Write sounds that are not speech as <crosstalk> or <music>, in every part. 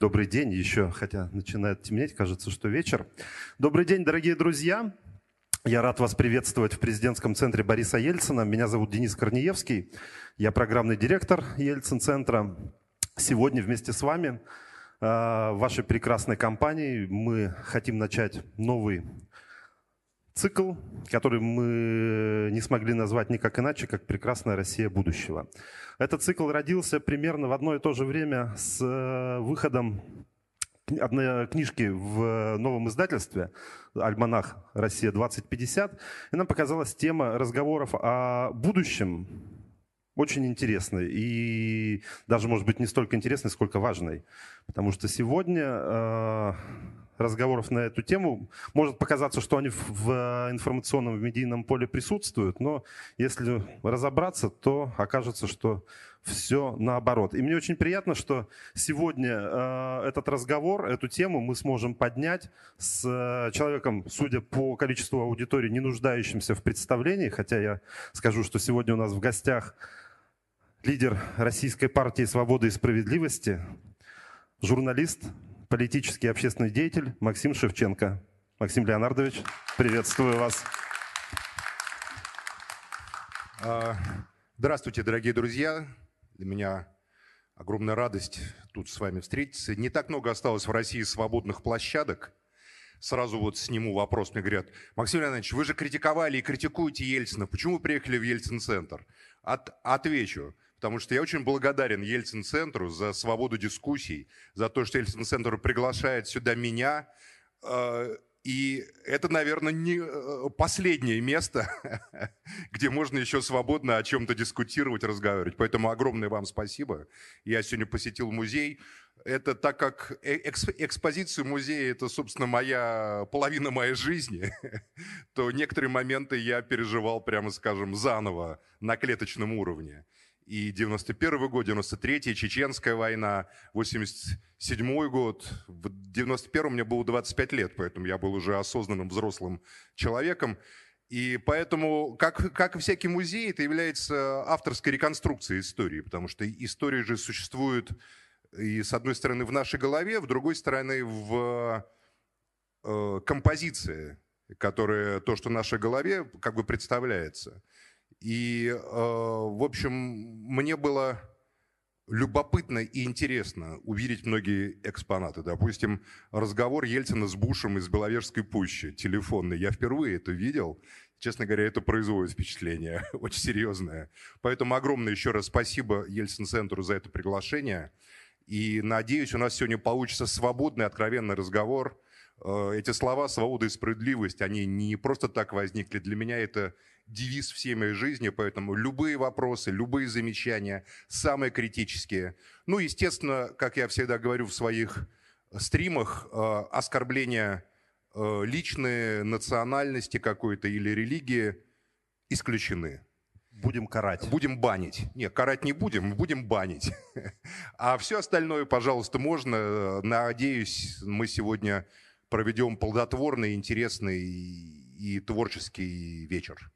Добрый день еще, хотя начинает темнеть, кажется, что вечер. Добрый день, дорогие друзья. Я рад вас приветствовать в президентском центре Бориса Ельцина. Меня зовут Денис Корнеевский. Я программный директор Ельцин-центра. Сегодня вместе с вами, э, вашей прекрасной компании, мы хотим начать новый цикл, который мы не смогли назвать никак иначе, как «Прекрасная Россия будущего». Этот цикл родился примерно в одно и то же время с э, выходом одной книжки в новом издательстве «Альманах Россия-2050», и нам показалась тема разговоров о будущем очень интересной и даже, может быть, не столько интересной, сколько важной. Потому что сегодня э, разговоров на эту тему. Может показаться, что они в информационном, в медийном поле присутствуют, но если разобраться, то окажется, что все наоборот. И мне очень приятно, что сегодня э, этот разговор, эту тему мы сможем поднять с э, человеком, судя по количеству аудитории, не нуждающимся в представлении, хотя я скажу, что сегодня у нас в гостях лидер Российской партии свободы и справедливости, журналист, политический и общественный деятель Максим Шевченко. Максим Леонардович, приветствую вас. А, здравствуйте, дорогие друзья. Для меня огромная радость тут с вами встретиться. Не так много осталось в России свободных площадок. Сразу вот сниму вопрос. Мне говорят, Максим Леонидович, вы же критиковали и критикуете Ельцина. Почему вы приехали в Ельцин-центр? От, отвечу потому что я очень благодарен Ельцин-центру за свободу дискуссий, за то, что Ельцин-центр приглашает сюда меня. Э, и это, наверное, не э, последнее место, <laughs> где можно еще свободно о чем-то дискутировать, разговаривать. Поэтому огромное вам спасибо. Я сегодня посетил музей. Это так как э, экспозицию музея – это, собственно, моя половина моей жизни, <laughs> то некоторые моменты я переживал, прямо скажем, заново на клеточном уровне и 91 год, 93-й, Чеченская война, 87 год. В 91 мне было 25 лет, поэтому я был уже осознанным взрослым человеком. И поэтому, как, как и всякий музей, это является авторской реконструкцией истории, потому что история же существует и, с одной стороны, в нашей голове, в другой стороны, в э, композиции, которая то, что в нашей голове как бы представляется. И, э, в общем, мне было любопытно и интересно увидеть многие экспонаты. Допустим, разговор Ельцина с Бушем из Беловежской пущи, телефонный. Я впервые это видел. Честно говоря, это производит впечатление <laughs> очень серьезное. Поэтому огромное еще раз спасибо Ельцин-центру за это приглашение. И надеюсь, у нас сегодня получится свободный, откровенный разговор. Э, эти слова «свобода и справедливость», они не просто так возникли. Для меня это девиз всей моей жизни, поэтому любые вопросы, любые замечания, самые критические. Ну, естественно, как я всегда говорю в своих стримах, э, оскорбления э, личные, национальности какой-то или религии исключены. Будем карать. Будем банить. Нет, карать не будем, будем банить. <laughs> А все остальное, пожалуйста, можно. Надеюсь, мы сегодня проведем плодотворный, интересный и творческий вечер.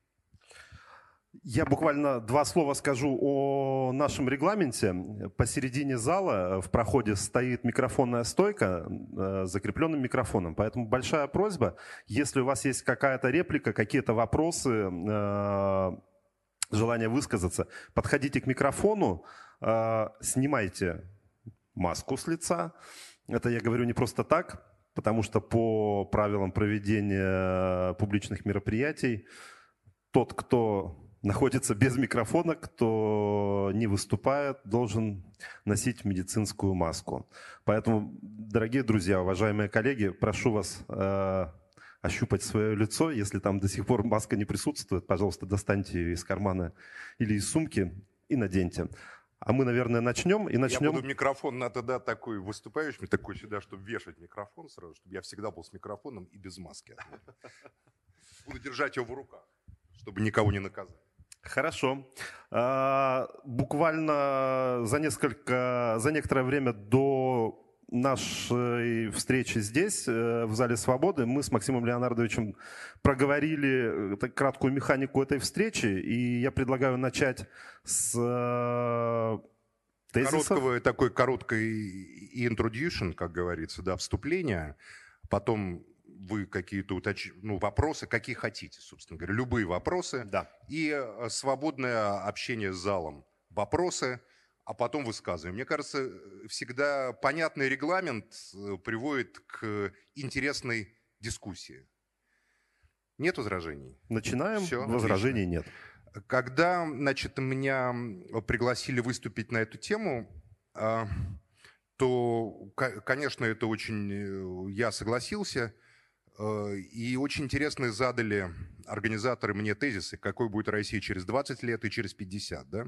Я буквально два слова скажу о нашем регламенте. Посередине зала в проходе стоит микрофонная стойка э, с закрепленным микрофоном. Поэтому большая просьба, если у вас есть какая-то реплика, какие-то вопросы, э, желание высказаться, подходите к микрофону, э, снимайте маску с лица. Это я говорю не просто так, потому что по правилам проведения публичных мероприятий тот, кто находится без микрофона, кто не выступает, должен носить медицинскую маску. Поэтому, дорогие друзья, уважаемые коллеги, прошу вас э, ощупать свое лицо. Если там до сих пор маска не присутствует, пожалуйста, достаньте ее из кармана или из сумки и наденьте. А мы, наверное, начнем и начнем... Я буду микрофон на тогда такой выступающий, такой сюда, чтобы вешать микрофон сразу, чтобы я всегда был с микрофоном и без маски. <laughs> Буду держать его в руках, чтобы никого не наказать. Хорошо. А, буквально за несколько, за некоторое время до нашей встречи здесь, э, в Зале Свободы, мы с Максимом Леонардовичем проговорили э, краткую механику этой встречи, и я предлагаю начать с э, Тезисов? Короткого, такой короткой introduction, как говорится, да, вступление. Потом вы какие-то уточ... ну, вопросы, какие хотите, собственно говоря, любые вопросы. Да. И э, свободное общение с залом. Вопросы, а потом высказываем. Мне кажется, всегда понятный регламент э, приводит к интересной дискуссии. Нет возражений? Начинаем. Все, Возражений отлично. нет. Когда, значит, меня пригласили выступить на эту тему, а, то, конечно, это очень... Э, я согласился. Э, и очень интересно задали организаторы мне тезисы, какой будет Россия через 20 лет и через 50. Да?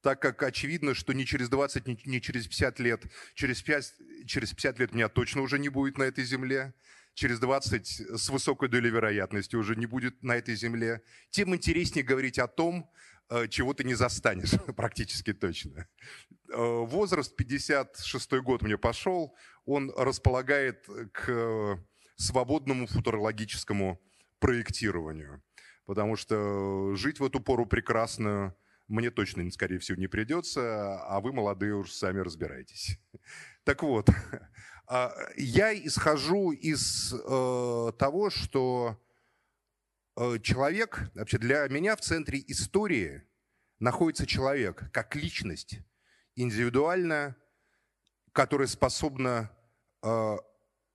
Так как очевидно, что не через 20, не через 50 лет, через 5, через 50 лет меня точно уже не будет на этой земле, через 20 с высокой долей вероятности уже не будет на этой земле, тем интереснее говорить о том, э, чего ты не застанешь, <laughs> практически точно. Э, возраст 56 год мне пошел, он располагает к свободному футурологическому проектированию. Потому что жить в эту пору прекрасную мне точно, скорее всего, не придется, а вы, молодые, уж сами разбирайтесь. Так вот, а, я исхожу из э, того, что э, человек, вообще для меня в центре истории находится человек как личность, индивидуальная, которая способна э,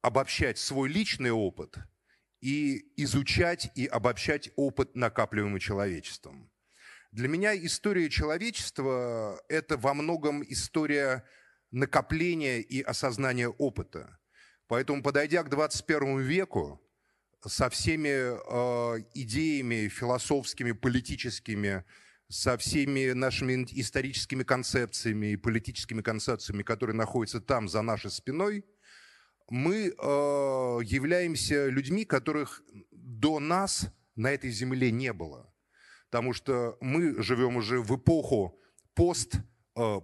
обобщать свой личный опыт и изучать и обобщать опыт, накапливаемый человечеством. Для меня история человечества – это во многом история накопления и осознания опыта. Поэтому, подойдя к 21 веку, со всеми э, идеями философскими, политическими, со всеми нашими историческими концепциями и политическими концепциями, которые находятся там, за нашей спиной – мы э, являемся людьми, которых до нас на этой земле не было. Потому что мы живем уже в эпоху пост э,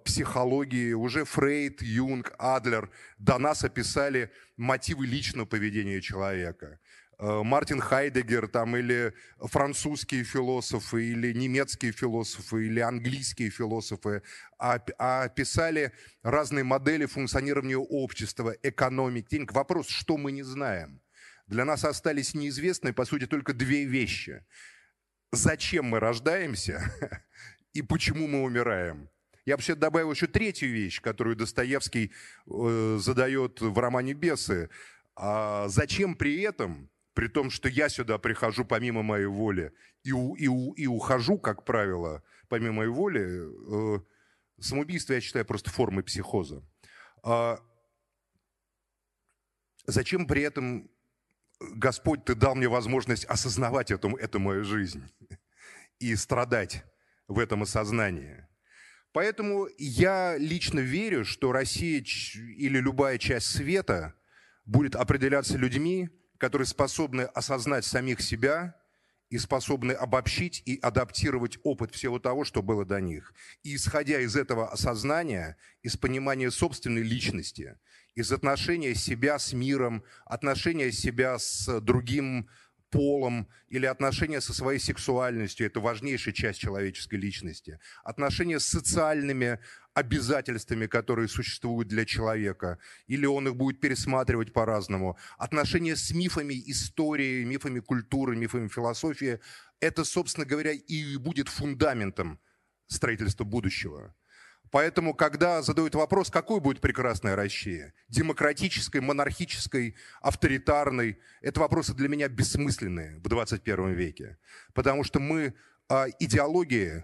уже Фрейд, Юнг, Адлер до нас описали мотивы личного поведения человека. Э, Мартин Хайдегер там, или французские философы, или немецкие философы, или английские философы описали разные модели функционирования общества, экономики. Вопрос, что мы не знаем. Для нас остались неизвестные, по сути, только две вещи. Зачем мы рождаемся <laughs> и почему мы умираем. Я вообще добавил еще третью вещь, которую Достоевский э, задает в романе «Бесы». А зачем при этом при том, что я сюда прихожу помимо моей воли и, и, и ухожу, как правило, помимо моей воли, э, самоубийство я считаю просто формой психоза. А зачем при этом, Господь, ты дал мне возможность осознавать эту, эту мою жизнь и страдать в этом осознании? Поэтому я лично верю, что Россия или любая часть света будет определяться людьми, которые способны осознать самих себя и способны обобщить и адаптировать опыт всего того, что было до них. И исходя из этого осознания, из понимания собственной личности, из отношения себя с миром, отношения себя с другим полом или отношения со своей сексуальностью, это важнейшая часть человеческой личности, отношения с социальными обязательствами, которые существуют для человека, или он их будет пересматривать по-разному, отношения с мифами истории, мифами культуры, мифами философии, это, собственно говоря, и будет фундаментом строительства будущего. Поэтому, когда задают вопрос, какой будет прекрасная Россия, демократической, монархической, авторитарной, это вопросы для меня бессмысленные в 21 веке. Потому что мы, а, идеологии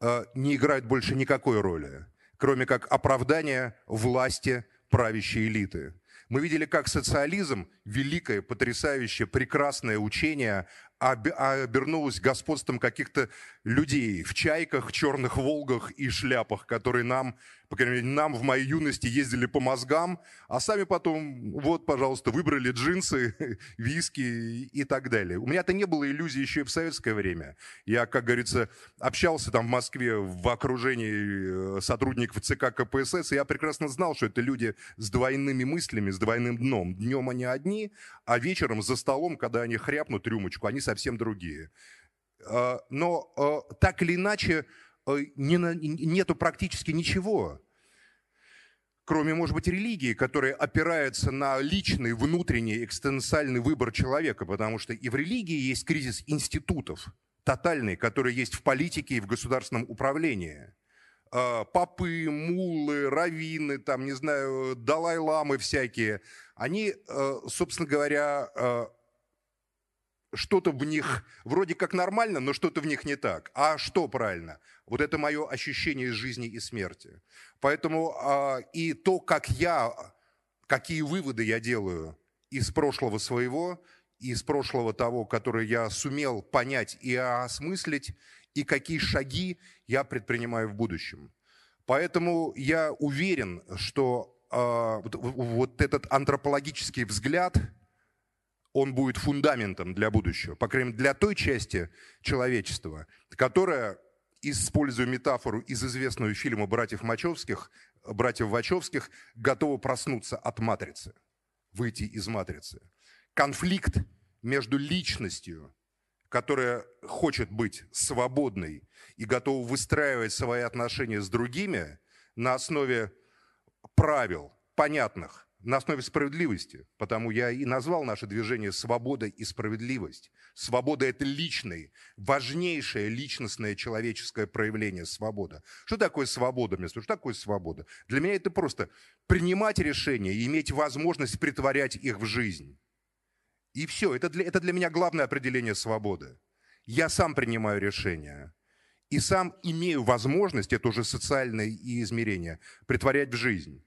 а, не играют больше никакой роли, кроме как оправдания власти правящей элиты. Мы видели, как социализм, великое, потрясающее, прекрасное учение, обернулось господством каких-то людей в чайках, черных волгах и шляпах, которые нам, по крайней мере, нам в моей юности ездили по мозгам, а сами потом, вот, пожалуйста, выбрали джинсы, <laughs> виски и так далее. У меня-то не было иллюзий еще и в советское время. Я, как говорится, общался там в Москве в окружении э, сотрудников ЦК КПСС, и я прекрасно знал, что это люди с двойными мыслями, с двойным дном. Днем они одни, а вечером за столом, когда они хряпнут рюмочку, они совсем другие. А, но а, так или иначе, а, нету практически ничего. кроме, может быть, религии, которая опирается на личный, внутренний, экстенциальный выбор человека, потому что и в религии есть кризис институтов, тотальный, который есть в политике и в государственном управлении. Попы, мулы, раввины, там, не знаю, далай-ламы всякие, они, собственно говоря, что-то в них вроде как нормально, но что-то в них не так. А что правильно? Вот это мое ощущение жизни и смерти. Поэтому а, и то, как я, какие выводы я делаю из прошлого своего, из прошлого того, которое я сумел понять и осмыслить, и какие шаги я предпринимаю в будущем. Поэтому я уверен, что э, вот, вот этот антропологический взгляд – он будет фундаментом для будущего, по крайней мере, для той части человечества, которая, используя метафору из известного фильма «Братьев Мачевских», «Братьев Вачовских», готова проснуться от матрицы, выйти из матрицы. Конфликт между личностью, которая хочет быть свободной и готова выстраивать свои отношения с другими на основе правил, понятных, на основе справедливости. Потому я и назвал наше движение «Свобода и справедливость». Свобода – это личное, важнейшее личностное человеческое проявление свобода. Что такое свобода, мне Что такое свобода? Для меня это просто принимать решения и иметь возможность притворять их в жизнь. И все, это для, это для меня главное определение свободы. Я сам принимаю решения и сам имею возможность, это уже социальное измерение, притворять в жизнь.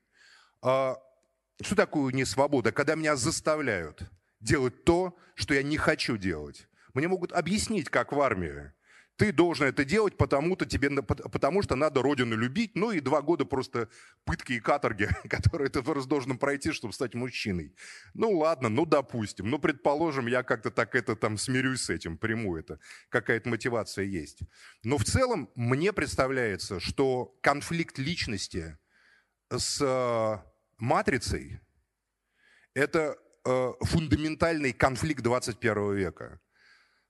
Что такое не свобода? Когда меня заставляют делать то, что я не хочу делать. Мне могут объяснить, как в армии. Ты должен это делать, потому-то тебе, потому что надо родину любить, ну и два года просто пытки и каторги, <laughs> которые ты просто должен пройти, чтобы стать мужчиной. Ну ладно, ну допустим, ну предположим, я как-то так это там смирюсь с этим, приму это, какая-то мотивация есть. Но в целом мне представляется, что конфликт личности с матрицей – это э, фундаментальный конфликт 21 века.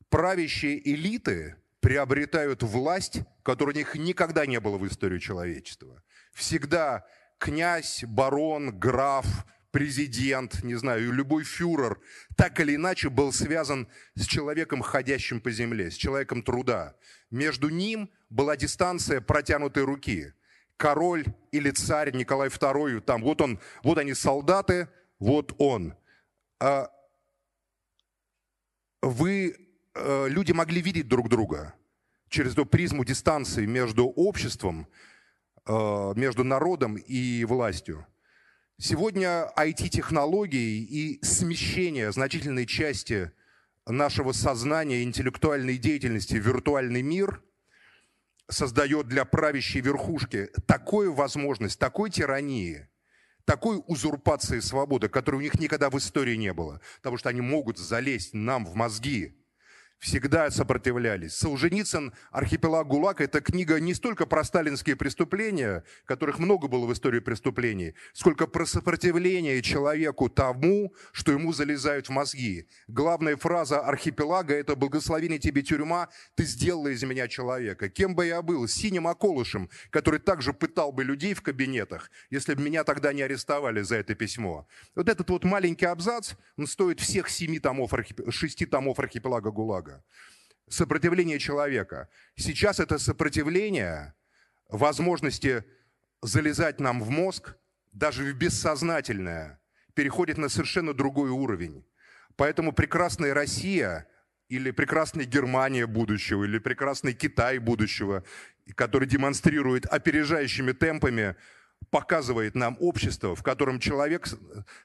Правящие элиты приобретают власть, которой у них никогда не было в истории человечества. Всегда князь, барон, граф, президент, не знаю, любой фюрер так или иначе был связан с человеком, ходящим по земле, с человеком труда. Между ним была дистанция протянутой руки – король или царь Николай II, там вот он, вот они солдаты, вот он. А вы, э, люди могли видеть друг друга через эту призму дистанции между обществом, э, между народом и властью. Сегодня IT-технологии и смещение значительной части нашего сознания, интеллектуальной деятельности в виртуальный мир – создает для правящей верхушки такую возможность, такой тирании, такой узурпации свободы, которой у них никогда в истории не было. Потому что они могут залезть нам в мозги, всегда сопротивлялись. Солженицын «Архипелаг ГУЛАГ» – это книга не столько про сталинские преступления, которых много было в истории преступлений, сколько про сопротивление человеку тому, что ему залезают в мозги. Главная фраза «Архипелага» – это «Благословение тебе тюрьма, ты сделала из меня человека». Кем бы я был? Синим околышем, который также пытал бы людей в кабинетах, если бы меня тогда не арестовали за это письмо. Вот этот вот маленький абзац, он стоит всех семи томов, шести томов «Архипелага ГУЛАГа». Бога. Сопротивление человека. Сейчас это сопротивление возможности залезать нам в мозг, даже в бессознательное, переходит на совершенно другой уровень. Поэтому прекрасная Россия или прекрасная Германия будущего, или прекрасный Китай будущего, который демонстрирует опережающими темпами, показывает нам общество, в котором человек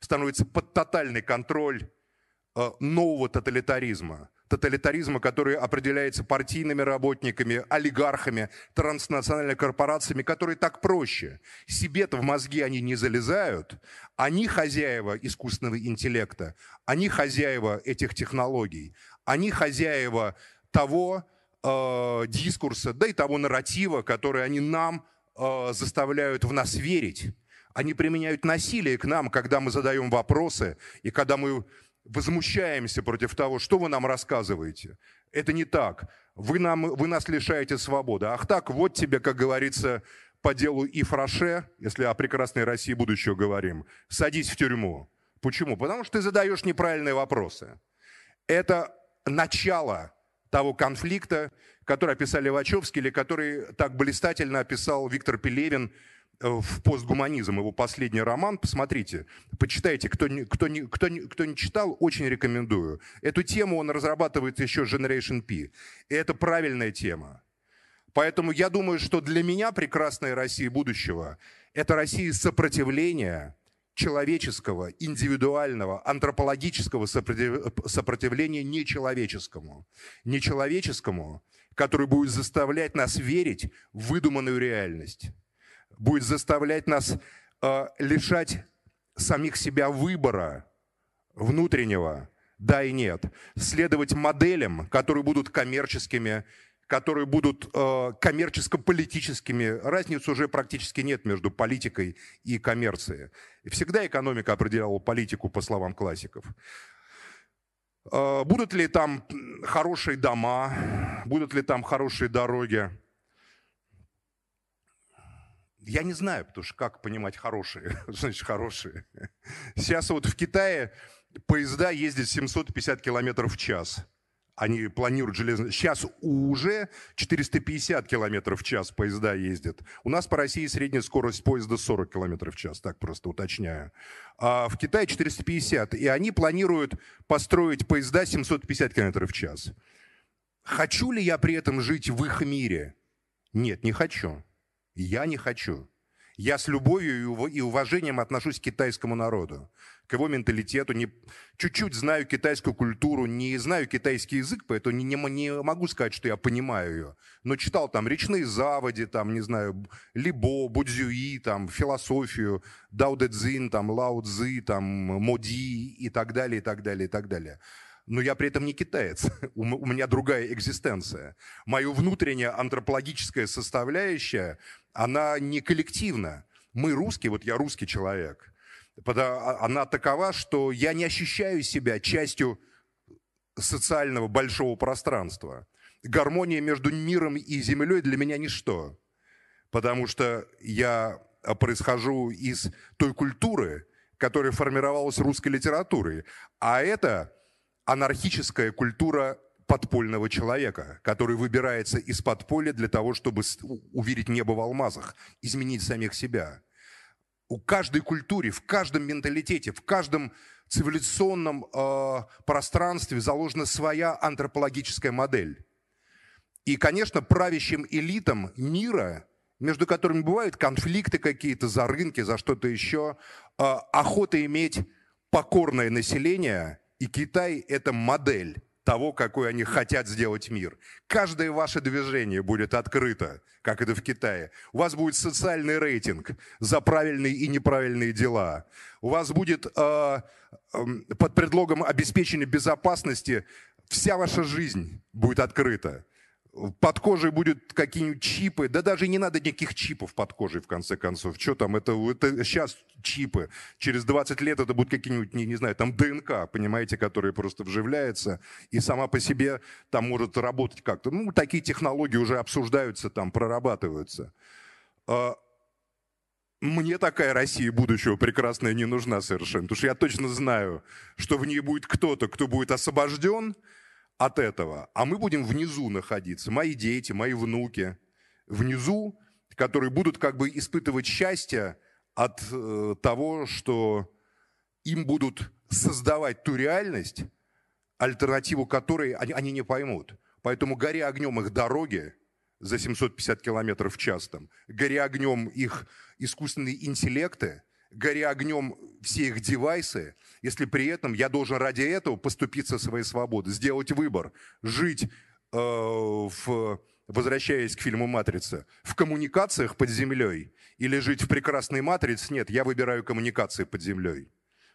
становится под тотальный контроль э, нового тоталитаризма тоталитаризма, который определяется партийными работниками, олигархами, транснациональными корпорациями, которые так проще. Себе-то в мозги они не залезают. Они хозяева искусственного интеллекта, они хозяева этих технологий, они хозяева того э, дискурса, да и того нарратива, который они нам э, заставляют в нас верить. Они применяют насилие к нам, когда мы задаем вопросы и когда мы возмущаемся против того, что вы нам рассказываете. Это не так. Вы, нам, вы нас лишаете свободы. Ах так, вот тебе, как говорится, по делу Ифраше, если о прекрасной России будущего говорим, садись в тюрьму. Почему? Потому что ты задаешь неправильные вопросы. Это начало того конфликта, который описали Вачовский, или который так блистательно описал Виктор Пелевин в «Постгуманизм», его последний роман. Посмотрите, почитайте, кто не, кто, не, кто, не, кто не читал, очень рекомендую. Эту тему он разрабатывает еще Generation P. И это правильная тема. Поэтому я думаю, что для меня прекрасная Россия будущего – это Россия сопротивления – человеческого, индивидуального, антропологического сопротивления нечеловеческому. Нечеловеческому, который будет заставлять нас верить в выдуманную реальность, будет заставлять нас э, лишать самих себя выбора внутреннего, да и нет, следовать моделям, которые будут коммерческими, которые будут э, коммерческо-политическими. Разницы уже практически нет между политикой и коммерцией. Всегда экономика определяла политику, по словам классиков. Э, будут ли там хорошие дома, будут ли там хорошие дороги? Я не знаю, потому что как понимать хорошие, <laughs> значит хорошие. Сейчас вот в Китае поезда ездят 750 километров в час – они планируют железно. Сейчас уже 450 километров в час поезда ездят. У нас по России средняя скорость поезда 40 километров в час, так просто уточняю. А в Китае 450. И они планируют построить поезда 750 километров в час. Хочу ли я при этом жить в их мире? Нет, не хочу. Я не хочу. Я с любовью и уважением отношусь к китайскому народу, к его менталитету. Не, чуть-чуть знаю китайскую культуру, не знаю китайский язык, поэтому не, не, не могу сказать, что я понимаю ее. Но читал там речные заводи, там, не знаю, Либо, Будзюи, там, философию, Дао Дэ Цзин, там, Лао Цзы, там, Моди и так далее, и так далее, и так далее но я при этом не китаец. <laughs> У меня другая экзистенция. Моя внутренняя антропологическая составляющая, она не коллективна. Мы русские, вот я русский человек. А, она такова, что я не ощущаю себя частью социального большого пространства. Гармония между миром и землей для меня ничто. Потому что я происхожу из той культуры, которая формировалась русской литературой. А это анархическая культура подпольного человека, который выбирается из подполья для того, чтобы увидеть небо в алмазах, изменить самих себя. У каждой культуре, в каждом менталитете, в каждом цивилизационном э, пространстве заложена своя антропологическая модель. И, конечно, правящим элитам мира, между которыми бывают конфликты какие-то за рынки, за что-то еще, э, охота иметь покорное население – и Китай – это модель того, какой они хотят сделать мир. Каждое ваше движение будет открыто, как это в Китае. У вас будет социальный рейтинг за правильные и неправильные дела. У вас будет э, э, под предлогом обеспечения безопасности вся ваша жизнь будет открыта под кожей будет какие-нибудь чипы, да даже не надо никаких чипов под кожей, в конце концов. Что там, это, это сейчас чипы. Через 20 лет это будут какие-нибудь, не, не знаю, там ДНК, понимаете, которая просто вживляется и сама по себе там может работать как-то. Ну, такие технологии уже обсуждаются, там прорабатываются. А, мне такая Россия будущего прекрасная не нужна совершенно, потому что я точно знаю, что в ней будет кто-то, кто будет освобожден, от этого, а мы будем внизу находиться, мои дети, мои внуки, внизу, которые будут как бы испытывать счастье от э, того, что им будут создавать ту реальность, альтернативу которой они, не поймут. Поэтому гори огнем их дороги за 750 километров в час, там, гори огнем их искусственные интеллекты, гори огнем все их девайсы, если при этом я должен ради этого поступиться своей свободы, сделать выбор, жить э, в возвращаясь к фильму «Матрица», в коммуникациях под землей или жить в прекрасной матрице, нет, я выбираю коммуникации под землей.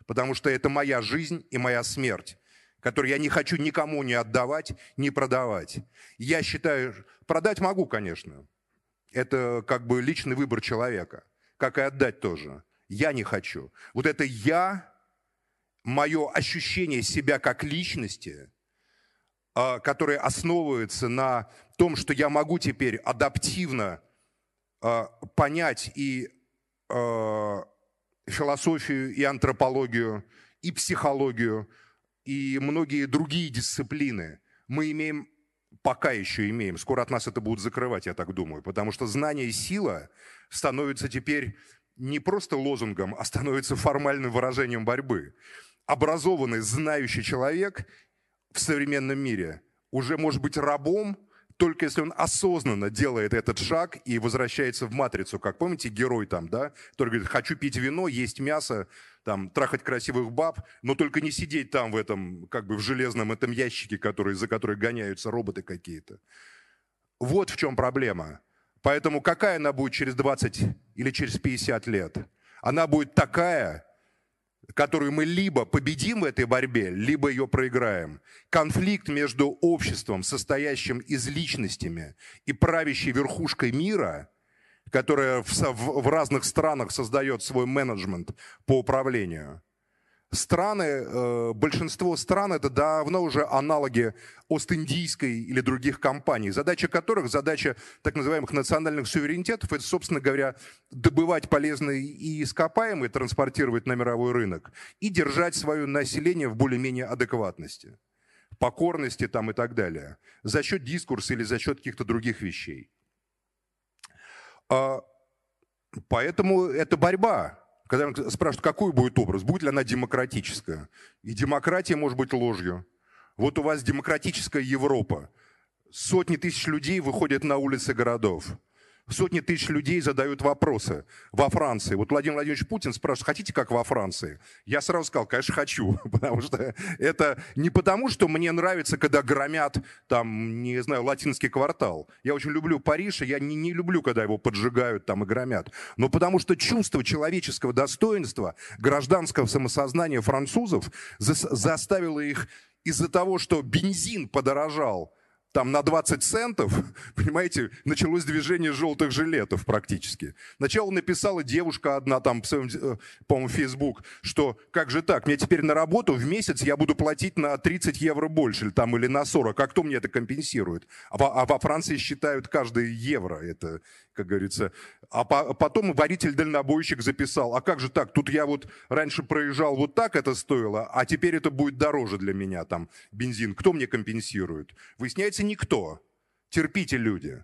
Потому что это моя жизнь и моя смерть, которую я не хочу никому не отдавать, не продавать. Я считаю, продать могу, конечно. Это как бы личный выбор человека, как и отдать тоже. Я не хочу. Вот это «я», мое ощущение себя как личности, а, которое основывается на том, что я могу теперь адаптивно э, понять и э, философию, и антропологию, и психологию, и многие другие дисциплины. Мы имеем, пока еще имеем, скоро от нас это будут закрывать, я так думаю, потому что знание и сила становятся теперь не просто лозунгом, а становится формальным выражением борьбы. Образованный, знающий человек в современном мире уже может быть рабом, только если он осознанно делает этот шаг и возвращается в матрицу, как помните, герой там, да, который говорит, хочу пить вино, есть мясо, там, трахать красивых баб, но только не сидеть там в этом, как бы в железном этом ящике, который, за который гоняются роботы какие-то. Вот в чем проблема. Поэтому какая она будет через 20 или через 50 лет? Она будет такая, которую мы либо победим в этой борьбе, либо ее проиграем. Конфликт между обществом, состоящим из личностями, и правящей верхушкой мира, которая в, разных странах создает свой менеджмент по управлению – страны, э, большинство стран это давно уже аналоги Ост-Индийской или других компаний, задача которых, задача так называемых национальных суверенитетов, это, собственно говоря, добывать полезные и ископаемые, транспортировать на мировой рынок и держать свое население в более-менее адекватности, покорности там и так далее, за счет дискурса или за счет каких-то других вещей. А, поэтому это борьба, когда спрашивают, какой будет образ, будет ли она демократическая. И демократия может быть ложью. Вот у вас демократическая Европа. Сотни тысяч людей выходят на улицы городов. Сотни тысяч людей задают вопросы. Во Франции. Вот Владимир Владимирович Путин спрашивает, хотите как во Франции? Я сразу сказал, конечно, хочу. <laughs> Потому что это не потому, что мне нравится, когда громят, там, не знаю, латинский квартал. Я очень люблю Париж, и я не, не люблю, когда его поджигают там и громят. Но потому что чувство человеческого достоинства, гражданского самосознания французов заставило их из-за того, что бензин подорожал, там на 20 центов, <laughs> понимаете, началось движение желтых жилетов практически. Сначала написала девушка одна там, э, по-моему, Facebook, что как же так, мне теперь на работу в месяц я буду платить на 30 евро больше там, или на 40, а кто мне это компенсирует? А, во, а Франции считают каждый евро, это, как говорится. А по, потом водитель-дальнобойщик записал, а как же так, тут я вот раньше проезжал вот так это стоило, а теперь это будет дороже для меня, там, бензин. Кто мне компенсирует? Выясняется, никто. Терпите, люди.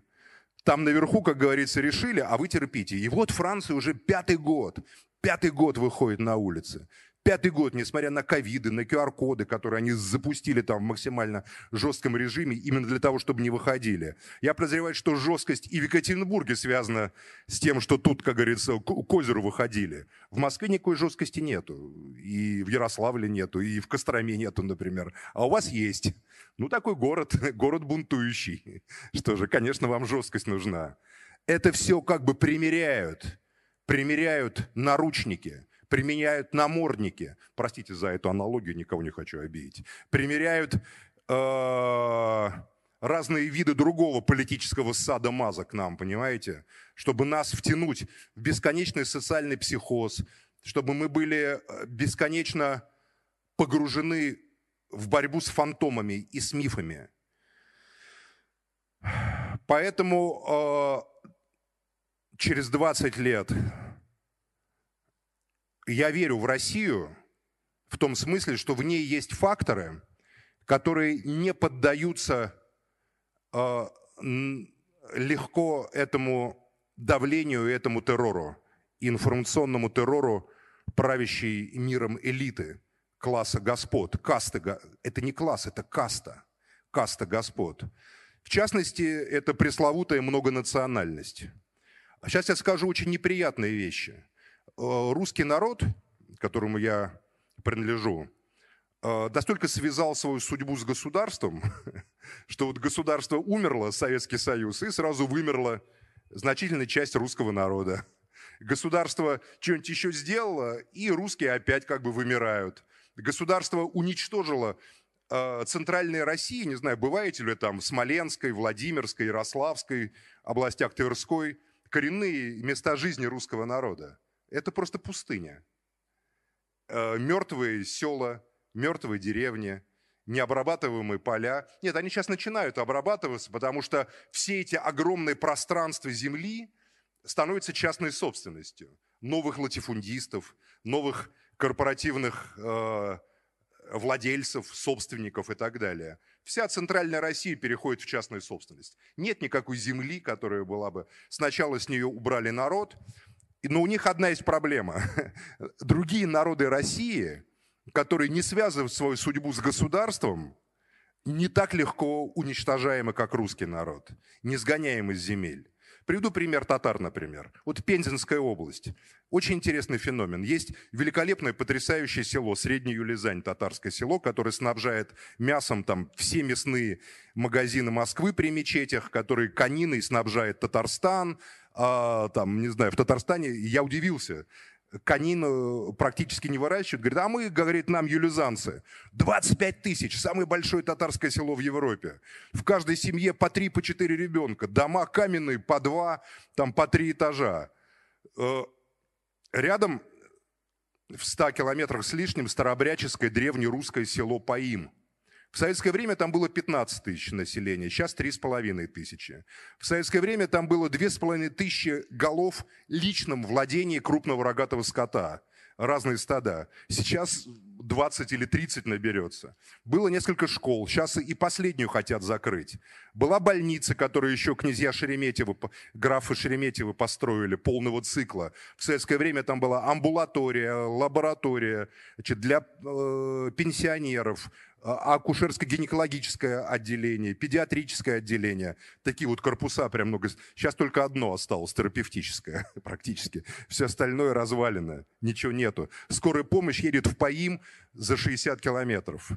Там наверху, как говорится, решили, а вы терпите. И вот Франция уже пятый год, пятый год выходит на улицы. Пятый год, несмотря на ковиды, на QR-коды, которые они запустили там в максимально жестком режиме, именно для того, чтобы не выходили. Я подозреваю, что жесткость и в Екатеринбурге связана с тем, что тут, как говорится, к озеру выходили. В Москве никакой жесткости нету. И в Ярославле нету, и в Костроме нету, например. А у вас есть. Ну, такой город, <laughs> город бунтующий. Что же, конечно, вам жесткость нужна. Это все как бы примеряют. Примеряют наручники применяют намордники, простите за эту аналогию, никого не хочу обидеть, примеряют э, разные виды другого политического сада маза к нам, понимаете, чтобы нас втянуть в бесконечный социальный психоз, чтобы мы были э, бесконечно погружены в борьбу с фантомами и с мифами. Поэтому э, через 20 лет я верю в Россию в том смысле, что в ней есть факторы, которые не поддаются э, легко этому давлению, этому террору, информационному террору правящей миром элиты, класса господ, касты. Это не класс, это каста, каста господ. В частности, это пресловутая многонациональность. Сейчас я скажу очень неприятные вещи – русский народ, которому я принадлежу, э, настолько связал свою судьбу с государством, <laughs> что вот государство умерло, Советский Союз, и сразу вымерла значительная часть русского народа. Государство что-нибудь еще сделало, и русские опять как бы вымирают. Государство уничтожило э, центральной России, не знаю, бываете ли там в Смоленской, Владимирской, Ярославской областях Тверской, коренные места жизни русского народа. Это просто пустыня. Э, мертвые села, мертвые деревни, необрабатываемые поля. Нет, они сейчас начинают обрабатываться, потому что все эти огромные пространства земли, становится частной собственностью новых латифундистов, новых корпоративных э, владельцев, собственников и так далее. Вся центральная Россия переходит в частную собственность. Нет никакой земли, которая была бы... Сначала с нее убрали народ, но у них одна есть проблема. <laughs> Другие народы России, которые не связывают свою судьбу с государством, не так легко уничтожаемы, как русский народ, не сгоняем из земель. Приведу пример татар, например. Вот Пензенская область. Очень интересный феномен. Есть великолепное, потрясающее село, Средняя Юлизань, татарское село, которое снабжает мясом там все мясные магазины Москвы при мечетях, который кониной снабжает Татарстан, а, там, не знаю, в Татарстане, я удивился, конину практически не выращивают. Говорит, а мы, говорит, нам юлизанцы. 25 тысяч, самое большое татарское село в Европе. В каждой семье по три, по четыре ребенка. Дома каменные, по два, там по три этажа. Э, рядом в 100 километрах с лишним старообрядческое древнерусское село Паим – в советское время там было 15 тысяч населения, сейчас 3,5 тысячи. В советское время там было 2,5 тысячи голов личном владении крупного рогатого скота, разные стада. Сейчас 20 или 30 наберется. Было несколько школ, сейчас и последнюю хотят закрыть. Была больница, которую еще князья Шереметьевы, графы Шереметьевы построили, полного цикла. В советское время там была амбулатория, лаборатория значит, для э, пенсионеров, акушерско-гинекологическое отделение, педиатрическое отделение. Такие вот корпуса прям много. Сейчас только одно осталось, терапевтическое <laughs> практически. Все остальное развалено, ничего нету. Скорая помощь едет в Паим за 60 километров.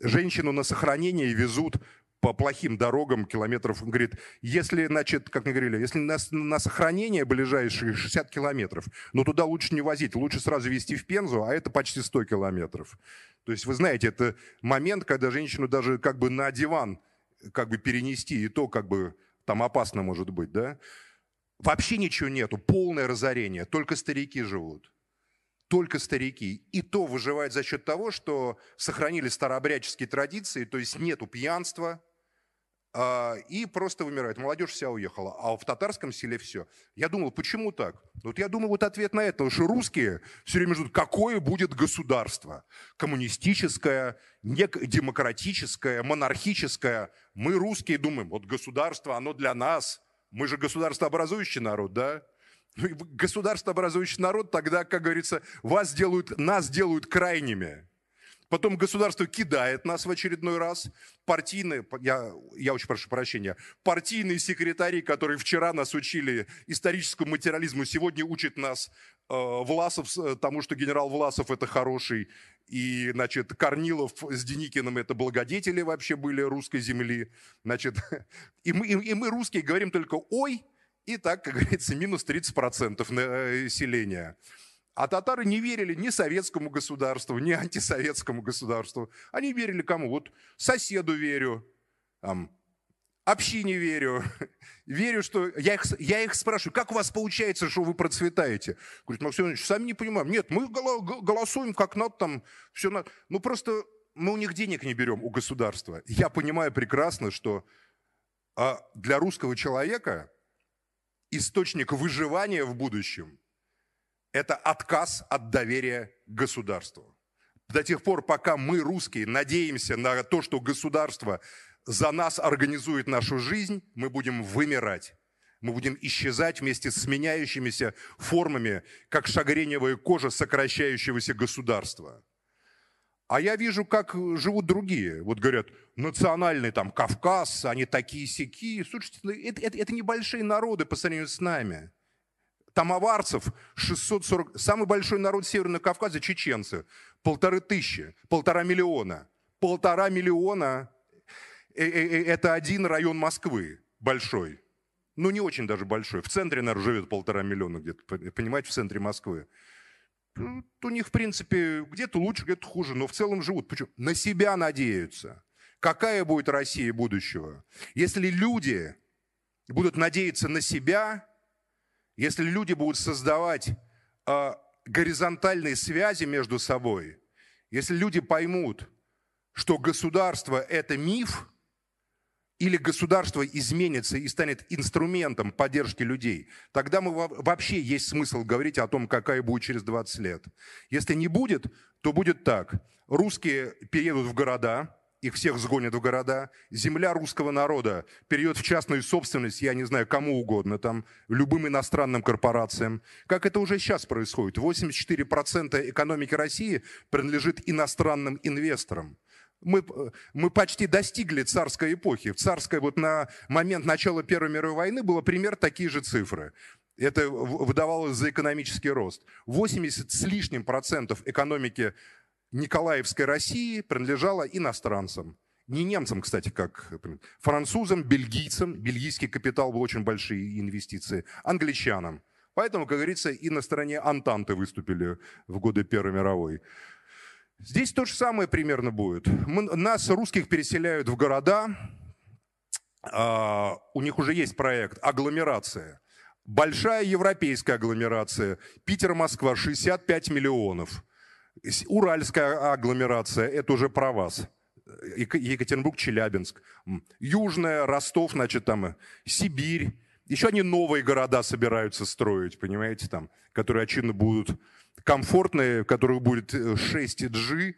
Женщину на сохранение везут по плохим дорогам километров. Он говорит, если, значит, как мы говорили, если на, на сохранение ближайшие 60 километров, но туда лучше не возить, лучше сразу везти в Пензу, а это почти 100 километров. То есть вы знаете, это момент, когда женщину даже как бы на диван как бы перенести, и то как бы там опасно может быть, да? Вообще ничего нету, полное разорение, только старики живут только старики. И то выживает за счет того, что сохранили старообрядческие традиции, то есть нету пьянства, и просто вымирает. Молодежь вся уехала, а в татарском селе все. Я думал, почему так? Вот я думаю, вот ответ на это, потому что русские все время ждут, какое будет государство? Коммунистическое, демократическое, монархическое. Мы, русские, думаем, вот государство, оно для нас. Мы же государствообразующий народ, да? Ну государствообразующий народ тогда, как говорится, вас делают, нас делают крайними. Потом государство кидает нас в очередной раз. Партийные, я, я очень прошу прощения, партийные секретари, которые вчера нас учили историческому материализму, сегодня учат нас э, Власов, э, тому, что генерал Власов это хороший, и, значит, Корнилов с Деникиным это благодетели вообще были русской земли. Значит, <laughs> и мы, и мы русские говорим только «ой», и так, как говорится, минус 30% населения. А татары не верили ни советскому государству, ни антисоветскому государству. Они верили кому? Вот соседу верю, там, общине верю, <laughs> верю, что... Я их, я их спрашиваю, как у вас получается, что вы процветаете? Говорит, Максим Иванович, сами не понимаем. Нет, мы голосуем как надо, там, все надо. Ну, просто мы у них денег не берем, у государства. Я понимаю прекрасно, что а, для русского человека источник выживания в будущем – это отказ от доверия государству. До тех пор, пока мы, русские, надеемся на то, что государство за нас организует нашу жизнь, мы будем вымирать. Мы будем исчезать вместе с меняющимися формами, как шагреневая кожа сокращающегося государства. А я вижу, как живут другие. Вот говорят, национальный там Кавказ, они такие сякие. Слушайте, это, это, это небольшие народы по сравнению с нами тамоварцев 640. Самый большой народ Северного Кавказа – чеченцы. Полторы тысячи, полтора миллиона. Полтора миллиона э, э, э, – это один район Москвы большой. Ну, не очень даже большой. В центре, наверное, живет полтора миллиона где-то, понимаете, в центре Москвы. У них, в принципе, где-то лучше, где-то хуже, но в целом живут. Почему? На себя надеются. Какая будет Россия будущего? Если люди будут надеяться на себя, если люди будут создавать э, горизонтальные связи между собой, если люди поймут, что государство – это миф, или государство изменится и станет инструментом поддержки людей, тогда мы вообще есть смысл говорить о том, какая будет через 20 лет. Если не будет, то будет так. Русские переедут в города, их всех сгонят в города. Земля русского народа перейдет в частную собственность, я не знаю, кому угодно, там, любым иностранным корпорациям. Как это уже сейчас происходит. 84% экономики России принадлежит иностранным инвесторам. Мы, мы почти достигли царской эпохи. В царской вот на момент начала Первой мировой войны было пример такие же цифры. Это выдавалось за экономический рост. 80 с лишним процентов экономики Николаевской России принадлежало иностранцам. Не немцам, кстати, как французам, бельгийцам. Бельгийский капитал был очень большие инвестиции. Англичанам. Поэтому, как говорится, и на стороне Антанты выступили в годы Первой мировой. Здесь то же самое примерно будет. Мы, нас, русских, переселяют в города. А, у них уже есть проект «Агломерация». Большая европейская агломерация. Питер-Москва 65 миллионов. Уральская агломерация – это уже про вас. Екатеринбург, Челябинск. Южная, Ростов, значит, там Сибирь. Еще они новые города собираются строить, понимаете, там, которые, очевидно, будут комфортные, в которых будет 6G, э,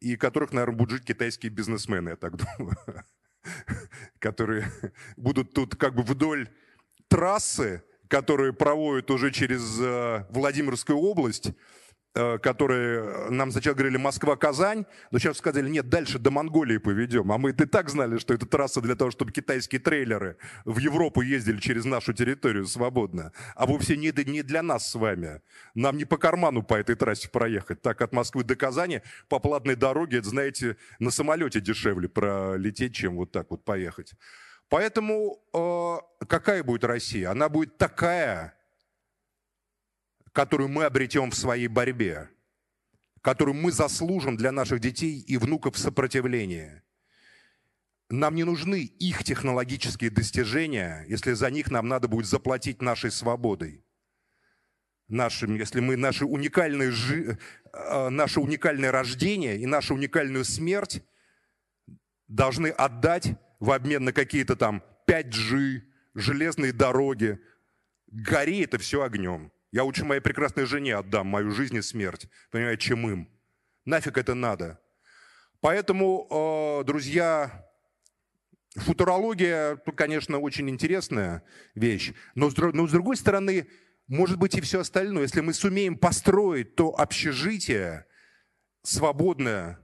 и которых, наверное, будут жить китайские бизнесмены, я так <laughs> думаю, которые будут тут как бы вдоль трассы, которые проводят уже через э, Владимирскую область, Э, которые нам сначала говорили Москва-Казань, но сейчас сказали, нет, дальше до Монголии поведем. А мы и так знали, что это трасса для того, чтобы китайские трейлеры в Европу ездили через нашу территорию свободно. А вовсе не, не для нас с вами. Нам не по карману по этой трассе проехать. Так от Москвы до Казани по платной дороге, это, знаете, на самолете дешевле пролететь, чем вот так вот поехать. Поэтому э, какая будет Россия? Она будет такая, которую мы обретем в своей борьбе, которую мы заслужим для наших детей и внуков сопротивления. Нам не нужны их технологические достижения, если за них нам надо будет заплатить нашей свободой. Нашим, если мы наши уникальные, э, наше уникальное рождение и нашу уникальную смерть должны отдать в обмен на какие-то там 5G, железные дороги, гори это все огнем. Я лучше моей прекрасной жене отдам мою жизнь и смерть, понимаете, чем им. Нафиг это надо. Поэтому, э, друзья, футурология, конечно, очень интересная вещь, но с, другой стороны, может быть и все остальное. Если мы сумеем построить то общежитие свободное,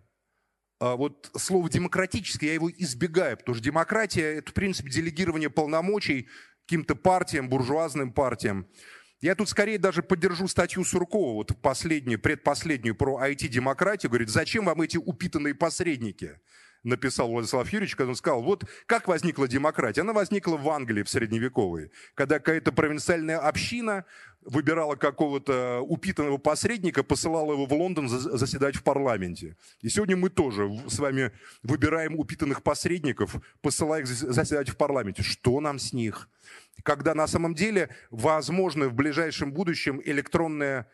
э, вот слово демократическое, я его избегаю, потому что демократия – это, в принципе, делегирование полномочий каким-то партиям, буржуазным партиям. Я тут скорее даже поддержу статью Суркова, вот последнюю, предпоследнюю про IT-демократию. Говорит, зачем вам эти упитанные посредники? Написал Владислав Юрьевич, когда он сказал, вот как возникла демократия. Она возникла в Англии в средневековой, когда какая-то провинциальная община выбирала какого-то упитанного посредника, посылала его в Лондон заседать в парламенте. И сегодня мы тоже с вами выбираем упитанных посредников, посылая их заседать в парламенте. Что нам с них? когда на самом деле возможно в ближайшем будущем электронные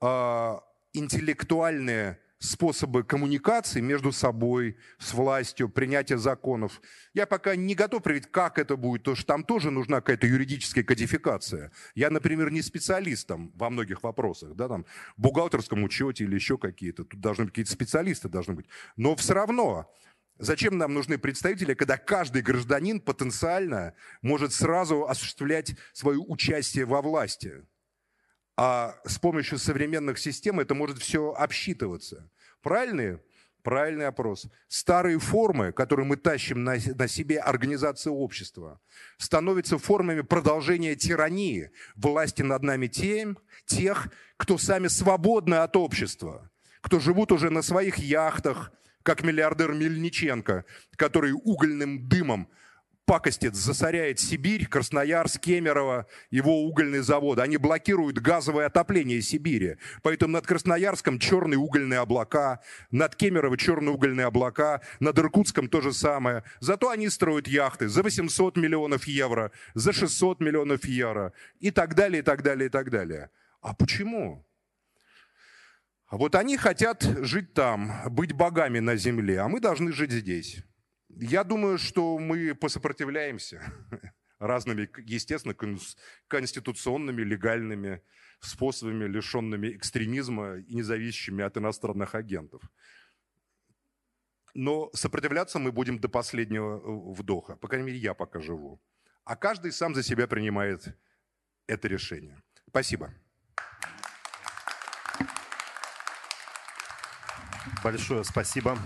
э, интеллектуальные способы коммуникации между собой, с властью, принятия законов. Я пока не готов привить, как это будет, потому что там тоже нужна какая-то юридическая кодификация. Я, например, не специалист там, во многих вопросах, да, там, в бухгалтерском учете или еще какие-то. Тут должны быть какие-то специалисты должны быть. Но все равно Зачем нам нужны представители, когда каждый гражданин потенциально может сразу осуществлять свое участие во власти? А с помощью современных систем это может все обсчитываться. Правильный? Правильный опрос. Старые формы, которые мы тащим на, на себе организации общества, становятся формами продолжения тирании, власти над нами тем, тех, кто сами свободны от общества, кто живут уже на своих яхтах, как миллиардер Мельниченко, который угольным дымом пакостит, засоряет Сибирь, Красноярск, Кемерово, его угольный завод. Они блокируют газовое отопление Сибири. Поэтому над Красноярском черные угольные облака, над Кемерово черные угольные облака, над Иркутском то же самое. Зато они строят яхты за 800 миллионов евро, за 600 миллионов евро и так далее, и так далее, и так далее. А почему? Вот они хотят жить там, быть богами на земле, а мы должны жить здесь. Я думаю, что мы посопротивляемся <laughs> разными, естественно, конституционными, легальными способами, лишенными экстремизма и независящими от иностранных агентов. Но сопротивляться мы будем до последнего э, вдоха. По крайней мере, я пока живу. А каждый сам за себя принимает это решение. Спасибо. Большое спасибо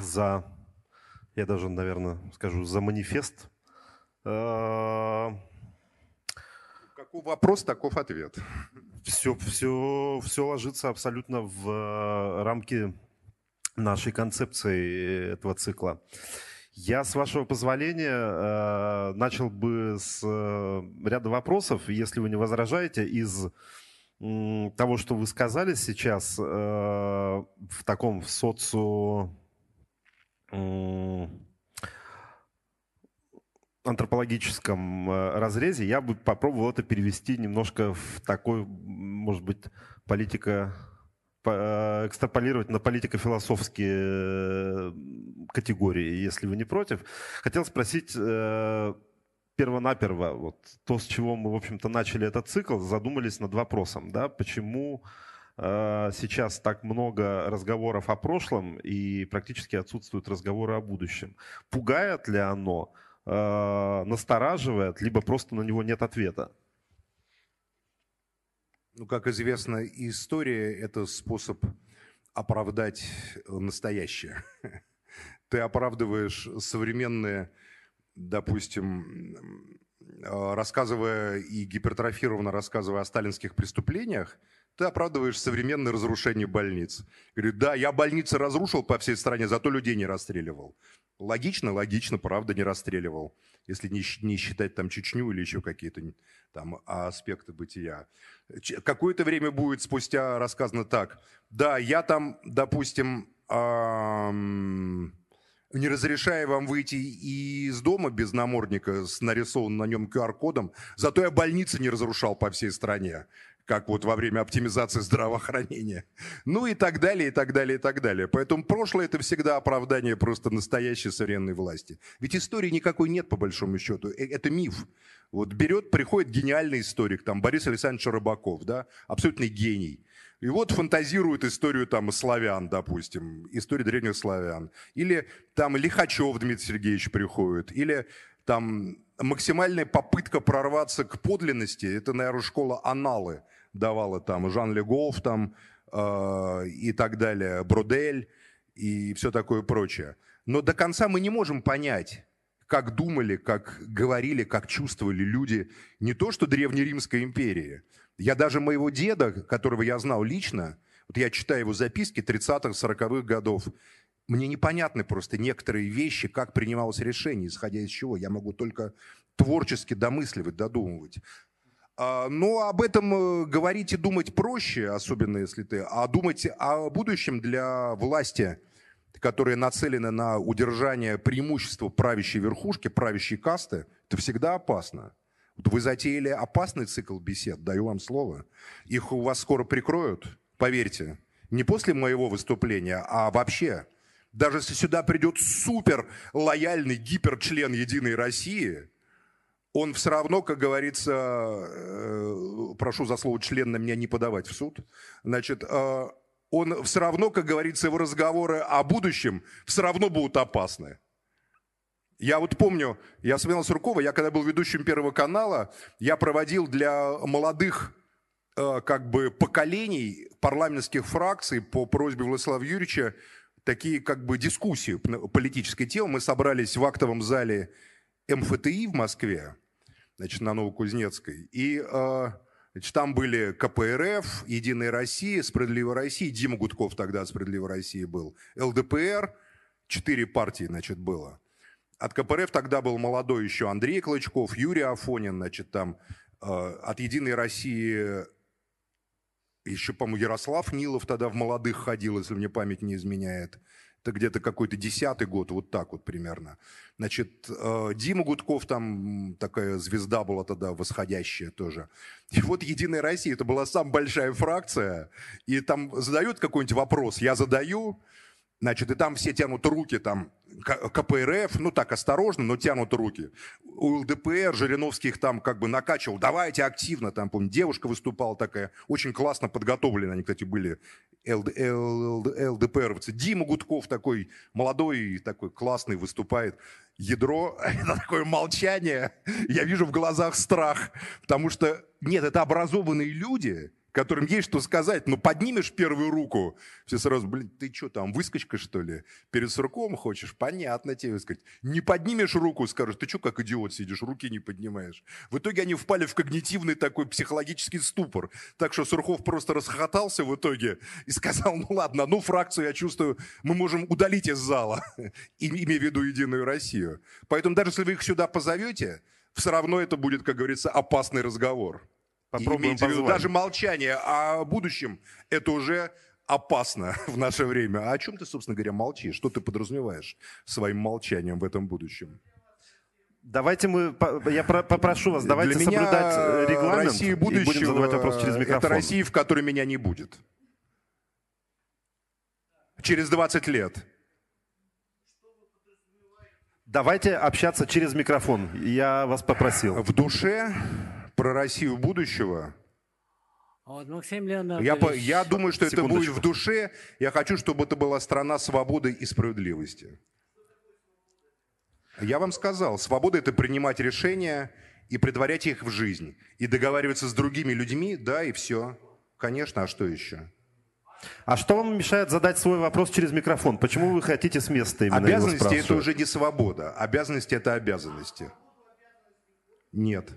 за, я даже, наверное, скажу, за манифест. Э, Каков вопрос, таков ответ. Все, все, все ложится абсолютно в э, рамки нашей концепции этого цикла. Я, с вашего позволения, э, начал бы с э, ряда вопросов, если вы не возражаете, из того, что вы сказали сейчас в таком социо антропологическом э, разрезе я бы попробовал это перевести немножко в такой, может быть, политика э, экстраполировать на политико-философские э, категории, если вы не против. Хотел спросить первонаперво, вот то, с чего мы, в общем-то, начали этот цикл, задумались над вопросом, да, почему сейчас так много разговоров о прошлом и практически отсутствуют разговоры о будущем. Пугает ли оно? э, настораживает, либо просто на него нет ответа? Ну, как известно, история – это способ оправдать настоящее. <laughs> Ты оправдываешь современные, допустим, рассказывая и гипертрофированно рассказывая о сталинских преступлениях, ты оправдываешь современное разрушение больниц. Говорит, да, я больницы разрушил по всей стране, зато людей не расстреливал. Логично, логично, правда, не расстреливал, если не, не считать там Чечню или еще какие-то там аспекты бытия. Какое-то время будет спустя рассказано так. Да, я там, допустим, не разрешаю вам выйти из дома без намордника с нарисованным на нем QR-кодом, зато я больницы не разрушал по всей стране как вот во время оптимизации здравоохранения. Ну и так далее, и так далее, и так далее. Поэтому прошлое – это всегда оправдание просто настоящей современной власти. Ведь истории никакой нет, по большому счету. Э, это миф. Вот берет, приходит гениальный историк, там, Борис Александрович Рыбаков, да, абсолютный гений. И вот фантазирует историю там славян, допустим, историю древних славян. Или там Лихачев Дмитрий Сергеевич приходит. Или там максимальная попытка прорваться к подлинности, это, наверное, школа аналы – давала там Жан Легов там э, и так далее, Бродель и все такое прочее. Но до конца мы не можем понять, как думали, как говорили, как чувствовали люди не то что Древнеримской империи. Я даже моего деда, которого я знал лично, вот я читаю его записки 30-х, 40-х годов, мне непонятны просто некоторые вещи, как принималось решение, исходя из чего. Я могу только творчески домысливать, додумывать. А, но об этом э, говорить и думать проще, особенно если ты, а думать о будущем для власти, которые нацелены на удержание преимущества правящей верхушки, правящей касты, это всегда опасно. Вы затеяли опасный цикл бесед, даю вам слово. Их у вас скоро прикроют, поверьте. Не после моего выступления, а вообще. Даже если сюда придет супер лояльный гиперчлен Единой России – он все равно, как говорится, э, прошу за слово член на меня не подавать в суд, значит, э, он все равно, как говорится, его разговоры о будущем все равно будут опасны. Я вот помню, я вспоминал Суркова, я когда был ведущим Первого канала, я проводил для молодых э, как бы поколений парламентских фракций по просьбе Владислава Юрьевича такие как бы дискуссии политической темы. Мы собрались в актовом зале МФТИ в Москве, значит, на Новокузнецкой. И э, значит, там были КПРФ, Единая Россия, Справедливая Россия, Дима Гудков тогда от Справедливой России был, ЛДПР, четыре партии, значит, было. От КПРФ тогда был молодой еще Андрей Клычков, Юрий Афонин, значит, там э, от Единой России еще, по-моему, Ярослав Нилов тогда в молодых ходил, если мне память не изменяет где-то какой-то десятый год, вот так вот примерно. Значит, э, Дима Гудков там такая звезда была тогда восходящая тоже. И вот «Единая Россия» это была самая большая фракция, и там задают какой-нибудь вопрос, я задаю, Значит, и там все тянут руки, там, КПРФ, ну так, осторожно, но тянут руки. У ЛДПР Жириновский их там как бы накачивал, давайте активно, там, помню, девушка выступала такая, очень классно подготовлены, они, кстати, были ЛД, ЛД, ЛДПРовцы. Дима Гудков такой молодой, такой классный выступает. Ядро, <laughs> это такое молчание, я вижу в глазах страх, потому что, нет, это образованные люди, которым есть что сказать, но поднимешь первую руку, все сразу, блин, ты что там, выскочка что ли? Перед сурком хочешь? Понятно тебе сказать. Не поднимешь руку, скажешь, ты что как идиот сидишь, руки не поднимаешь. В итоге они впали в когнитивный такой психологический ступор. Так что Сурхов просто расхохотался в итоге и сказал, ну ладно, одну фракцию, я чувствую, мы можем удалить из зала, <laughs> имея в виду Единую Россию. Поэтому даже если вы их сюда позовете, все равно это будет, как говорится, опасный разговор. Попробуем виду, даже молчание о будущем – это уже опасно <laughs> в наше время. А о чем ты, собственно говоря, молчишь? Что ты подразумеваешь своим молчанием в этом будущем? Давайте мы, я попрошу вас, давайте Для соблюдать э, регламент Россия будущего, и будем задавать вопрос через микрофон. Это Россия, в которой меня не будет. Через 20 лет. Давайте общаться через микрофон. Я вас попросил. В душе про Россию будущего. Вот, Максим Я, по, я думаю, что это будет в душе. Я хочу, чтобы это была страна свободы и справедливости. Я вам сказал, свобода – это принимать решения и предварять их в жизнь. И договариваться с другими людьми, да, и все. Конечно, а что еще? А что вам мешает задать свой вопрос через микрофон? Почему вы хотите с места именно Обязанности – это уже не свобода. Обязанности – это обязанности. Нет.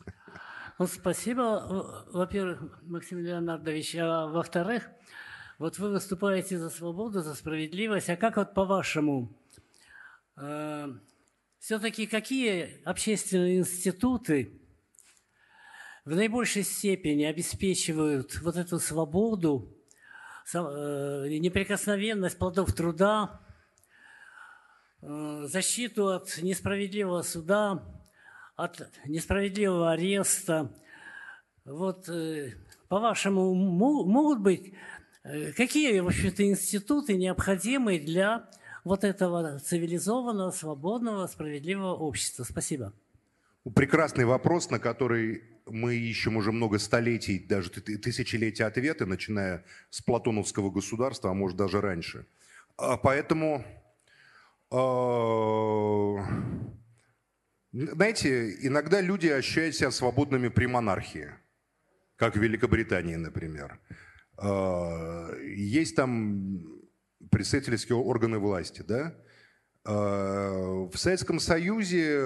Ну, спасибо, во-первых, Максим Леонардович. А во-вторых, вот вы выступаете за свободу, за справедливость. А как вот по-вашему, э, все-таки какие общественные институты в наибольшей степени обеспечивают вот эту свободу, э, неприкосновенность плодов труда, э, защиту от несправедливого суда, от несправедливого ареста. Вот, э, по-вашему, могут быть э, какие, в общем-то, институты необходимы для вот этого цивилизованного, свободного, справедливого общества? Спасибо. Прекрасный вопрос, на который мы ищем уже много столетий, даже тысячелетия ответы, начиная с платоновского государства, а может даже раньше. А поэтому э, знаете, иногда люди ощущают себя свободными при монархии, как в Великобритании, например. А, есть там представительские органы власти, да? А, в Советском Союзе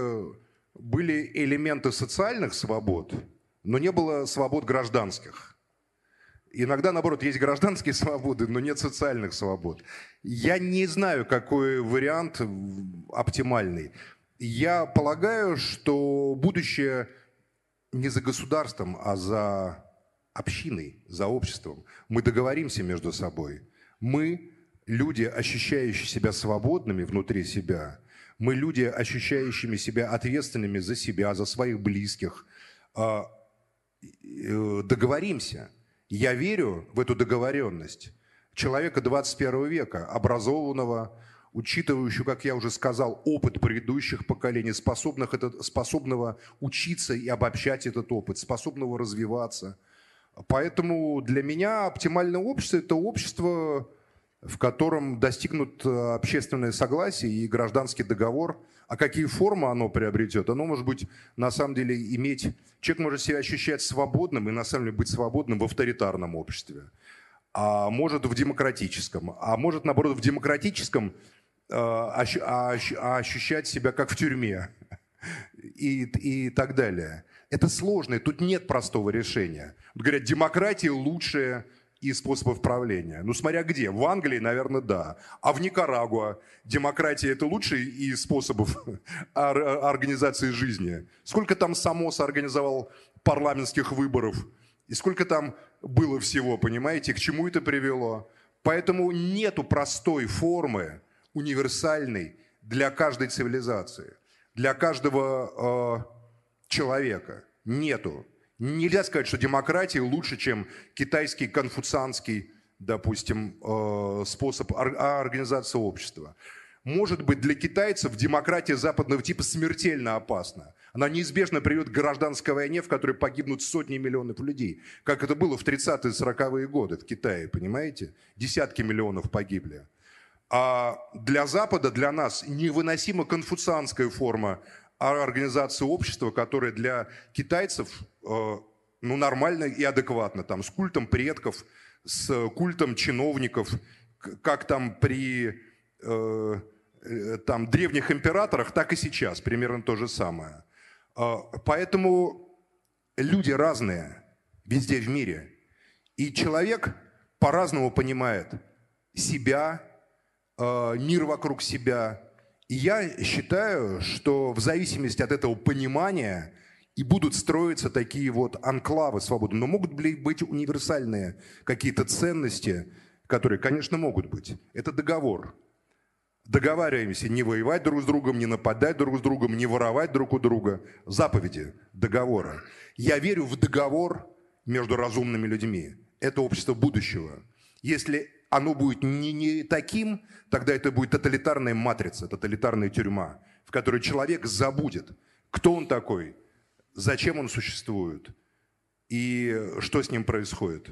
были элементы социальных свобод, но не было свобод гражданских. Иногда, наоборот, есть гражданские свободы, но нет социальных свобод. Я не знаю, какой вариант оптимальный. Я полагаю, что будущее не за государством, а за общиной, за обществом. Мы договоримся между собой. Мы люди, ощущающие себя свободными внутри себя, мы люди, ощущающими себя ответственными за себя, за своих близких, а, э, договоримся. Я верю в эту договоренность человека 21 века, образованного, учитывающую, как я уже сказал, опыт предыдущих поколений, способных это, способного учиться и обобщать этот опыт, способного развиваться. Поэтому для меня оптимальное общество – это общество, в котором достигнут э, общественное согласие и гражданский договор. А какие формы оно приобретет? Оно может быть, на самом деле, иметь... Человек может себя ощущать свободным и, на самом деле, быть свободным в авторитарном обществе. А может в демократическом. А может, наоборот, в демократическом ощущать себя как в тюрьме <laughs> и, и так далее. Это сложно, тут нет простого решения. Говорят, демократия лучшая из способов правления. Ну, смотря где. В Англии, наверное, да. А в Никарагуа демократия – это лучший из способов <laughs> организации жизни. Сколько там Самос организовал парламентских выборов? И сколько там было всего, понимаете? К чему это привело? Поэтому нету простой формы, универсальный для каждой цивилизации, для каждого э, человека. Нету. Нельзя сказать, что демократия лучше, чем китайский конфуцианский допустим, э, способ организации общества. Может быть, для китайцев демократия западного типа смертельно опасна. Она неизбежно приведет к гражданской войне, в которой погибнут сотни миллионов людей. Как это было в 30-е 40-е годы в Китае, понимаете? Десятки миллионов погибли. А для Запада, для нас невыносима конфуцианская форма организации общества, которая для китайцев э, ну, нормально и адекватно, там, с культом предков, с культом чиновников, как там при э, э, там, древних императорах, так и сейчас примерно то же самое. Э, поэтому люди разные везде в мире. И человек по-разному понимает себя, мир вокруг себя. И я считаю, что в зависимости от этого понимания и будут строиться такие вот анклавы свободы. Но могут быть универсальные какие-то ценности, которые, конечно, могут быть. Это договор. Договариваемся не воевать друг с другом, не нападать друг с другом, не воровать друг у друга. Заповеди договора. Я верю в договор между разумными людьми. Это общество будущего. Если оно будет не, не таким, тогда это будет тоталитарная матрица, тоталитарная тюрьма, в которой человек забудет, кто он такой, зачем он существует и что с ним происходит.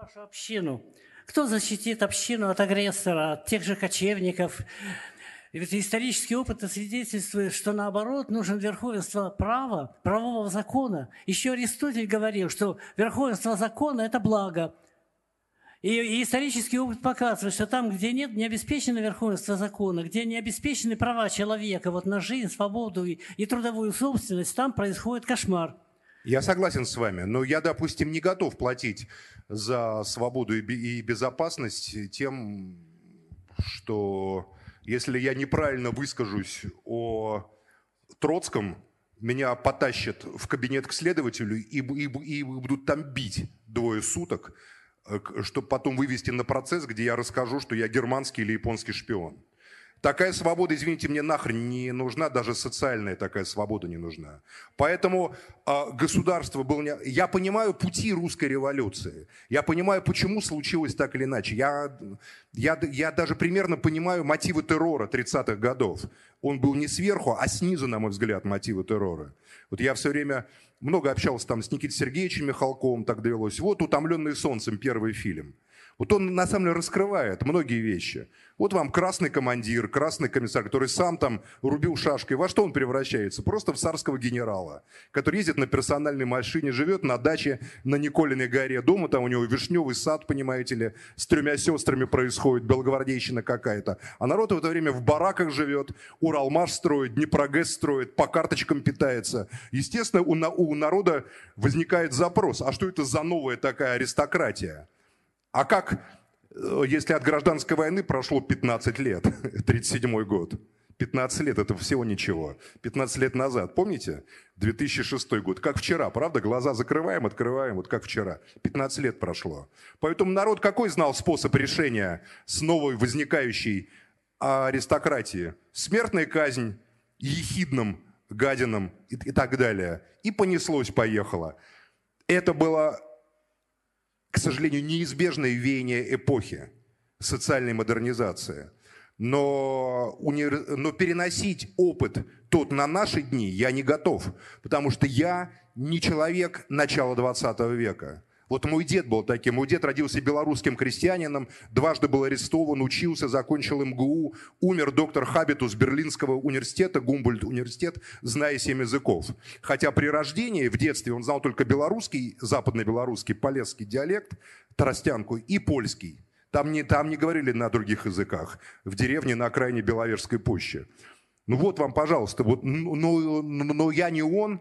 вашу общину? Кто защитит общину от агрессора, от тех же кочевников? Ведь исторический опыт свидетельствует, что наоборот нужно верховенство права, правового закона. Еще Аристотель говорил, что верховенство закона – это благо. И, исторический опыт показывает, что там, где нет не обеспечено верховенство закона, где не обеспечены права человека вот на жизнь, свободу и, и трудовую собственность, там происходит кошмар. Я согласен с вами, но я, допустим, не готов платить за свободу и безопасность тем, что если я неправильно выскажусь о Троцком, меня потащат в кабинет к следователю и, и, и будут там бить двое суток, э, чтобы потом вывести на процесс, где я расскажу, что я германский или японский шпион. Такая свобода, извините, мне нахрен не нужна, даже социальная такая свобода не нужна. Поэтому э, государство было... Не... Я понимаю пути русской революции. Я понимаю, почему случилось так или иначе. Я, я, я даже примерно понимаю мотивы террора 30-х годов. Он был не сверху, а снизу, на мой взгляд, мотивы террора. Вот я все время много общался там с Никитой Сергеевичем Михалковым, так довелось. Вот «Утомленный солнцем» первый фильм – вот он на самом деле раскрывает многие вещи. Вот вам красный командир, красный комиссар, который сам там рубил шашкой. Во что он превращается? Просто в царского генерала, который ездит на персональной машине, живет на даче на Николиной горе. Дома там у него вишневый сад, понимаете ли, с тремя сестрами происходит, белогвардейщина какая-то. А народ в это время в бараках живет, Уралмаш строит, Днепрогэс строит, по карточкам питается. Естественно, у, у народа возникает запрос, а что это за новая такая аристократия? А как, э, если от гражданской войны прошло 15 лет, <laughs> 37 год? 15 лет, это всего ничего. 15 лет назад, помните? 2006 год. Как вчера, правда? Глаза закрываем, открываем, вот как вчера. 15 лет прошло. Поэтому народ какой знал способ решения с новой возникающей аристократии? Смертная казнь, ехидным гадином и, и так далее. И понеслось, поехало. Это было к сожалению, неизбежное веяние эпохи социальной модернизации. Но, но переносить опыт тот на наши дни я не готов, потому что я не человек начала 20 века. Вот мой дед был таким. Мой дед родился белорусским крестьянином, дважды был арестован, учился, закончил МГУ, умер доктор Хабитус Берлинского университета, Гумбольд университет, зная семь языков. Хотя при рождении, в детстве, он знал только белорусский, западно-белорусский, полесский диалект, тростянку и польский. Там не, там не говорили на других языках. В деревне на окраине Беловежской пущи. Ну вот вам, пожалуйста, вот, но, но, но я не он,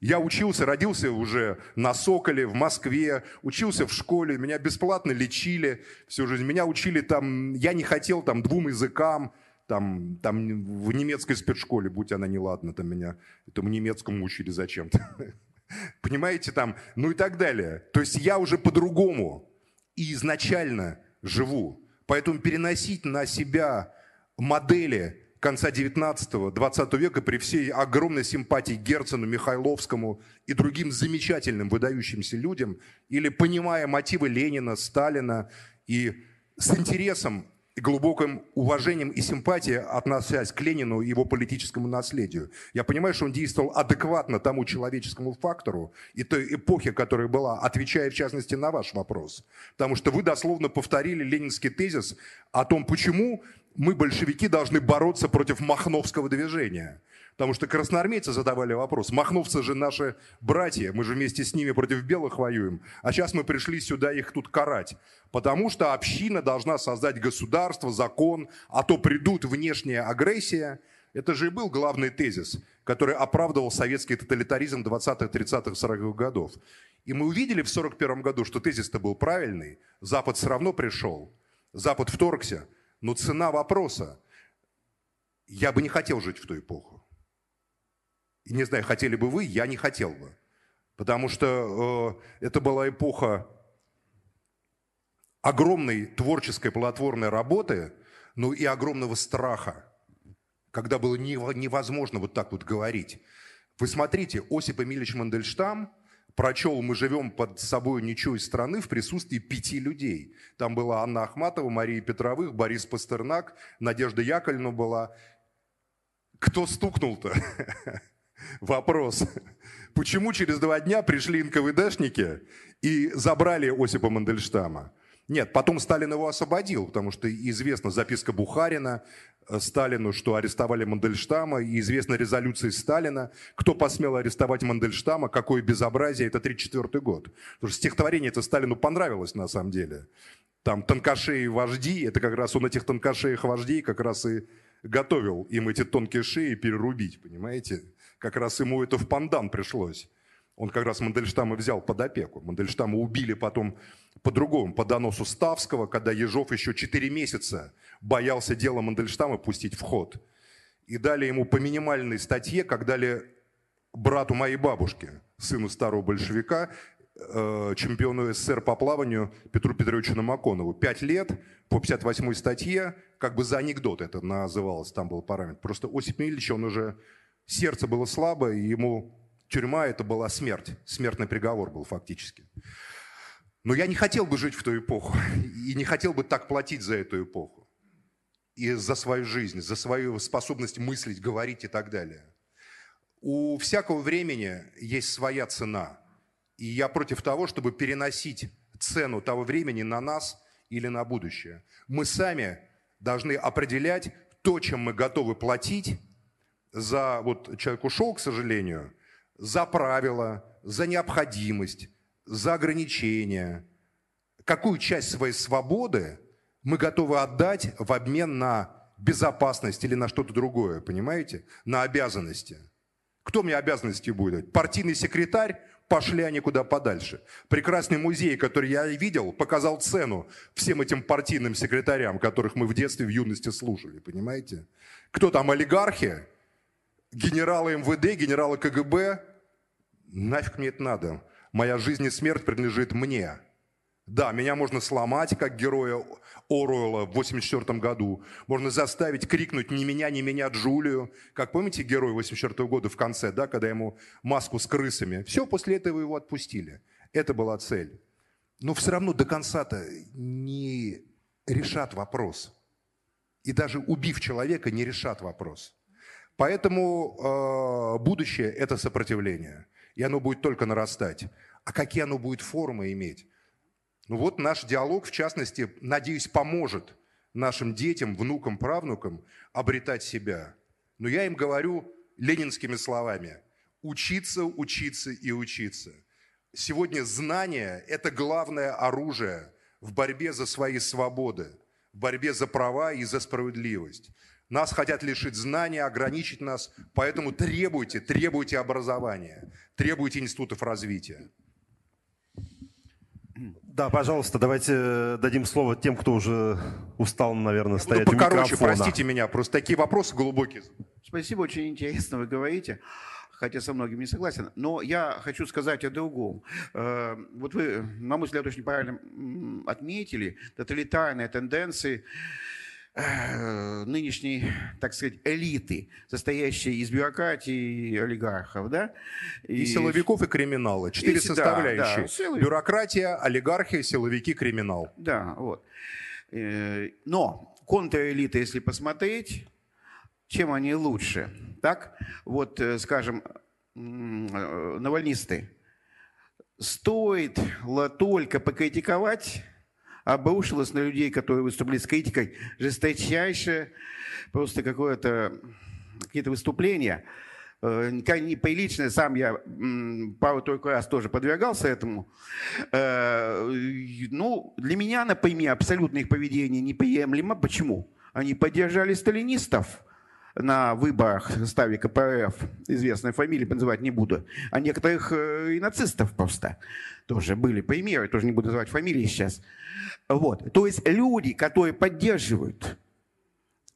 я учился, родился уже на Соколе, в Москве, учился в школе, меня бесплатно лечили всю жизнь. Меня учили там, я не хотел там двум языкам, там, там в немецкой спецшколе, будь она неладна, там меня этому немецкому учили зачем-то. <laughs> Понимаете, там, ну и так далее. То есть я уже по-другому и изначально живу. Поэтому переносить на себя модели конца 19-20 века при всей огромной симпатии Герцену, Михайловскому и другим замечательным выдающимся людям, или понимая мотивы Ленина, Сталина и с интересом и глубоким уважением и симпатией относясь к Ленину и его политическому наследию. Я понимаю, что он действовал адекватно тому человеческому фактору и той эпохе, которая была, отвечая в частности на ваш вопрос. Потому что вы дословно повторили ленинский тезис о том, почему мы, большевики, должны бороться против махновского движения. Потому что красноармейцы задавали вопрос, махновцы же наши братья, мы же вместе с ними против белых воюем, а сейчас мы пришли сюда их тут карать. Потому что община должна создать государство, закон, а то придут внешняя агрессия. Это же и был главный тезис, который оправдывал советский тоталитаризм 20-х, 30-х, 40-х годов. И мы увидели в 41 году, что тезис-то был правильный, Запад все равно пришел, Запад вторгся, но цена вопроса, я бы не хотел жить в ту эпоху. И не знаю, хотели бы вы, я не хотел бы. Потому что э, это была эпоха огромной творческой плодотворной работы, но и огромного страха, когда было невозможно вот так вот говорить. Вы смотрите, Осип Эмильевич Мандельштам прочел «Мы живем под собой ничего из страны» в присутствии пяти людей. Там была Анна Ахматова, Мария Петровых, Борис Пастернак, Надежда Яковлевна была. Кто стукнул-то? <laughs> Вопрос. Почему через два дня пришли НКВДшники и забрали Осипа Мандельштама? Нет, потом Сталин его освободил, потому что известна записка Бухарина э, Сталину, что арестовали Мандельштама, и известна резолюция Сталина, кто посмел арестовать Мандельштама, какое безобразие, это 1934 год. Потому что стихотворение это Сталину понравилось на самом деле. Там тонкошеи вожди, это как раз он этих тонкошеях вождей как раз и готовил им эти тонкие шеи перерубить, понимаете? Как раз ему это в пандан пришлось. Он как раз Мандельштама взял под опеку. Мандельштама убили потом по-другому, по доносу Ставского, когда Ежов еще 4 месяца боялся дело Мандельштама пустить в ход. И дали ему по минимальной статье, как дали брату моей бабушки, сыну старого большевика, э, чемпиону СССР по плаванию Петру Петровичу Намаконову. Пять лет по 58-й статье, как бы за анекдот это называлось, там был параметр. Просто Осип Мильевич, он уже, сердце было слабо, и ему тюрьма это была смерть. Смертный приговор был фактически. Но я не хотел бы жить в ту эпоху. И не хотел бы так платить за эту эпоху. И за свою жизнь, за свою способность мыслить, говорить и так далее. У всякого времени есть своя цена. И я против того, чтобы переносить цену того времени на нас или на будущее. Мы сами должны определять то, чем мы готовы платить за... Вот человек ушел, к сожалению, за правила, за необходимость, за ограничения. Какую часть своей свободы мы готовы отдать в обмен на безопасность или на что-то другое, понимаете? На обязанности. Кто мне обязанности будет? Партийный секретарь? Пошли они куда подальше. Прекрасный музей, который я видел, показал цену всем этим партийным секретарям, которых мы в детстве, в юности слушали, понимаете? Кто там, олигархи? Генералы МВД, генералы КГБ? Нафиг мне это надо? Моя жизнь и смерть принадлежит мне. Да, меня можно сломать, как героя Оруэлла в 84 году. Можно заставить крикнуть «не меня, не меня, Джулию». Как помните герой 84 года в конце, да, когда ему маску с крысами? Все, после этого его отпустили. Это была цель. Но все равно до конца-то не решат вопрос. И даже убив человека, не решат вопрос. Поэтому э, будущее – это сопротивление – и оно будет только нарастать. А какие оно будет формы иметь? Ну вот наш диалог, в частности, надеюсь, поможет нашим детям, внукам, правнукам обретать себя. Но я им говорю ленинскими словами. Учиться, учиться и учиться. Сегодня знание – это главное оружие в борьбе за свои свободы, в борьбе за права и за справедливость. Нас хотят лишить знания, ограничить нас, поэтому требуйте, требуйте образования, требуйте институтов развития. Да, пожалуйста, давайте э, дадим слово тем, кто уже устал, наверное, стоять буду покороче, у микрофона. простите меня, просто такие вопросы глубокие. Спасибо, очень интересно вы говорите хотя со многими не согласен. Но я хочу сказать о другом. Э, вот вы, на мой взгляд, очень правильно отметили тоталитарные тенденции нынешней, так сказать, элиты, состоящей из бюрократии и олигархов, да? И, и силовиков, и криминала. Четыре и, составляющие. Да, да, Бюрократия, олигархия, силовики, криминал. Да, вот. Э, но контрэлиты, если посмотреть, чем они лучше? Так, вот, э, скажем, навальнисты. Стоит только покритиковать обрушилась на людей, которые выступили с критикой, жесточайшее просто какое-то какие-то выступления, э, неприличное, сам я пару-тройку раз тоже подвергался этому. Э, ну, для меня, например, абсолютно их поведение неприемлемо. Почему? Они поддержали сталинистов на выборах в составе КПРФ, известной фамилии называть не буду, а некоторых э, и нацистов просто тоже были примеры, тоже не буду называть фамилии сейчас. Вот. То есть люди, которые поддерживают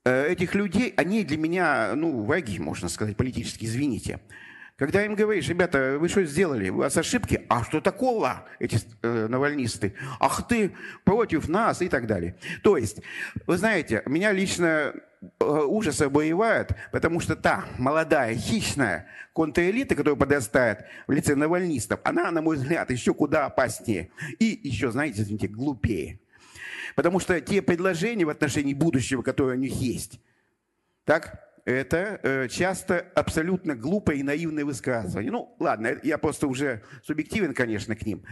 э, этих людей, они для меня, ну, враги, можно сказать, политически, извините. Когда им говоришь, ребята, вы что сделали? У вас ошибки? А что такого, эти э, навальнисты? Ах ты против нас и так далее. То есть, вы знаете, меня лично э, ужас обоевает, потому что та молодая, хищная контрэлита, которая подрастает в лице навальнистов, она, на мой взгляд, еще куда опаснее. И еще, знаете, извините, глупее. Потому что те предложения в отношении будущего, которые у них есть, так, это э, часто абсолютно глупое и наивное высказывание. Ну, ладно, я просто уже субъективен, конечно, к ним.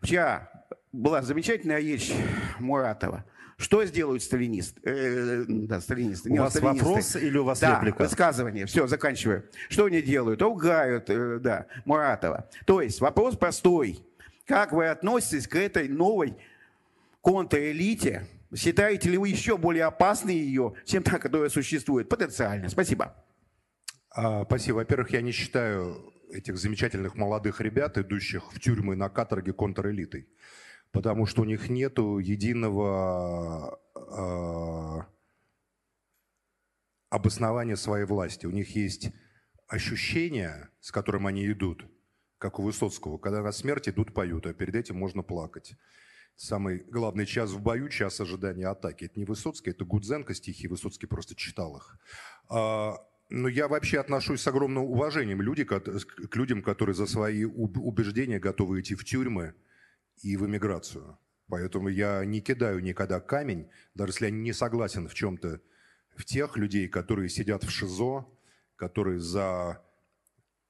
Вчера была замечательная речь Муратова. Что сделают сталинист? Э, да, сталинисты. У вас вопрос или у вас да, реплика? высказывание. Все, заканчиваю. Что они делают? Ругают, э, да, Муратова. То есть вопрос простой. Как вы относитесь к этой новой контрэлите, Считаете ли вы еще более опасной ее, чем та, которая существует потенциально? Спасибо. А, спасибо. Во-первых, я не считаю этих замечательных молодых ребят, идущих в тюрьмы на каторге контрэлитой, потому что у них нет единого э, обоснования своей власти. У них есть ощущение, с которым они идут, как у Высоцкого, когда на смерть идут поют, а перед этим можно плакать самый главный час в бою, час ожидания атаки. Это не Высоцкий, это Гудзенко стихи, Высоцкий просто читал их. А, но я вообще отношусь с огромным уважением люди, к людям, которые за свои убеждения готовы идти в тюрьмы и в эмиграцию. Поэтому я не кидаю никогда камень, даже если я не согласен в чем-то, в тех людей, которые сидят в ШИЗО, которые за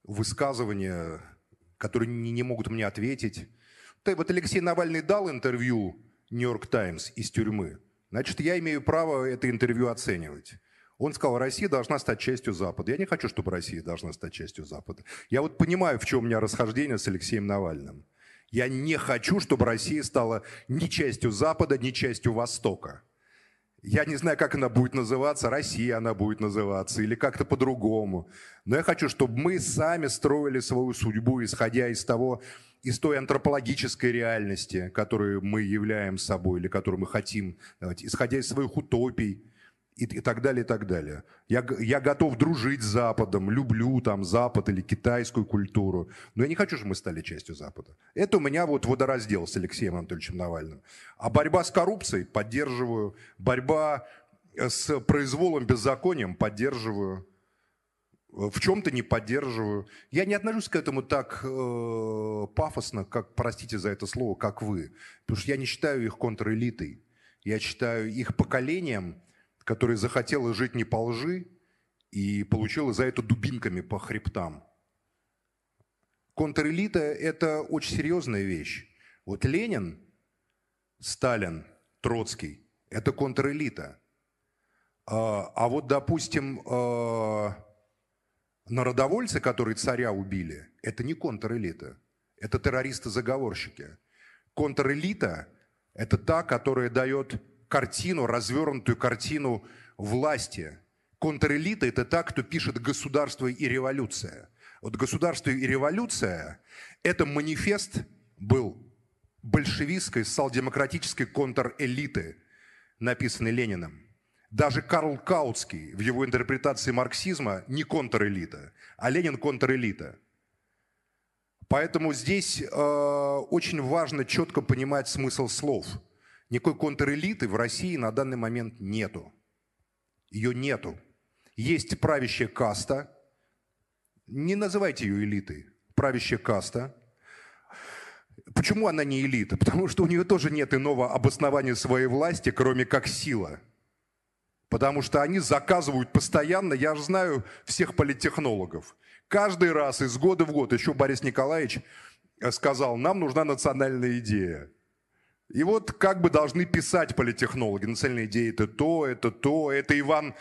высказывания, которые не, не могут мне ответить, вот Алексей Навальный дал интервью «Нью-Йорк Таймс» из тюрьмы, значит, я имею право это интервью оценивать. Он сказал, Россия должна стать частью Запада. Я не хочу, чтобы Россия должна стать частью Запада. Я вот понимаю, в чем у меня расхождение с Алексеем Навальным. Я не хочу, чтобы Россия стала ни частью Запада, ни частью Востока. Я не знаю, как она будет называться, Россия она будет называться, или как-то по-другому. Но я хочу, чтобы мы сами строили свою судьбу, исходя из того, из той антропологической реальности, которую мы являем собой или которую мы хотим, давайте, исходя из своих утопий и, и так далее, и так далее. Я, я готов дружить с Западом, люблю там Запад или китайскую культуру, но я не хочу, чтобы мы стали частью Запада. Это у меня вот водораздел с Алексеем Анатольевичем Навальным. А борьба с коррупцией поддерживаю, борьба с произволом, беззаконием поддерживаю в чем-то не поддерживаю. Я не отношусь к этому так э, пафосно, как, простите за это слово, как вы. Потому что я не считаю их контрэлитой. Я считаю их поколением, которое захотело жить не по лжи и получило за это дубинками по хребтам. Контрэлита – это очень серьезная вещь. Вот Ленин, Сталин, Троцкий – это контрэлита. А, а вот, допустим, э, Народовольцы, которые царя убили, это не контрэлита, это террористы-заговорщики. Контрэлита – это та, которая дает картину, развернутую картину власти. Контрэлита – это та, кто пишет «Государство и революция». Вот «Государство и революция» – это манифест был большевистской, социал-демократической контрэлиты, написанный Лениным. Даже Карл Каутский в его интерпретации марксизма не контрэлита, а Ленин контрэлита. Поэтому здесь э, очень важно четко понимать смысл слов. Никакой контрэлиты в России на данный момент нету. Ее нету. Есть правящая каста. Не называйте ее элитой. Правящая каста. Почему она не элита? Потому что у нее тоже нет иного обоснования своей власти, кроме как сила. Потому что они заказывают постоянно, я же знаю всех политтехнологов. Каждый раз из года в год, еще Борис Николаевич сказал, нам нужна национальная идея. И вот как бы должны писать политтехнологи. Национальная идея это то, это то, это Иван,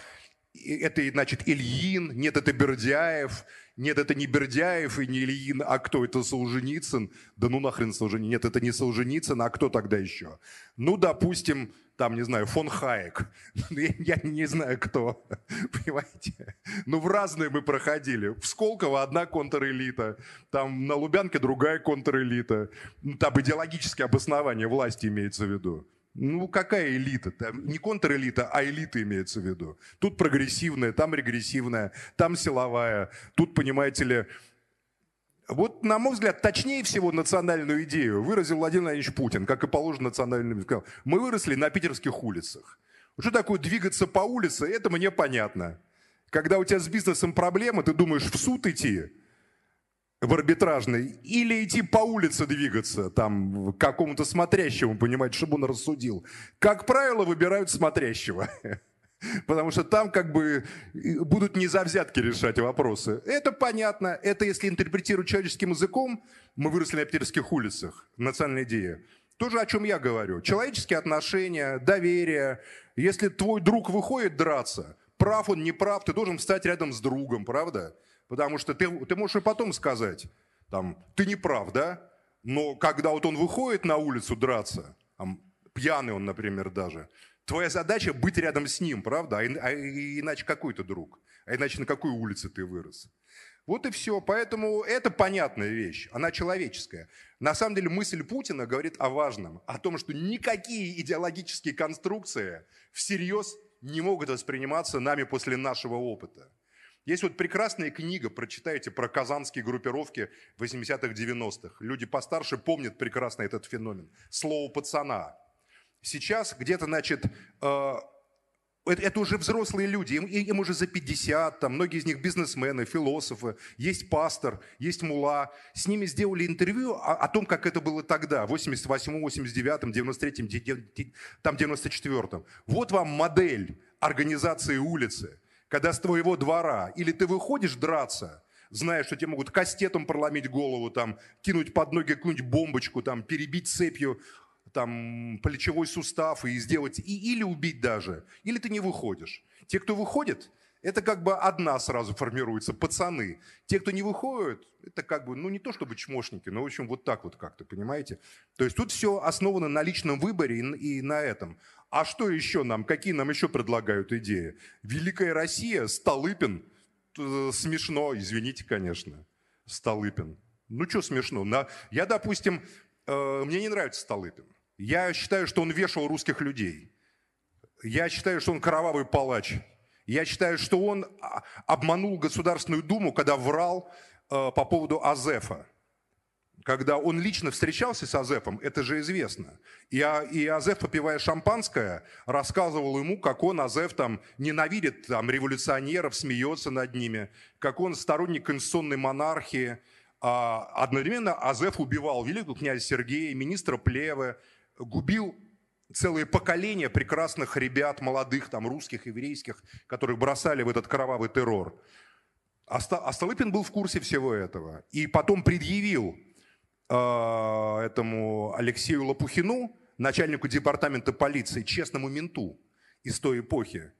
это, значит, Ильин, нет, это Бердяев, нет, это не Бердяев и не Ильин, а кто? Это Солженицын. Да ну нахрен Солженицын. Нет, это не Солженицын, а кто тогда еще? Ну, допустим, там, не знаю, фон Хаек. <laughs> Я, не знаю, кто. <laughs> Понимаете? Ну, в разные мы проходили. В Сколково одна контрэлита, там на Лубянке другая контрэлита. Ну, там идеологическое обоснование власти имеется в виду. Ну, какая элита? Там не контрэлита, а элита имеется в виду. Тут прогрессивная, там регрессивная, там силовая. Тут, понимаете ли, вот, на мой взгляд, точнее всего национальную идею выразил Владимир Владимирович Путин, как и положено национальным. Мы выросли на питерских улицах. Что такое двигаться по улице, это мне понятно. Когда у тебя с бизнесом проблемы, ты думаешь в суд идти, в арбитражный, или идти по улице двигаться, там, к какому-то смотрящему, понимаете, чтобы он рассудил. Как правило, выбирают смотрящего. <laughs> Потому что там как бы будут не за взятки решать вопросы. Это понятно. Это если интерпретировать человеческим языком, мы выросли на питерских улицах, национальная идея. Тоже о чем я говорю. Человеческие отношения, доверие. Если твой друг выходит драться, прав он, не прав, ты должен встать рядом с другом, правда? Потому что ты, ты можешь и потом сказать, там, ты не прав, да? Но когда вот он выходит на улицу драться, там, пьяный он, например, даже, Твоя задача быть рядом с ним, правда? А, а иначе какой ты друг? А иначе на какой улице ты вырос? Вот и все. Поэтому это понятная вещь. Она человеческая. На самом деле мысль Путина говорит о важном. О том, что никакие идеологические конструкции всерьез не могут восприниматься нами после нашего опыта. Есть вот прекрасная книга, прочитайте про казанские группировки 80-х, 90-х. Люди постарше помнят прекрасно этот феномен. Слово пацана. Сейчас где-то, значит, э, это, уже взрослые люди, им, им уже за 50, там, многие из них бизнесмены, философы, есть пастор, есть мула. С ними сделали интервью о, о том, как это было тогда, в 88 89 93 там 94-м. Вот вам модель организации улицы, когда с твоего двора или ты выходишь драться, зная, что тебе могут кастетом проломить голову, там, кинуть под ноги какую-нибудь бомбочку, там, перебить цепью там, плечевой сустав и сделать, и, или убить даже, или ты не выходишь. Те, кто выходит, это как бы одна сразу формируется, пацаны. Те, кто не выходит, это как бы, ну не то чтобы чмошники, но в общем вот так вот как-то, понимаете? То есть тут все основано на личном выборе и, и на этом. А что еще нам, какие нам еще предлагают идеи? Великая Россия, Столыпин, смешно, извините, конечно, Столыпин. Ну что смешно? Я, допустим, э, мне не нравится Столыпин. Я считаю, что он вешал русских людей. Я считаю, что он кровавый палач. Я считаю, что он а, обманул Государственную Думу, когда врал э, по поводу Азефа. Когда он лично встречался с Азефом, это же известно. И, и Азеф, попивая шампанское, рассказывал ему, как он, Азеф, там, ненавидит там, революционеров, смеется над ними, как он сторонник конституционной монархии. А одновременно Азеф убивал великого князя Сергея, министра Плевы, губил целые поколения прекрасных ребят, молодых, там, русских, еврейских, которых бросали в этот кровавый террор. А Столыпин был в курсе всего этого. И потом предъявил этому Алексею Лопухину, начальнику департамента полиции, честному менту из той эпохи,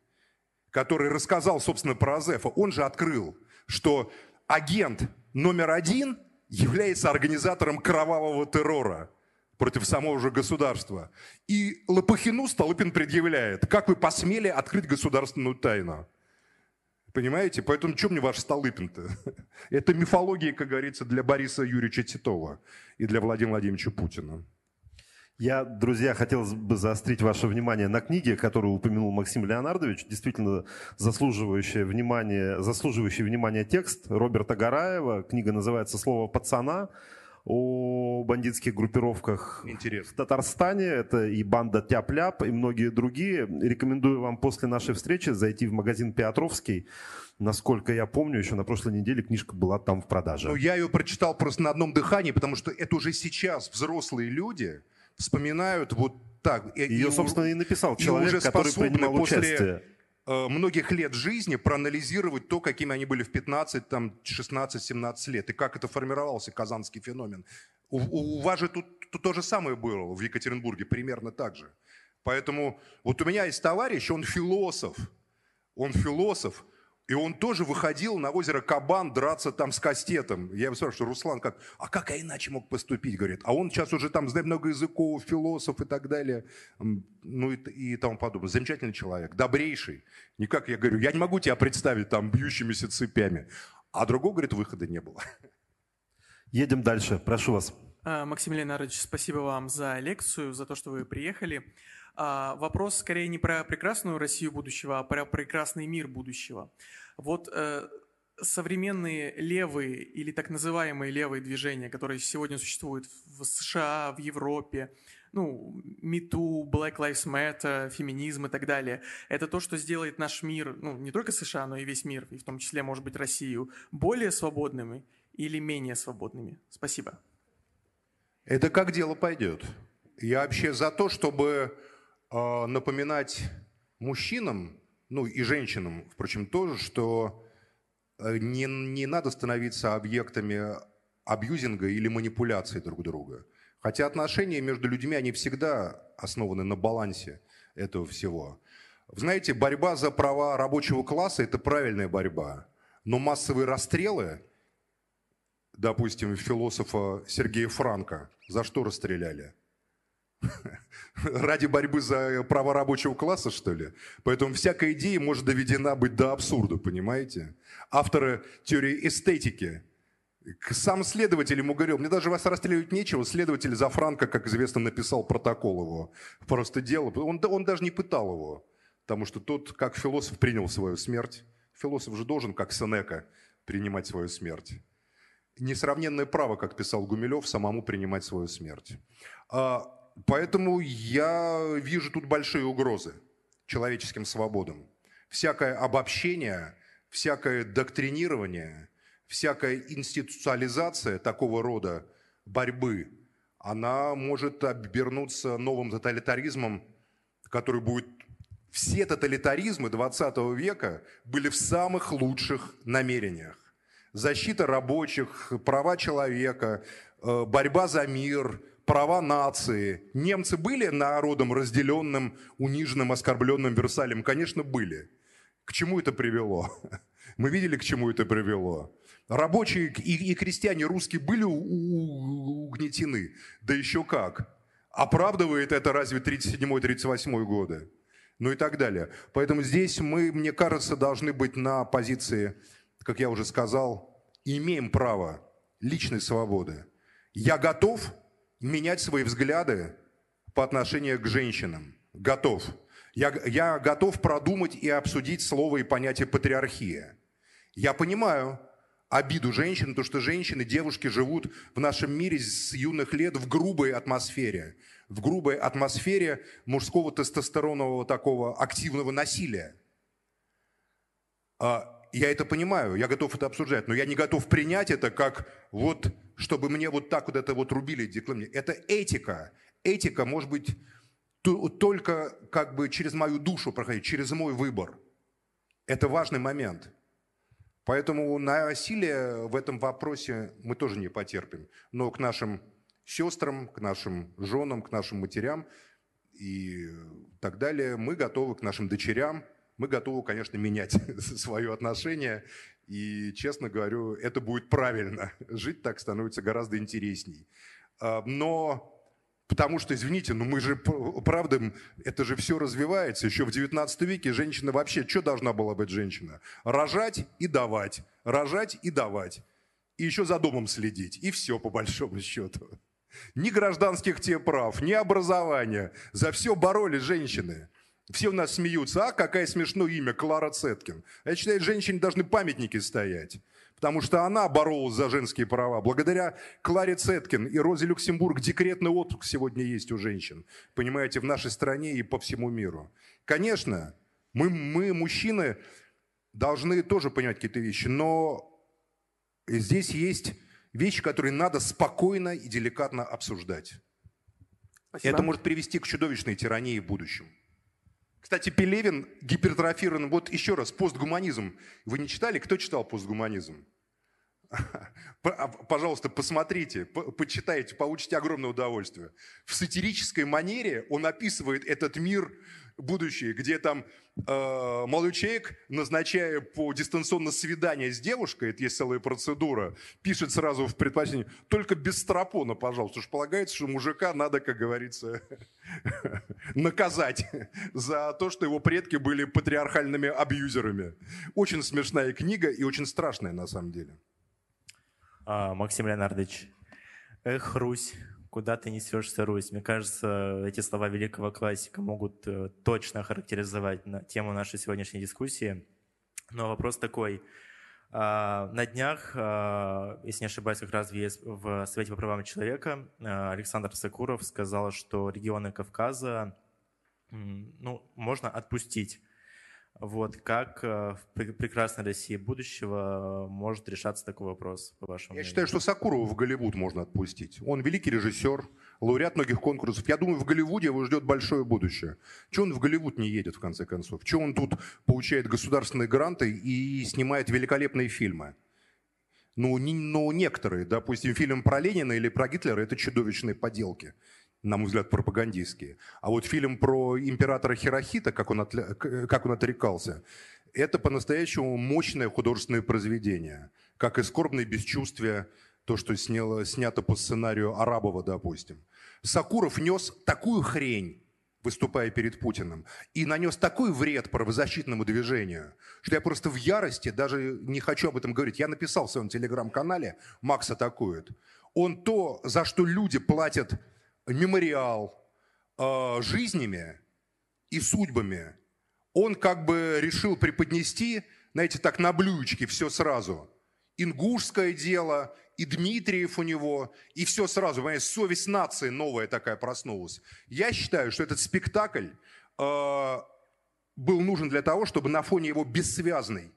который рассказал, собственно, про Азефа. Он же открыл, что агент номер один является организатором кровавого террора – против самого же государства. И Лопухину Столыпин предъявляет, как вы посмели открыть государственную тайну. Понимаете? Поэтому что мне ваш Столыпин-то? <laughs> Это мифология, как говорится, для Бориса Юрьевича Титова и для Владимира Владимировича Путина. Я, друзья, хотел бы заострить ваше внимание на книге, которую упомянул Максим Леонардович. Действительно заслуживающий внимания, заслуживающий внимания текст Роберта Гараева. Книга называется «Слово пацана». О бандитских группировках Интересно. в Татарстане. Это и банда Тяп-Ляп, и многие другие. Рекомендую вам после нашей встречи зайти в магазин Петровский. Насколько я помню, еще на прошлой неделе книжка была там в продаже. Ну, я ее прочитал просто на одном дыхании, потому что это уже сейчас взрослые люди вспоминают вот так. И- Ее, и собственно, и написал и человек, уже который принимал после участие. Э, многих лет жизни проанализировать то, какими они были в 15, там, 16, 17 лет, и как это формировался казанский феномен. У, у- вас же тут, тут то же самое было в Екатеринбурге, примерно так же. Поэтому вот у меня есть товарищ, он философ, он философ, и он тоже выходил на озеро Кабан драться там с кастетом. Я его спрашиваю, Руслан, как? А как я иначе мог поступить? Говорит, а он сейчас уже там знает много языков, философ и так далее. Ну и, и тому подобное. Замечательный человек, добрейший. Никак, я говорю, я не могу тебя представить там бьющимися цепями. А другого, говорит, выхода не было. Едем дальше. Прошу вас. А, Максим Леонардович, спасибо вам за лекцию, за то, что вы приехали. А, Вопрос скорее не про прекрасную Россию будущего, а про прекрасный мир будущего. Вот э, современные левые или так называемые левые движения, которые сегодня существуют в США, в Европе, ну, МИТУ, Black Lives Matter, феминизм и так далее, это то, что сделает наш мир, ну, не только США, но и весь мир, и в том числе, может быть, Россию, более свободными или менее свободными? Спасибо. Это как дело пойдет. Я вообще за то, чтобы напоминать мужчинам, ну и женщинам, впрочем, тоже, что э, не, не надо становиться объектами абьюзинга или манипуляции друг друга. Хотя отношения между людьми, они всегда основаны на балансе этого всего. Знаете, борьба за права рабочего класса – это правильная борьба. Но массовые расстрелы, допустим, философа Сергея Франка, за что расстреляли? <laughs> Ради борьбы за права рабочего класса, что ли? Поэтому всякая идея может доведена быть до абсурда, понимаете? Авторы теории эстетики. Сам следователь ему говорил, мне даже вас расстреливать нечего. Следователь за Франка, как известно, написал протокол его. Просто дело. Он, он даже не пытал его. Потому что тот, как философ, принял свою смерть. Философ же должен, как Сенека, принимать свою смерть несравненное право, как писал Гумилев, самому принимать свою смерть. А, Поэтому я вижу тут большие угрозы человеческим свободам. Всякое обобщение, всякое доктринирование, всякая институциализация такого рода борьбы, она может обернуться новым тоталитаризмом, который будет... Все тоталитаризмы 20 века были в самых лучших намерениях защита рабочих, права человека, э, борьба за мир, права нации. Немцы были народом разделенным, униженным, оскорбленным Версалем? Конечно, были. К чему это привело? <laughs> Мы видели, к чему это привело. Рабочие и, и крестьяне русские были угнетены. Да еще как. Оправдывает это разве 37-38 годы? Ну и так далее. Поэтому здесь мы, мне кажется, должны быть на позиции как я уже сказал, имеем право личной свободы. Я готов менять свои взгляды по отношению к женщинам. Готов. Я, я готов продумать и обсудить слово и понятие патриархия. Я понимаю обиду женщин, то, что женщины, девушки живут в нашем мире с юных лет в грубой атмосфере, в грубой атмосфере мужского тестостеронового такого активного насилия. А, Я это понимаю, я готов это обсуждать, но я не готов принять это как вот, чтобы мне вот так вот это вот рубили, декламировали. Это этика. Этика может быть только как бы через мою душу проходить, через мой выбор. Это важный момент. Поэтому насилие в этом вопросе мы тоже не потерпим. Но к нашим сестрам, к нашим женам, к нашим матерям и так далее мы готовы, к нашим дочерям, мы готовы, конечно, менять <laughs> свое отношение. И, честно говорю, это будет правильно. <laughs> Жить так становится гораздо интересней. А, Но Потому что, извините, ну мы же, правда, это же все развивается. Еще в 19 веке женщина вообще, что должна была быть женщина? Рожать и давать, рожать и давать. И еще за домом следить. И все, по большому <laughs> счету. Ни гражданских те прав, ни образования. За все боролись женщины. Все у нас смеются. А, какое смешное имя, Клара Цеткин. А Я считаю, женщине должны памятники стоять. потому что она боролась за женские права. Благодаря Кларе Цеткин и Розе Люксембург декретный отпуск сегодня есть у женщин, понимаете, в нашей стране и по всему миру. Конечно, мы, мы мужчины, должны тоже понимать какие-то вещи, но здесь есть вещи, которые надо спокойно и деликатно обсуждать. Спасибо. Это может привести к чудовищной тирании в будущем. Кстати, Пелевин гипертрофирован. Вот еще раз, постгуманизм. Вы не читали? Кто читал постгуманизм? <laughs> А, пожалуйста, посмотрите, почитайте, получите огромное удовольствие. В сатирической манере он описывает этот мир будущее, где там э, молодой человек, назначая по дистанционно свидание с девушкой, это есть целая процедура, пишет сразу в предпочтении, только без стропона, пожалуйста, уж полагается, что мужика надо, как говорится, <laughs> наказать за то, что его предки были патриархальными абьюзерами. Очень смешная книга и очень страшная на самом деле. А, Максим Леонардович, эх, Русь, куда ты несешься, Русь. Мне кажется, эти слова великого классика могут э, точно характеризовать тему нашей сегодняшней дискуссии. Но вопрос такой. А, на днях, а, если не ошибаюсь, как раз в Совете по правам человека а, Александр Сакуров сказал, что регионы Кавказа ну, можно отпустить вот как э, в прекрасной России будущего может решаться такой вопрос, по вашему Я мнению? считаю, что Сакурова в Голливуд можно отпустить. Он великий режиссер, лауреат многих конкурсов. Я думаю, в Голливуде его ждет большое будущее. Чего он в Голливуд не едет, в конце концов? Чего он тут получает государственные гранты и снимает великолепные фильмы? Ну, не, ну, некоторые, допустим, фильм про Ленина или про Гитлера – это чудовищные поделки на мой взгляд, пропагандистские. А вот фильм про императора Хирохита, как он, отля... как он отрекался, это по-настоящему мощное художественное произведение. Как и «Скорбное бесчувствие», то, что сняло, снято по сценарию Арабова, допустим. Сакуров нес такую хрень, выступая перед Путиным, и нанес такой вред правозащитному движению, что я просто в ярости, даже не хочу об этом говорить. Я написал в своем телеграм-канале «Макс атакует». Он то, за что люди платят мемориал э, жизнями и судьбами, он как бы решил преподнести, знаете, так на блюдечке все сразу. Ингушское дело, и Дмитриев у него, и все сразу, понимаете, совесть нации новая такая проснулась. Я считаю, что этот спектакль э, был нужен для того, чтобы на фоне его бессвязной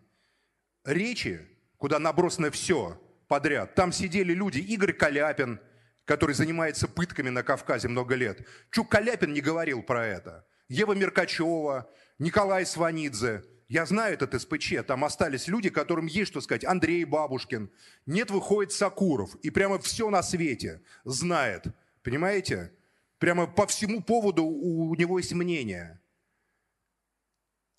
речи, куда набросано все подряд, там сидели люди, Игорь Каляпин – который занимается пытками на Кавказе много лет. Чук Каляпин не говорил про это. Ева Меркачева, Николай Сванидзе. Я знаю этот СПЧ, там остались люди, которым есть что сказать. Андрей Бабушкин. Нет, выходит Сакуров. И прямо все на свете знает. Понимаете? Прямо по всему поводу у него есть мнение.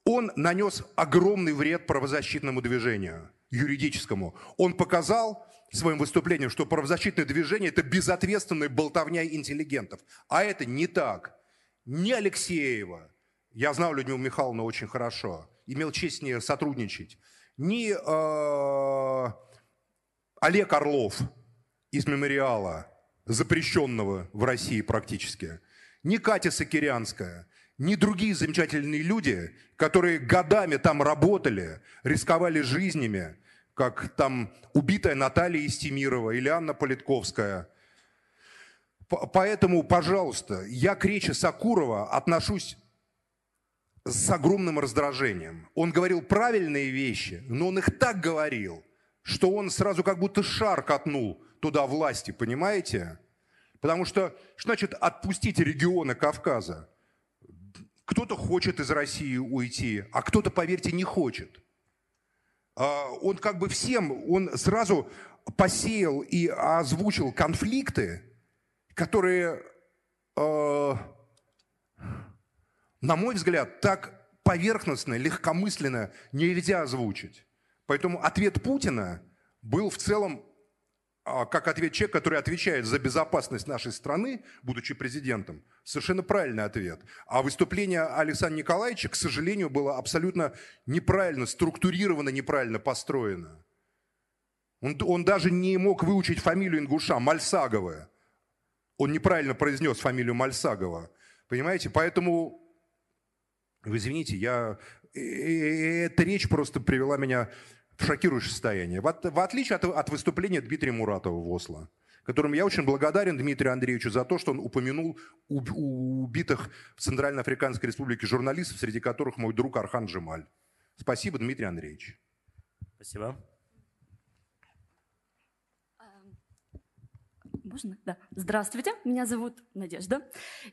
Он нанес огромный вред правозащитному движению, юридическому. Он показал, своим выступлением, что правозащитное движение – это безответственная болтовня интеллигентов. А это не так. Не Алексеева, я знал Людмилу Михайловну очень хорошо, имел честь с ней сотрудничать, не э, Олег Орлов из мемориала, запрещенного в России практически, не Катя Сакирянская, не другие замечательные люди, которые годами там работали, рисковали жизнями, как там убитая Наталья Истемирова или Анна Политковская. Поэтому, пожалуйста, я к речи Сакурова отношусь с огромным раздражением. Он говорил правильные вещи, но он их так говорил, что он сразу как будто шар катнул туда власти, понимаете? Потому что, что значит отпустить регионы Кавказа? Кто-то хочет из России уйти, а кто-то, поверьте, не хочет – он как бы всем, он сразу посеял и озвучил конфликты, которые, а, на мой взгляд, так поверхностно, легкомысленно нельзя озвучить. Поэтому ответ Путина был в целом а, как ответ человека, который отвечает за безопасность нашей страны, будучи президентом, совершенно правильный ответ. А выступление Александра Николаевича, к сожалению, было абсолютно неправильно, структурировано, неправильно построено. Он, он даже не мог выучить фамилию ингуша, Мальсагова. Он неправильно произнес фамилию Мальсагова. Понимаете? Поэтому, вы извините, я... Эта речь просто привела меня шокирующее состояние. В, от- в отличие от, от выступления Дмитрия Муратова в Осло, которому я очень благодарен Дмитрию Андреевичу за то, что он упомянул уб- убитых в Центральноафриканской республике журналистов, среди которых мой друг Архан Джемаль. Спасибо, Дмитрий Андреевич. Спасибо. Можно? Да. Здравствуйте, меня зовут Надежда.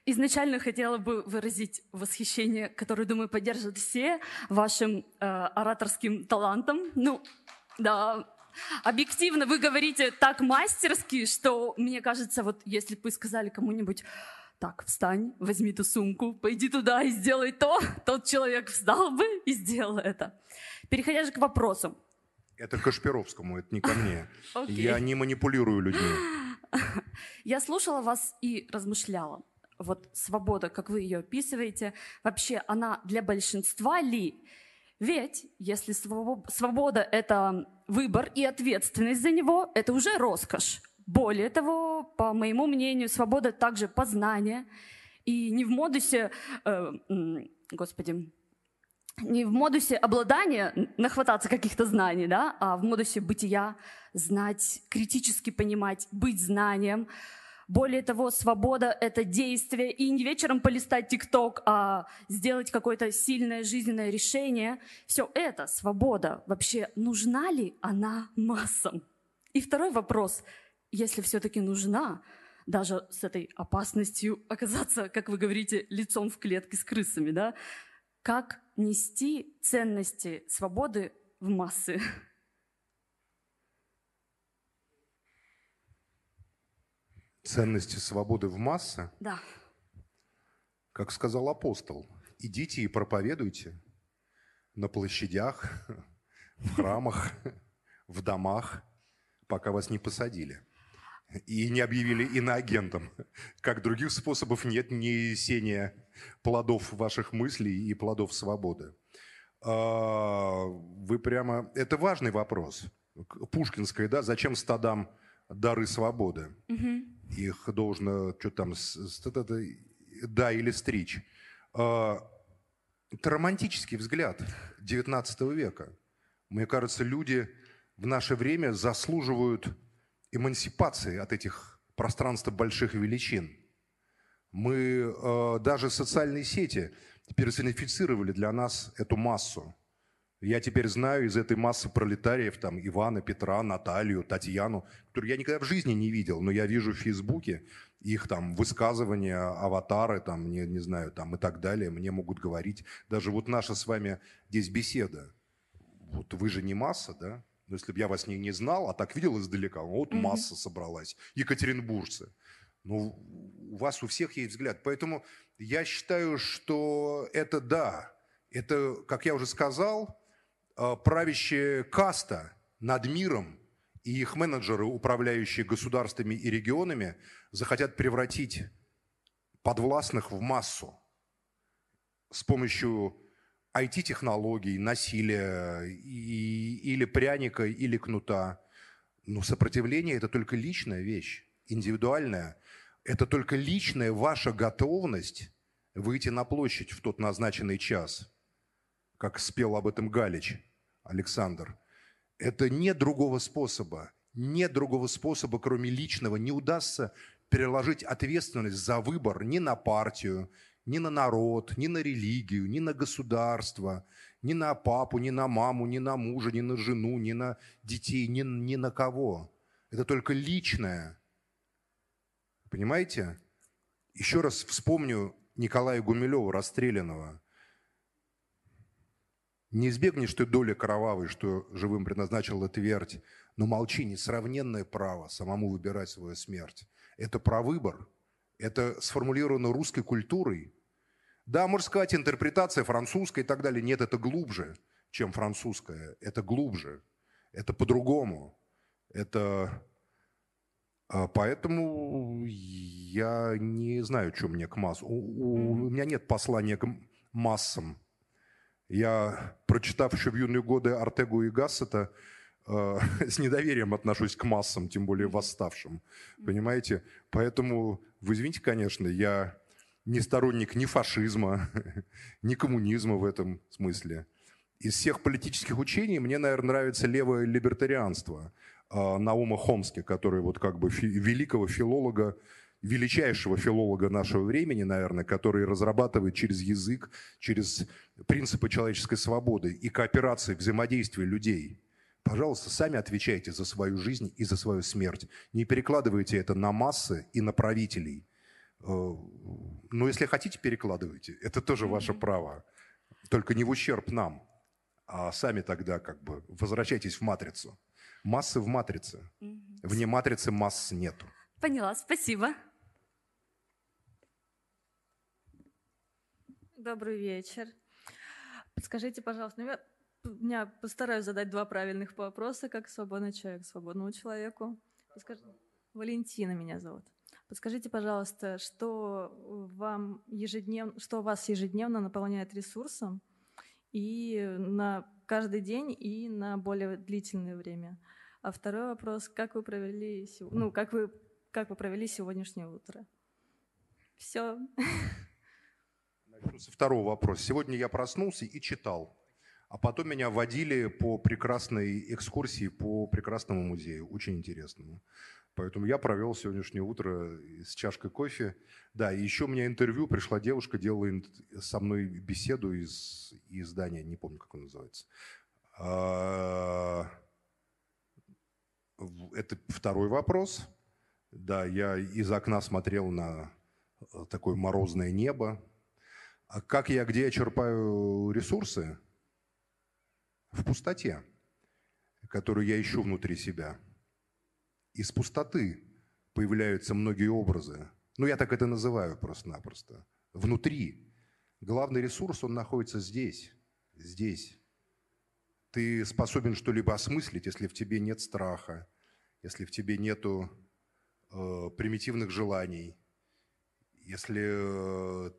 Изначально хотела бы выразить восхищение, которое, думаю, поддержат все вашим э, ораторским талантом. Ну, да, объективно вы говорите так мастерски, что мне кажется, вот если бы вы сказали кому-нибудь, так, встань, возьми ту сумку, пойди туда и сделай то, <laughs> тот человек встал бы и сделал это. Переходя же к вопросу. Это Кашпировскому, это не ко мне. <laughs> Окей. Я не манипулирую людьми. <laughs> <laughs> Я слушала вас и размышляла. Вот свобода, как вы ее описываете, вообще она для большинства ли? Ведь если свобо- свобода – это выбор и ответственность за него, это уже роскошь. Более того, по моему мнению, свобода также познание. И не в модусе, э, господи, не в модусе обладания, нахвататься каких-то знаний, да, а в модусе бытия, знать, критически понимать, быть знанием. Более того, свобода — это действие, и не вечером полистать ТикТок, а сделать какое-то сильное жизненное решение. Все это свобода. Вообще, нужна ли она массам? И второй вопрос. Если все-таки нужна, даже с этой опасностью оказаться, как вы говорите, лицом в клетке с крысами, да, как нести ценности свободы в массы? Ценности свободы в массы, Да. как сказал апостол, идите и проповедуйте на площадях, <laughs> в храмах, <laughs> в домах, пока вас не посадили. И не объявили иноагентом. Как других способов нет несения плодов ваших мыслей и плодов свободы. А, Вы прямо... Это важный вопрос. Пушкинская, да? Зачем стадам дары свободы? Их должно, что там, да, или стричь. А, Это романтический взгляд XIX века. Мне кажется, люди в наше время заслуживают эмансипации от этих пространств больших величин. Мы э, даже социальные сети персонифицировали для нас эту массу. Я теперь знаю из этой массы пролетариев там Ивана, Петра, Наталью, Татьяну, которую я никогда в жизни не видел, но я вижу в Фейсбуке их там высказывания, аватары, там, не, не знаю, там и так далее, мне могут говорить. Даже вот наша с вами здесь беседа. Вот вы же не масса, да? Но если бы я вас не, не знал, а так видел издалека, вот масса собралась, екатеринбуржцы. Ну, у вас у всех есть взгляд. Поэтому я считаю, что это да, это, как я уже сказал, э, правящая каста над миром и их менеджеры, управляющие государствами и регионами, захотят превратить подвластных в массу с помощью IT-технологий, насилия и- или пряника, или кнута. Но сопротивление – это только личная вещь, индивидуальная. Это только личная ваша готовность выйти на площадь в тот назначенный час, как спел об этом Галич Александр. Это нет другого способа. Нет другого способа, кроме личного. Не удастся переложить ответственность за выбор ни на партию, ни на народ, ни на религию, ни на государство, ни на папу, ни на маму, ни на мужа, ни на жену, ни на детей, ни, ни на кого. Это только личное. Понимаете? Еще раз вспомню Николая Гумилева, расстрелянного. Не избегнешь ты доли кровавой, что живым предназначила твердь, но молчи, несравненное право самому выбирать свою смерть. Это про выбор. Это сформулировано русской культурой. Да, можно сказать, интерпретация французская и так далее. Нет, это глубже, чем французская. Это глубже. Это по-другому. Это... а, Поэтому я не знаю, что мне к массу. У, у- меня нет послания к массам. Я, прочитав еще в юные годы Артегу и Гассета, э, <laughs> с недоверием отношусь к массам, тем более восставшим. Понимаете? Поэтому, вы извините, конечно, я не сторонник ни фашизма, <laughs> ни коммунизма в этом смысле. Из всех политических учений мне, наверное, нравится левое либертарианство э, Наума Хомски, который вот как бы фи- великого филолога, величайшего филолога нашего времени, наверное, который разрабатывает через язык, через принципы человеческой свободы и кооперации, взаимодействия людей. Пожалуйста, сами отвечайте за свою жизнь и за свою смерть. Не перекладывайте это на массы и на правителей. Э, Но если хотите, перекладывайте. Это тоже ваше право. Только не в ущерб нам. А сами тогда как бы возвращайтесь в матрицу. Массы в матрице. Вне матрицы масс нету. Поняла, спасибо. Добрый вечер. Подскажите, пожалуйста, ну, я, постараюсь задать два правильных вопроса, как свободный человек, свободному человеку. Подскаж- Валентина меня зовут. Подскажите, пожалуйста, что вам ежедневно, что вас ежедневно наполняет ресурсом и на каждый день и на более длительное время? А второй вопрос: как вы провели, ну как вы как вы провели сегодняшнее утро? Все. <laughs> Начну со второго вопроса. Сегодня я проснулся и читал. А потом меня водили по прекрасной экскурсии по прекрасному музею, очень интересному. Поэтому я провел сегодняшнее утро с чашкой кофе. Да, и еще у меня интервью, пришла девушка, делала со мной беседу из из издания, не помню, как он называется. А, Это второй вопрос. Да, я из окна смотрел на э, такое морозное небо. А как я, где я черпаю ресурсы? В пустоте, которую я ищу внутри себя. Из пустоты появляются многие образы. Ну, я так это называю просто-напросто. Внутри. Главный ресурс, он находится здесь. Здесь. Ты способен что-либо осмыслить, если в тебе нет страха, если в тебе нету э, примитивных желаний, если э,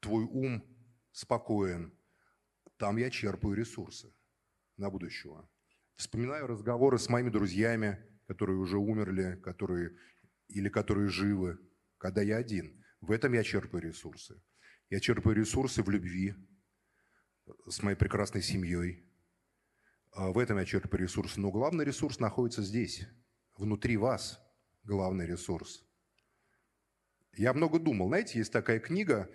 твой ум спокоен, там я черпаю ресурсы на будущего. Вспоминаю разговоры с моими друзьями, которые уже умерли, которые или которые живы, когда я один. В этом я черпаю ресурсы. Я черпаю ресурсы в любви с моей прекрасной семьей. А В этом я черпаю ресурсы. Но главный ресурс находится здесь, внутри вас. Главный ресурс. Я много думал. Знаете, есть такая книга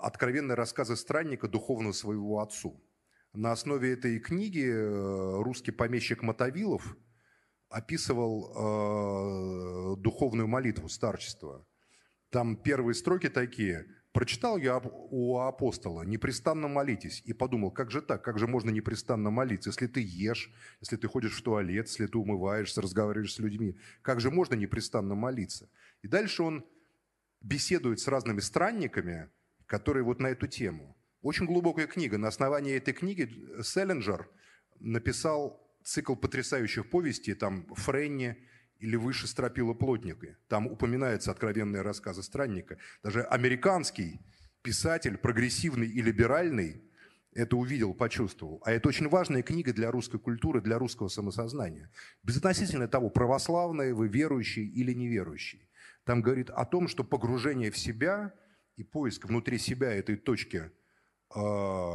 «Откровенные рассказы странника духовного своего отцу». На основе этой книги э, русский помещик Мотовилов описывал э, духовную молитву старчества. Там первые строки такие. Прочитал я у апостола «Непрестанно молитесь» и подумал, как же так, как же можно непрестанно молиться, если ты ешь, если ты ходишь в туалет, если ты умываешься, разговариваешь с людьми, как же можно непрестанно молиться? И дальше он беседует с разными странниками, которые вот на эту тему. Очень глубокая книга. На основании этой книги Селлинджер написал цикл потрясающих повестей, там Френни или «Выше стропила плотника». Там упоминаются откровенные рассказы странника. Даже американский писатель, прогрессивный и либеральный, это увидел, почувствовал. А это очень важная книга для русской культуры, для русского самосознания. Безотносительно того, православные вы верующий или неверующий. Там говорит о том, что погружение в себя и поиск внутри себя этой точки э,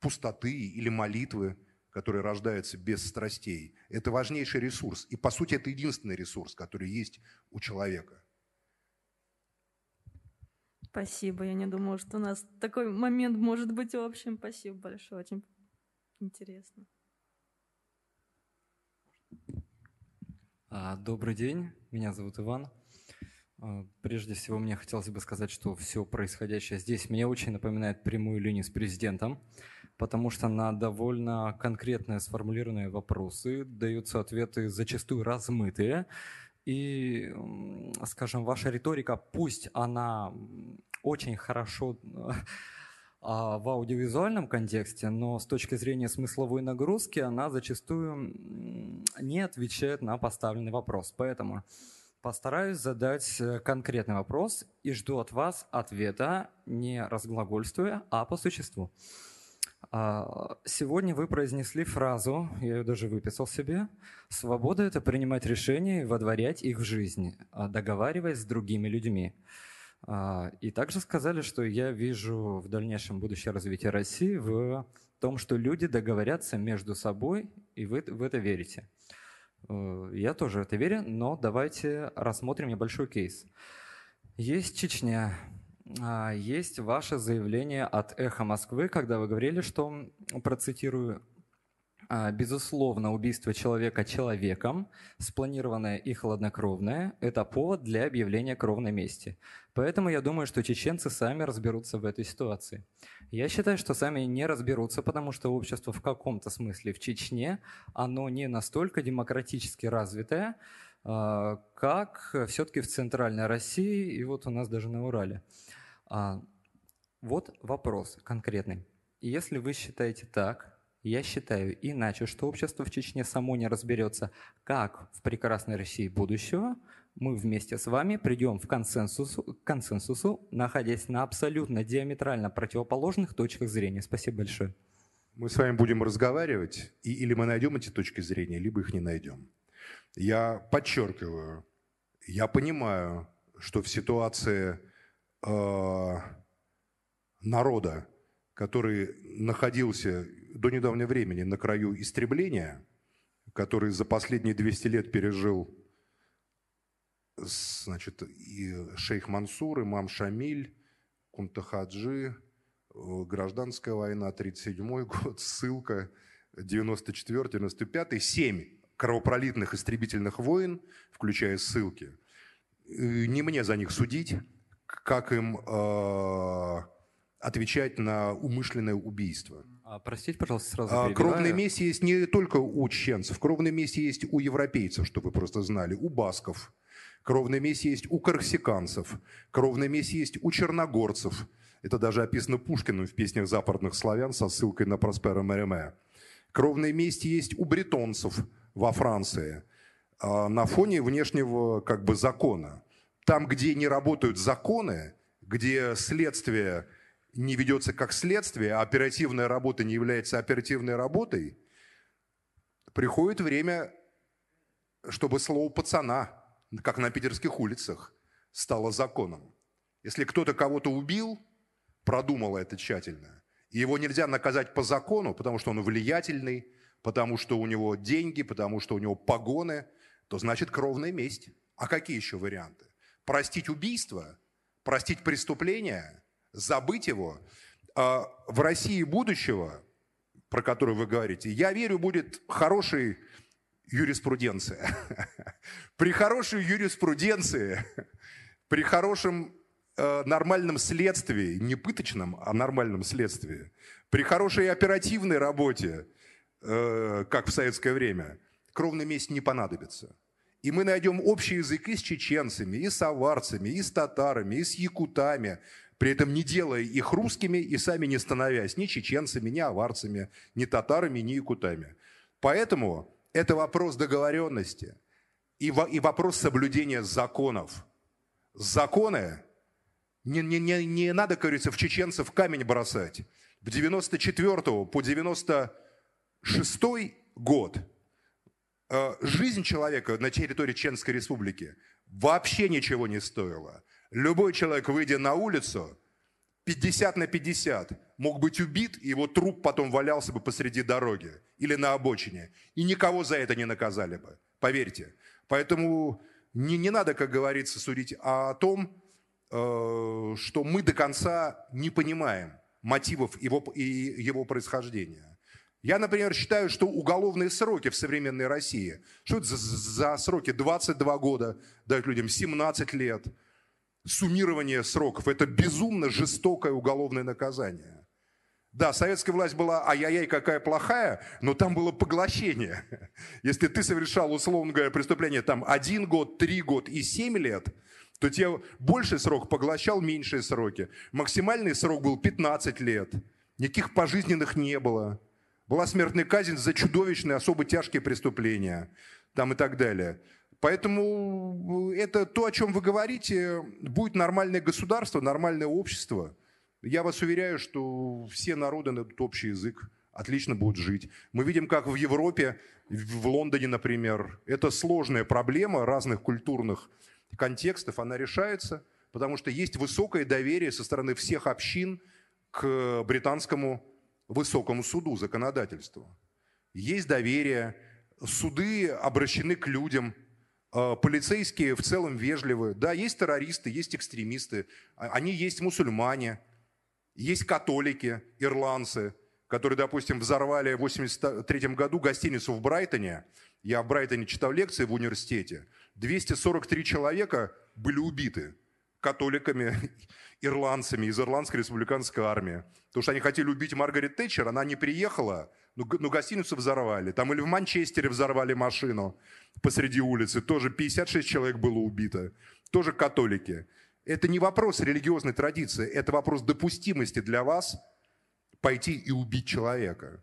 пустоты или молитвы, которая рождается без страстей, это важнейший ресурс. И, по сути, это единственный ресурс, который есть у человека. Спасибо. Я не думала, что у нас такой момент может быть общим. Спасибо большое. Очень интересно. А, Добрый день, меня зовут Иван. А, Прежде всего, мне хотелось бы сказать, что все происходящее здесь мне очень напоминает прямую линию с президентом, потому что на довольно конкретные сформулированные вопросы даются ответы зачастую размытые. И, скажем, ваша риторика, пусть она очень хорошо <laughs> а, в аудиовизуальном контексте, но с точки зрения смысловой нагрузки она зачастую не отвечает на поставленный вопрос. Поэтому постараюсь задать э, конкретный вопрос и жду от вас ответа, не разглагольствуя, а по существу. А, Сегодня вы произнесли фразу, я ее даже выписал себе, «Свобода – это принимать решения и водворять их в жизнь, а договариваясь с другими людьми». А, и также сказали, что я вижу в дальнейшем будущее развития России в том, что люди договорятся между собой, и вы в это верите. Э, я тоже это верю, но давайте рассмотрим небольшой кейс. Есть Чечня, а, есть ваше заявление от «Эхо Москвы», когда вы говорили, что, процитирую, «А, Безусловно, убийство человека человеком, спланированное и хладнокровное – это повод для объявления кровной мести. Поэтому я думаю, что чеченцы сами разберутся в этой ситуации. Я считаю, что сами не разберутся, потому что общество в каком-то смысле в Чечне, оно не настолько демократически развитое, а, как все-таки в Центральной России и вот у нас даже на Урале. А, вот вопрос конкретный. Если вы считаете так, я считаю иначе, что общество в Чечне само не разберется, как в прекрасной России будущего мы вместе с вами придем в консенсусу, к консенсусу, находясь на абсолютно диаметрально противоположных точках зрения. Спасибо большое. Мы с вами будем разговаривать, и или мы найдем эти точки зрения, либо их не найдем. Я подчеркиваю, я понимаю, что в ситуации э, народа, который находился до недавнего времени на краю истребления, который за последние 200 лет пережил значит, и шейх Мансур, имам Шамиль, Кунтахаджи, э, гражданская война, 37 год, <laughs> ссылка, 94-95, 7 кровопролитных истребительных войн, включая ссылки. Не мне за них судить, как им э, отвечать на умышленное убийство. А, простите, пожалуйста, сразу а, Кровная месть есть не только у чеченцев, кровная месть есть у европейцев, чтобы вы просто знали, у басков. Кровная месть есть у корсиканцев, кровная месть есть у черногорцев. Это даже описано Пушкиным в песнях западных славян со ссылкой на Проспера Мереме. Кровная месть есть у бретонцев во Франции а, на фоне внешнего как бы закона. Там, где не работают законы, где следствие не ведется как следствие, а оперативная работа не является оперативной работой, приходит время, чтобы слово пацана, как на питерских улицах, стало законом. Если кто-то кого-то убил, продумал это тщательно, и его нельзя наказать по закону, потому что он влиятельный, потому что у него деньги, потому что у него погоны, то значит кровная месть. А какие еще варианты? Простить убийство, простить преступление – забыть его. А в России будущего, про которую вы говорите, я верю, будет хорошей юриспруденция. <laughs> При хорошей юриспруденции, при хорошем э, нормальном следствии, не пыточном, а нормальном следствии, при хорошей оперативной работе, э, как в советское время, кровная месть не понадобится. И мы найдем общий язык и с чеченцами, и с аварцами, и с татарами, и с якутами, при этом не делая их русскими и сами не становясь ни чеченцами, ни аварцами, ни татарами, ни якутами. Поэтому это вопрос договоренности и, и вопрос соблюдения законов. Законы не, не, не, не надо, как говорится, в чеченцев камень бросать. В 94 по 96 год э, жизнь человека на территории Чеченской республики вообще ничего не стоила. Любой человек, выйдя на улицу, 50 на 50, мог быть убит, и его труп потом валялся бы посреди дороги или на обочине. И никого за это не наказали бы, поверьте. Поэтому не, не надо, как говорится, судить о том, э, что мы до конца не понимаем мотивов его, и его происхождения. Я, например, считаю, что уголовные сроки в современной России, что это за, за сроки 22 года, дают людям 17 лет – суммирование сроков. Это безумно жестокое уголовное наказание. Да, советская власть была ай-яй-яй, какая плохая, но там было поглощение. <laughs> Если ты совершал, условно говоря, преступление там один год, три год и семь лет, то тебе больший срок поглощал меньшие сроки. Максимальный срок был 15 лет. Никаких пожизненных не было. Была смертная казнь за чудовищные, особо тяжкие преступления. Там и так далее. Поэтому э, это то, о чем вы говорите, будет нормальное государство, нормальное общество. Я вас уверяю, что все народы найдут общий язык, отлично будут жить. Мы видим, как в Европе, в Лондоне, например, это сложная проблема разных культурных контекстов, она решается. потому что есть высокое доверие со стороны всех общин к британскому высокому суду, законодательству. Есть доверие, суды обращены к людям, полицейские в целом вежливы. Да, есть террористы, есть экстремисты, а- они есть мусульмане, есть католики, ирландцы, которые, допустим, взорвали в 1983 году гостиницу в Брайтоне. Я в Брайтоне читал лекции в университете. 243 человека были убиты католиками, <laughs> ирландцами из Ирландской республиканской армии. Потому что они хотели убить Маргарет Тэтчер, она не приехала, г- но гостиницу взорвали. Там или в Манчестере взорвали машину посреди улицы, тоже 56 человек было убито, тоже католики. Это не вопрос религиозной традиции, это вопрос допустимости для вас пойти и убить человека.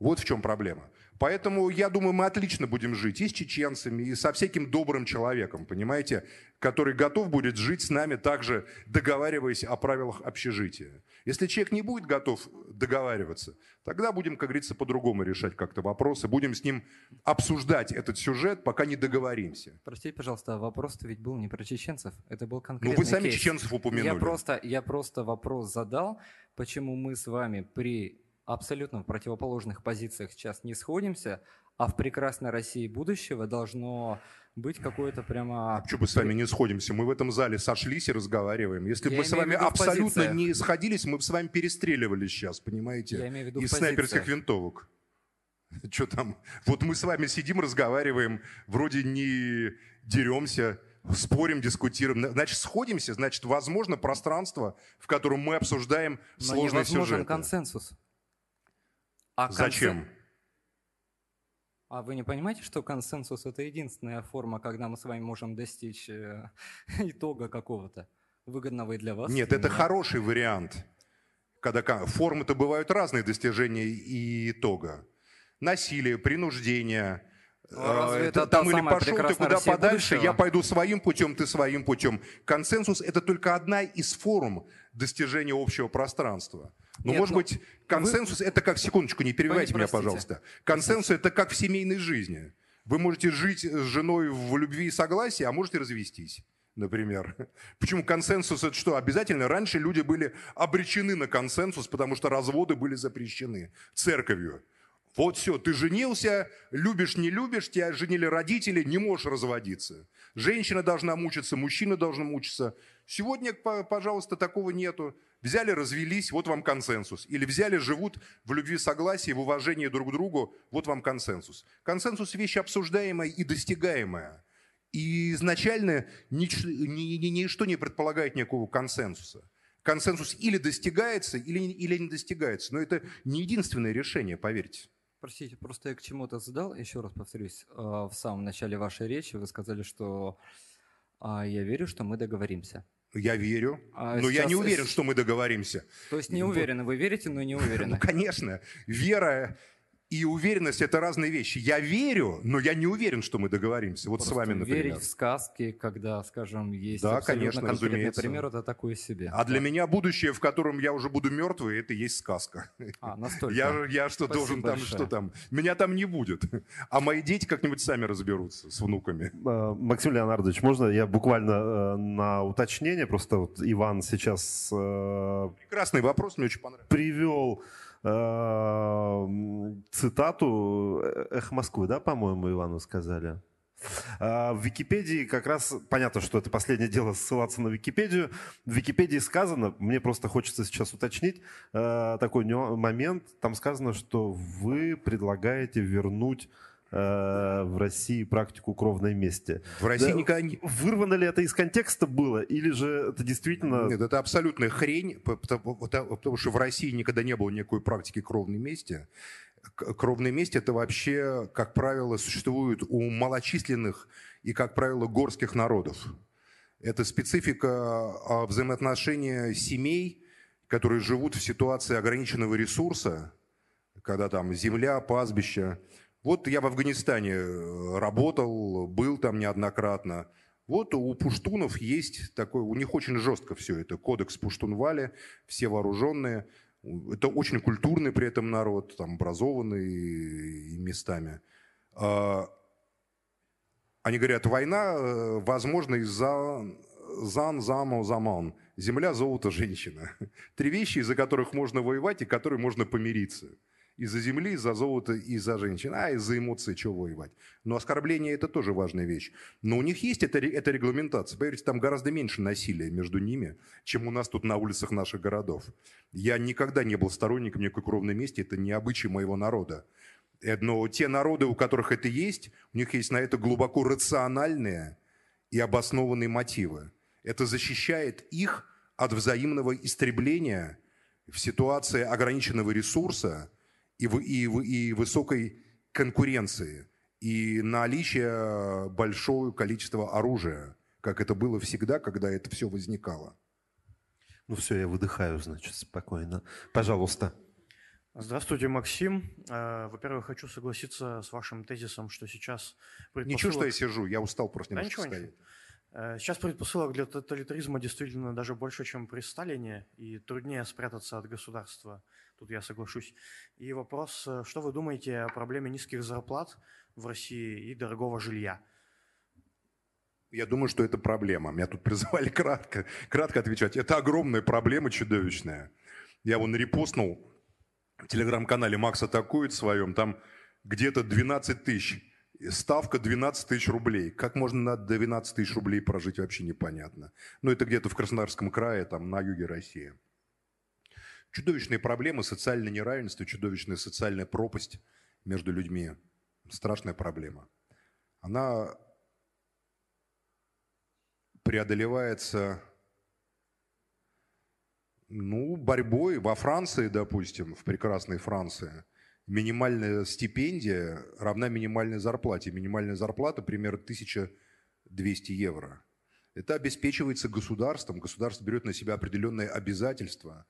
Вот в чем проблема. Поэтому, я думаю, мы отлично будем жить и с чеченцами, и со всяким добрым человеком, понимаете, который готов будет жить с нами также, договариваясь о правилах общежития. Если человек не будет готов договариваться, тогда будем, как говорится, по-другому решать как-то вопросы, будем с ним обсуждать этот сюжет, пока не договоримся. Простите, пожалуйста, а вопрос-то ведь был не про чеченцев, это был Ну, конкретный вы сами кейс. чеченцев упомянули. Я просто, я просто вопрос задал, почему мы с вами при абсолютно противоположных позициях сейчас не сходимся, а в прекрасной России будущего должно быть какое-то прямо... Что мы с вами не сходимся? Мы в этом зале сошлись и разговариваем. Если бы мы с вами абсолютно позициях. не сходились, мы бы с вами перестреливали сейчас, понимаете? Я имею в виду Из снайперских винтовок. <laughs> Что там? Вот мы с вами сидим, разговариваем, вроде не деремся, спорим, дискутируем. Значит, сходимся, значит, возможно пространство, в котором мы обсуждаем Но сложные невозможен сюжеты. консенсус. А консен- Зачем? А вы не понимаете, что консенсус это единственная форма, когда мы с вами можем достичь э, <laughs> итога какого-то, выгодного и для вас? Нет, это меня? хороший вариант. Когда формы-то бывают разные достижения и итога. Насилие, принуждение. Ну, а разве э, это там та или пошел ты куда Россия подальше, будущего? я пойду своим путем, ты своим путем. Консенсус это только одна из форм достижения общего пространства. Но, Нет, может ну, быть, консенсус это как, секундочку, не перебивайте меня, простите. пожалуйста. Консенсус это как в семейной жизни. Вы можете жить с женой в любви и согласии, а можете развестись например. <laughs> Почему консенсус это что? Обязательно раньше люди были обречены на консенсус, потому что разводы были запрещены церковью. Вот все, ты женился, любишь, не любишь, тебя женили родители, не можешь разводиться. Женщина должна мучиться, мужчина должен мучиться. Сегодня, по- пожалуйста, такого нету. Взяли, развелись, вот вам консенсус. Или взяли, живут в любви, согласии, в уважении друг к другу, вот вам консенсус. Консенсус – вещь обсуждаемая и достигаемая. И изначально нич- ни- ни- ничто не предполагает никакого консенсуса. Консенсус или достигается, или не достигается. Но это не единственное решение, поверьте. Простите, просто я к чему-то задал, еще раз повторюсь, э, в самом начале вашей речи вы сказали, что а, я верю, что мы договоримся. Я верю, А но я сейчас- не уверен, что мы договоримся. То есть не уверены, вы верите, но не <laughs> Ну, уверены. конечно, вера и уверенность – это разные вещи. Я верю, но я не уверен, что мы договоримся. Вот с Просто вами, например. Верить в сказки, когда, скажем, есть Да, конечно, конкретный разумеется. пример, это такое себе. А для Да. меня будущее, в котором я уже буду мертвый, это и есть сказка. А, <laughs> настолько. Я, я что Спасибо должен там, большое. что там? Меня там не будет. <laughs> А мои дети как-нибудь сами разберутся с внуками. Э, Максим Леонардович, можно я буквально э, на уточнение? Просто вот Иван сейчас э, Прекрасный вопрос, мне очень понравился. привел цитату э, «Эх Москвы», да, по-моему, Ивану сказали? А, В Википедии как раз, понятно, что это последнее дело ссылаться на Википедию. В Википедии сказано, мне просто хочется сейчас уточнить э, такой момент, там сказано, что вы предлагаете вернуть в России практику кровной мести. В России Да, никогда не... Вырвано ли это из контекста было, или же это действительно... Нет, это абсолютная хрень, по- потому, потому- потому что в России никогда не было никакой практики кровной мести. Кровная месть это вообще, как правило, существует у малочисленных и, как правило, горских народов. Это специфика а, взаимоотношения семей, которые живут в ситуации ограниченного ресурса, когда там земля, пастбище. Вот я в Афганистане э, работал, был там неоднократно. Вот у пуштунов есть такой, у них очень жестко все это, кодекс Пуштунвали, все вооруженные. Это очень культурный при этом народ, там образованный местами. А, Они говорят, война э, возможна из-за Зан, Замо, Заман. Земля, золото, <laughs> женщина. Три вещи, из-за которых можно воевать и которые можно помириться. Из-за земли, из-за золота и за женщин. А из-за эмоций что воевать? Но оскорбление – это тоже важная вещь. Но у них есть эта, эта регламентация. Поверьте, там гораздо меньше насилия между ними, чем у нас тут на улицах наших городов. Я никогда не был сторонником никакой кровной мести. Это не обычай моего народа. Но те народы, у которых это есть, у них есть на это глубоко рациональные и обоснованные мотивы. Это защищает их от взаимного истребления в ситуации ограниченного ресурса и, и, и высокой конкуренции и наличия большого количества оружия, как это было всегда, когда это все возникало. Ну все, я выдыхаю, значит, спокойно. Пожалуйста. Здравствуйте, Максим. Э, во-первых, хочу согласиться с вашим тезисом, что сейчас... Предпосылок... Ничего, что я сижу, я устал просто да, ничего, ничего. Э, сейчас предпосылок для тоталитаризма действительно даже больше, чем при Сталине, и труднее спрятаться от государства. Тут я соглашусь. И вопрос, э, что вы думаете о проблеме низких зарплат в России и дорогого жилья? Я думаю, что это проблема. Меня тут призывали кратко, кратко отвечать. Это огромная проблема, чудовищная. Я вон репостнул в телеграм-канале Макс атакует своем, там где-то 12 тысяч. Ставка 12 тысяч рублей. Как можно на 12 тысяч рублей прожить, вообще непонятно. Ну, это где-то в Краснодарском крае, там, на юге России. Чудовищные проблемы, социальное неравенство, чудовищная социальная пропасть между людьми. Страшная проблема. Она преодолевается ну, борьбой во Франции, допустим, в прекрасной Франции, минимальная стипендия равна минимальной зарплате. Минимальная зарплата примерно 1200 евро. Это обеспечивается государством. Государство берет на себя определенные обязательства.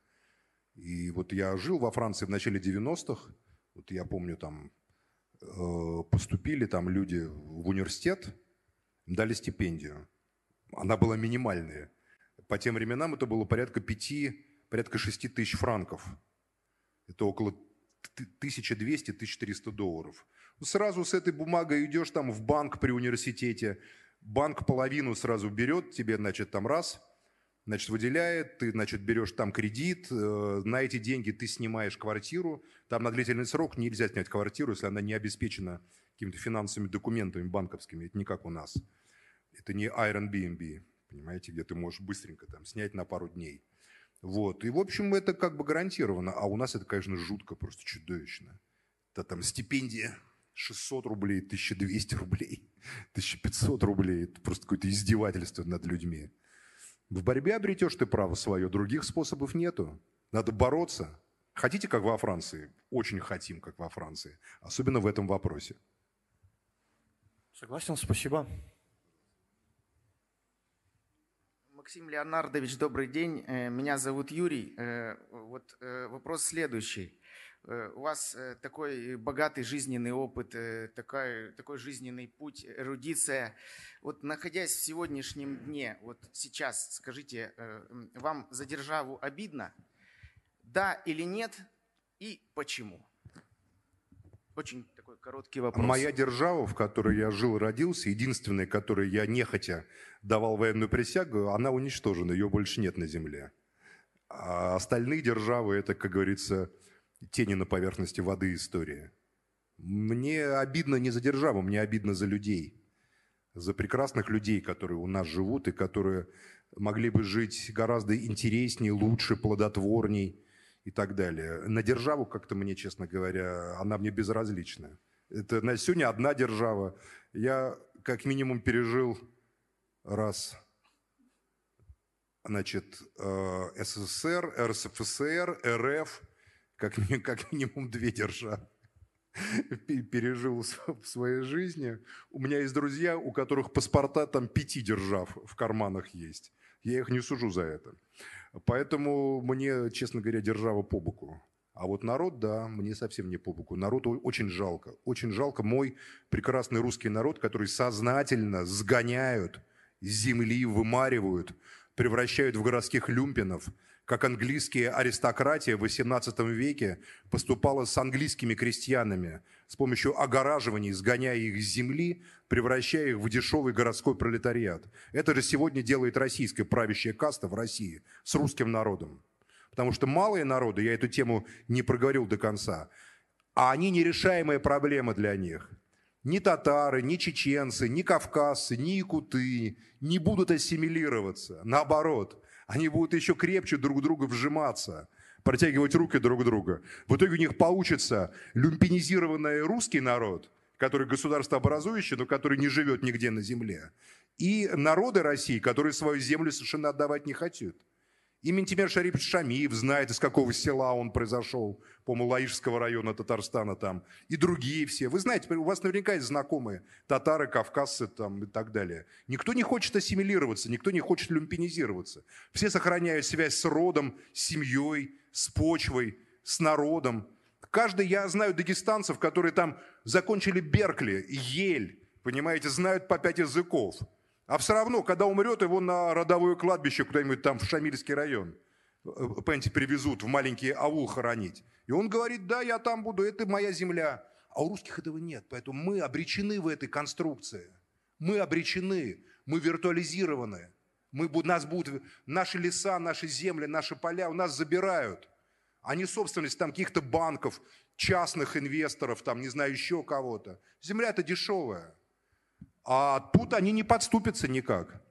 И вот я жил во Франции в начале 90-х. Вот я помню, там э, поступили там люди в университет, дали стипендию. Она была минимальная. По тем временам это было порядка пяти порядка 6 тысяч франков. Это около 1200-1300 долларов. Сразу с этой бумагой идешь там в банк при университете, банк половину сразу берет тебе, значит, там раз, значит, выделяет, ты, значит, берешь там кредит, э, на эти деньги ты снимаешь квартиру, там на длительный срок нельзя снять квартиру, если она не обеспечена какими-то финансовыми документами банковскими, это не как у нас. Это не Airbnb, понимаете, где ты можешь быстренько там снять на пару дней. Вот. И, в общем, это как бы гарантировано. А у нас это, конечно, жутко, просто чудовищно. Это там стипендия 600 рублей, 1200 рублей, <laughs> 1500 рублей. Это просто какое-то издевательство над людьми. В борьбе обретешь ты право свое, других способов нету. Надо бороться. Хотите, как во Франции? Очень хотим, как во Франции. Особенно в этом вопросе. Согласен, спасибо. Максим Леонардович, добрый день. Э, меня зовут Юрий. Э, вот э, вопрос следующий. У вас такой богатый жизненный опыт, такой, такой жизненный путь, эрудиция. Вот находясь в сегодняшнем дне, вот сейчас, скажите, вам за державу обидно? Да или нет? И почему? Очень такой короткий вопрос. Моя держава, в которой я жил, родился, единственная, которой я нехотя давал военную присягу, она уничтожена, ее больше нет на земле. А остальные державы – это, как говорится, тени на поверхности воды истории. Мне обидно не за державу, мне обидно за людей. За прекрасных людей, которые у нас живут и которые могли бы жить гораздо интереснее, лучше, плодотворней – и так далее. На державу как-то мне, честно говоря, она мне безразлична. Это на сегодня одна держава. Я как минимум пережил раз значит, э, СССР, РСФСР, РФ, как, <laughs> как минимум две державы пережил в своей жизни. У меня есть друзья, у которых паспорта там пяти держав в карманах есть. Я их не сужу за это. Поэтому мне, честно говоря, держава по боку. А вот народ, да, мне совсем не по боку. Народу очень жалко. Очень жалко мой прекрасный русский народ, который сознательно сгоняют земли, вымаривают, превращают в городских люмпинов, как английские аристократия в XVIII веке поступала с английскими крестьянами с помощью огораживаний, сгоняя их с земли, превращая их в дешевый городской пролетариат. Это же сегодня делает российская правящая каста в России с русским народом. Потому что малые народы, я эту тему не проговорил до конца, а они нерешаемая проблема для них. Ни татары, ни чеченцы, ни кавказцы, ни якуты не будут ассимилироваться. Наоборот, они будут еще крепче друг друга вжиматься, протягивать руки друг друга. В итоге у них получится люмпинизированный русский народ, который государствообразующий, но который не живет нигде на земле, и народы России, которые свою землю совершенно отдавать не хотят. И Ментимер Шарипович Шамиев знает, из какого села он произошел, по-моему, Лаишского района Татарстана там, и другие все. Вы знаете, у вас наверняка есть знакомые татары, кавказцы там и так далее. Никто не хочет ассимилироваться, никто не хочет люмпинизироваться. Все сохраняют связь с родом, с семьей, с почвой, с народом. Каждый, я знаю дагестанцев, которые там закончили Беркли, Ель, понимаете, знают по пять языков – а все равно, когда умрет, его на родовое кладбище куда-нибудь там в Шамильский район, э, понимаете, привезут в маленький аул хоронить. И он говорит, да, я там буду, это моя земля. А у русских этого нет, поэтому мы обречены в этой конструкции. Мы обречены, мы виртуализированы. Мы, нас будут, наши леса, наши земли, наши поля у нас забирают. Они собственность там каких-то банков, частных инвесторов, там, не знаю, еще кого-то. Земля-то дешевая. А тут они не подступятся никак.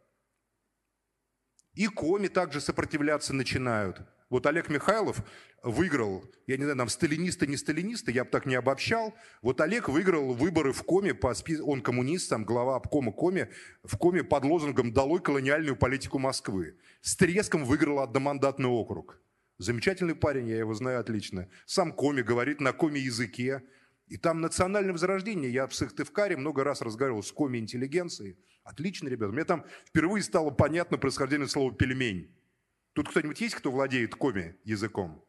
И коми также сопротивляться начинают. Вот Олег Михайлов выиграл, я не знаю, там сталинисты, не сталинисты, я бы так не обобщал. Вот Олег выиграл выборы в Коме, по спис... он коммунист, там глава обкома Коме, в Коме под лозунгом «Долой колониальную политику Москвы». С треском выиграл одномандатный округ. Замечательный парень, я его знаю отлично. Сам Коми говорит на Коме языке. И там национальное возрождение. Я в Сыктывкаре много раз разговаривал с коми-интеллигенцией. Отлично, ребята. Мне там впервые стало понятно происхождение слова «пельмень». Тут кто-нибудь есть, кто владеет коми языком?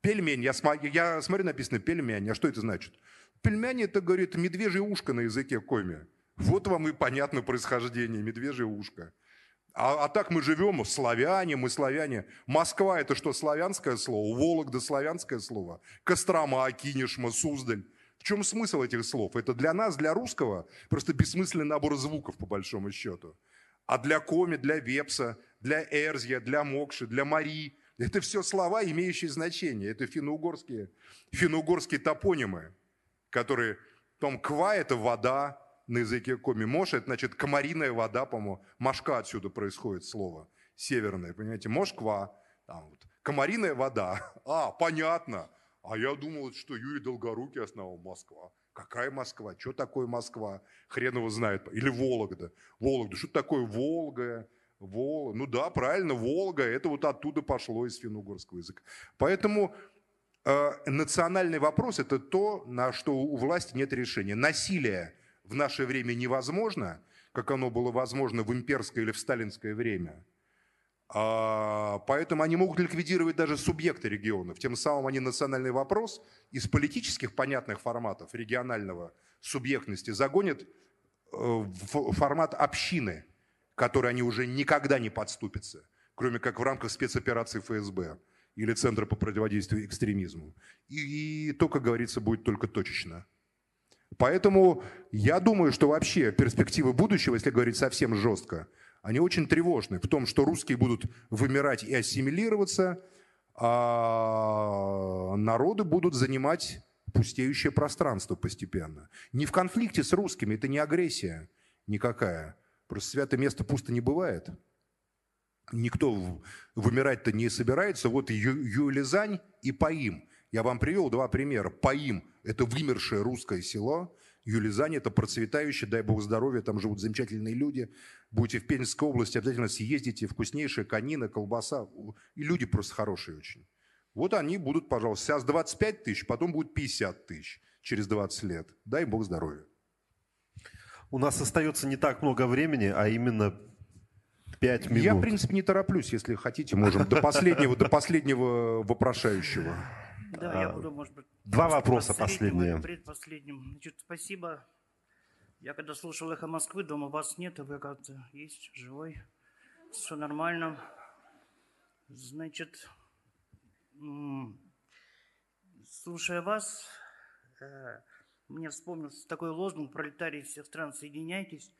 Пельмень. Я, смотрю, я смотрю, написано пельмень. А что это значит? Пельмень – это, говорит, медвежье ушко на языке коми. Вот вам и понятно происхождение, медвежье ушко. А, а так мы живем, славяне, мы славяне. Москва – это что, славянское слово? Вологда – славянское слово. Кострома, Кинешма, Суздаль. В чем смысл этих слов? Это для нас, для русского, просто бессмысленный набор звуков, по большому счету. А для Коми, для Вепса, для Эрзия, для Мокши, для Мари – это все слова, имеющие значение. Это финно-угорские, финно-угорские топонимы, которые... Том ква – это вода, на языке коми. Мош – это значит комариная вода, по-моему. Машка отсюда происходит слово. Северное, понимаете? Москва. Там вот. Комариная вода. <laughs> А, понятно. А я думал, что Юрий Долгорукий основал Москва. Какая Москва? Что такое Москва? Хрен его знает. Или Вологда. Вологда. Что такое Волга? Волга. Ну да, правильно, Волга. Это вот оттуда пошло из финно-угорского языка. Поэтому э, национальный вопрос – это то, на что у власти нет решения. Насилие в наше время невозможно, как оно было возможно в имперское или в сталинское время. А, поэтому они могут ликвидировать даже субъекты регионов. Тем самым они национальный вопрос из политических понятных форматов регионального субъектности загонят э, в формат общины, который они уже никогда не подступятся, кроме как в рамках спецоперации ФСБ или Центра по противодействию экстремизму. И, и то, как говорится, будет только точечно. Поэтому я думаю, что вообще перспективы будущего, если говорить совсем жестко, они очень тревожны в том, что русские будут вымирать и ассимилироваться, а народы будут занимать пустеющее пространство постепенно. Не в конфликте с русскими, это не агрессия никакая. Просто святое место пусто не бывает. Никто вымирать-то не собирается. Вот Ю Юлизань и Паим. Я вам привел два примера. Паим – это вымершее русское село. Юлизань – это процветающее, дай бог здоровья, там живут замечательные люди. Будете в Пензенской области, обязательно съездите, вкуснейшая конина, колбаса. И люди просто хорошие очень. Вот они будут, пожалуйста, сейчас 25 тысяч, потом будет 50 тысяч через 20 лет. Дай бог здоровья. У нас остается не так много времени, а именно 5 минут. Я, в принципе, не тороплюсь, если хотите, можем до последнего, до последнего вопрошающего. Да, а, я буду, может быть... Два вопроса последние. Предпоследним. Значит, спасибо. Я когда слушал «Эхо Москвы», думал, вас нет, а вы как-то есть, живой. Все нормально. Значит, слушая вас, э, мне вспомнился такой лозунг «Пролетарии всех стран, соединяйтесь».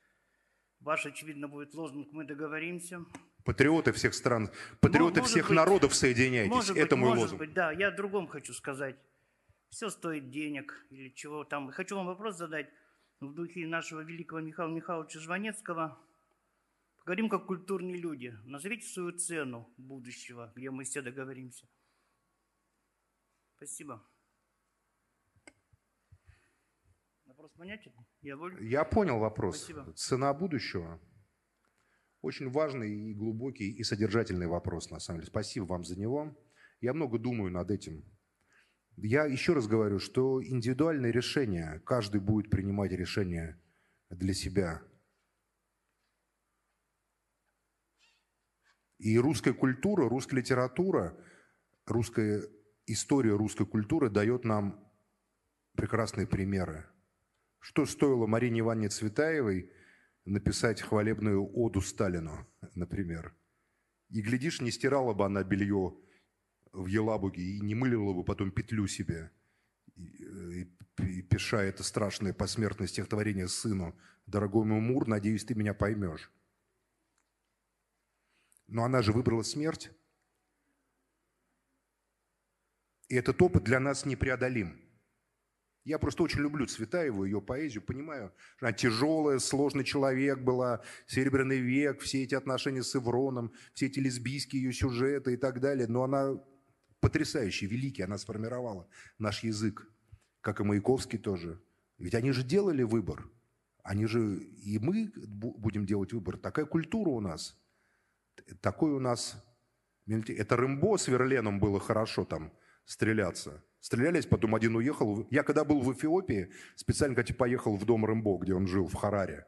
Ваш, очевидно, будет лозунг «Мы договоримся». Патриоты всех стран, патриоты может всех быть, народов, соединяйтесь. Может Это быть, мой может лозунг. быть, да. Я о другом хочу сказать. Все стоит денег или чего там. Хочу вам вопрос задать в духе нашего великого Михаила Михайловича Жванецкого. Поговорим как культурные люди. Назовите свою цену будущего, где мы все договоримся. Спасибо. Вопрос понятен? Я воль? Я понял вопрос. Спасибо. Цена будущего. Очень важный и глубокий и содержательный вопрос, на самом деле. Спасибо вам за него. Я много думаю над этим. Я еще раз говорю, что индивидуальные решения, каждый будет принимать решения для себя. И русская культура, русская литература, русская история русской культуры дает нам прекрасные примеры. Что стоило Марине Ивановне Цветаевой написать хвалебную оду Сталину, например? И, глядишь, не стирала бы она белье в Елабуге и не мылила бы потом петлю себе, и, и- и пиша это страшное посмертное стихотворение сыну. Дорогой мой Мур, надеюсь, ты меня поймешь. Но она же выбрала смерть. И этот опыт для нас непреодолим. Я просто очень люблю Цветаеву, ее поэзию, понимаю. что Она тяжелая, сложный человек была, Серебряный век, все эти отношения с Ивроном, все эти лесбийские ее сюжеты и так далее. Но она потрясающий, великий, она сформировала наш язык, как и Маяковский тоже. Ведь они же делали выбор. Они же, и мы бу- будем делать выбор. Такая культура у нас. Такой у нас... Это Рымбо с Верленом было хорошо там стреляться. Стрелялись, потом один уехал. Я когда был в Эфиопии, специально, кстати, поехал в дом Рымбо, где он жил, в Хараре.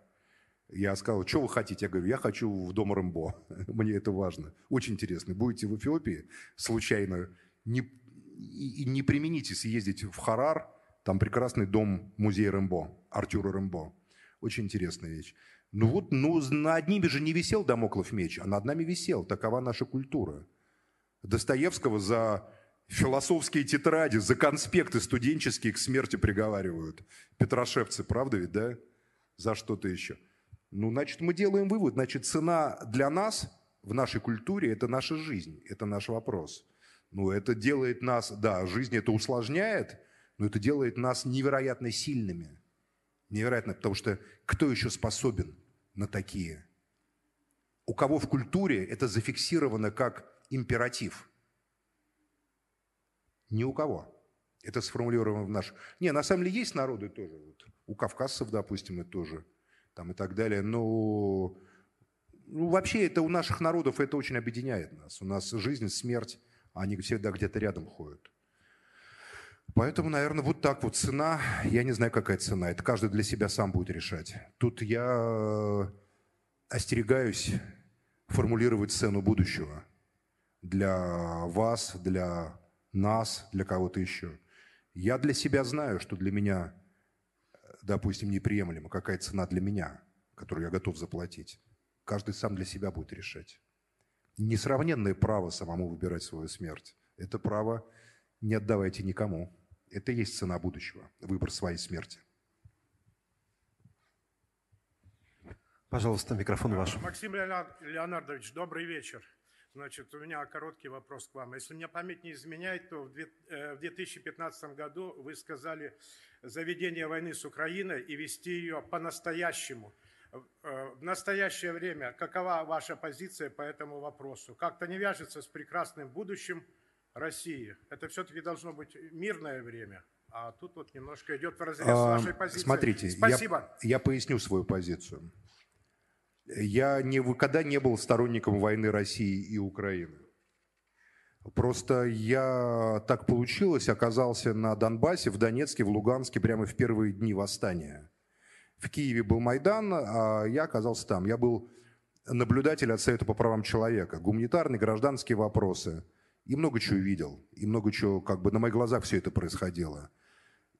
Я сказал, что вы хотите? Я говорю, я хочу в дом Рымбо. <laughs> Мне это важно. Очень интересно. Будете в Эфиопии, случайно, не, и, не примените съездить в Харар, там прекрасный дом музей Рымбо, Артюра Рымбо. Очень интересная вещь. Ну вот, ну, над ними же не висел Дамоклов меч, а над нами висел. Такова наша культура. Достоевского за философские тетради, за конспекты студенческие к смерти приговаривают. Петрошевцы, правда ведь, да? За что-то еще. Ну, значит, мы делаем вывод. Значит, цена для нас в нашей культуре – это наша жизнь, это наш вопрос. Ну, это делает нас, да, жизнь это усложняет, но это делает нас невероятно сильными. Невероятно, потому что кто еще способен на такие? У кого в культуре это зафиксировано как императив? Ни у кого. Это сформулировано в наш... Не, на самом деле есть народы тоже. Вот. У кавказцев, допустим, это тоже. Там и так далее. Но ну, вообще это у наших народов это очень объединяет нас. У нас жизнь, смерть, они всегда где-то рядом ходят. Поэтому, наверное, вот так вот цена. Я не знаю, какая цена. Это каждый для себя сам будет решать. Тут я остерегаюсь формулировать цену будущего для вас, для нас, для кого-то еще. Я для себя знаю, что для меня, допустим, неприемлемо, какая цена для меня, которую я готов заплатить. Каждый сам для себя будет решать. Несравненное право самому выбирать свою смерть. Это право не отдавайте никому. Это и есть цена будущего, выбор своей смерти. Пожалуйста, микрофон ваш. Максим Леонар- Леонардович, добрый вечер. Значит, у меня короткий вопрос к вам. Если мне память не изменяет, то в две- э, в 2015 году вы сказали заведение войны с Украиной и вести ее по-настоящему. Э, В настоящее время какова ваша позиция по этому вопросу? Как-то не вяжется с прекрасным будущим России. Это все-таки должно быть мирное время. А тут вот немножко идет в разрез с А, вашей позицией. Смотрите, я- Спасибо. Я, поясню свою позицию. Я никогда не был сторонником войны России и Украины. Просто я так получилось, оказался на Донбассе, в Донецке, в Луганске прямо в первые дни восстания. В Киеве был Майдан, а я оказался там. Я был наблюдатель от Совета по правам человека, гуманитарные, гражданские вопросы. И много чего видел. И много чего, как бы на моих глазах все это происходило.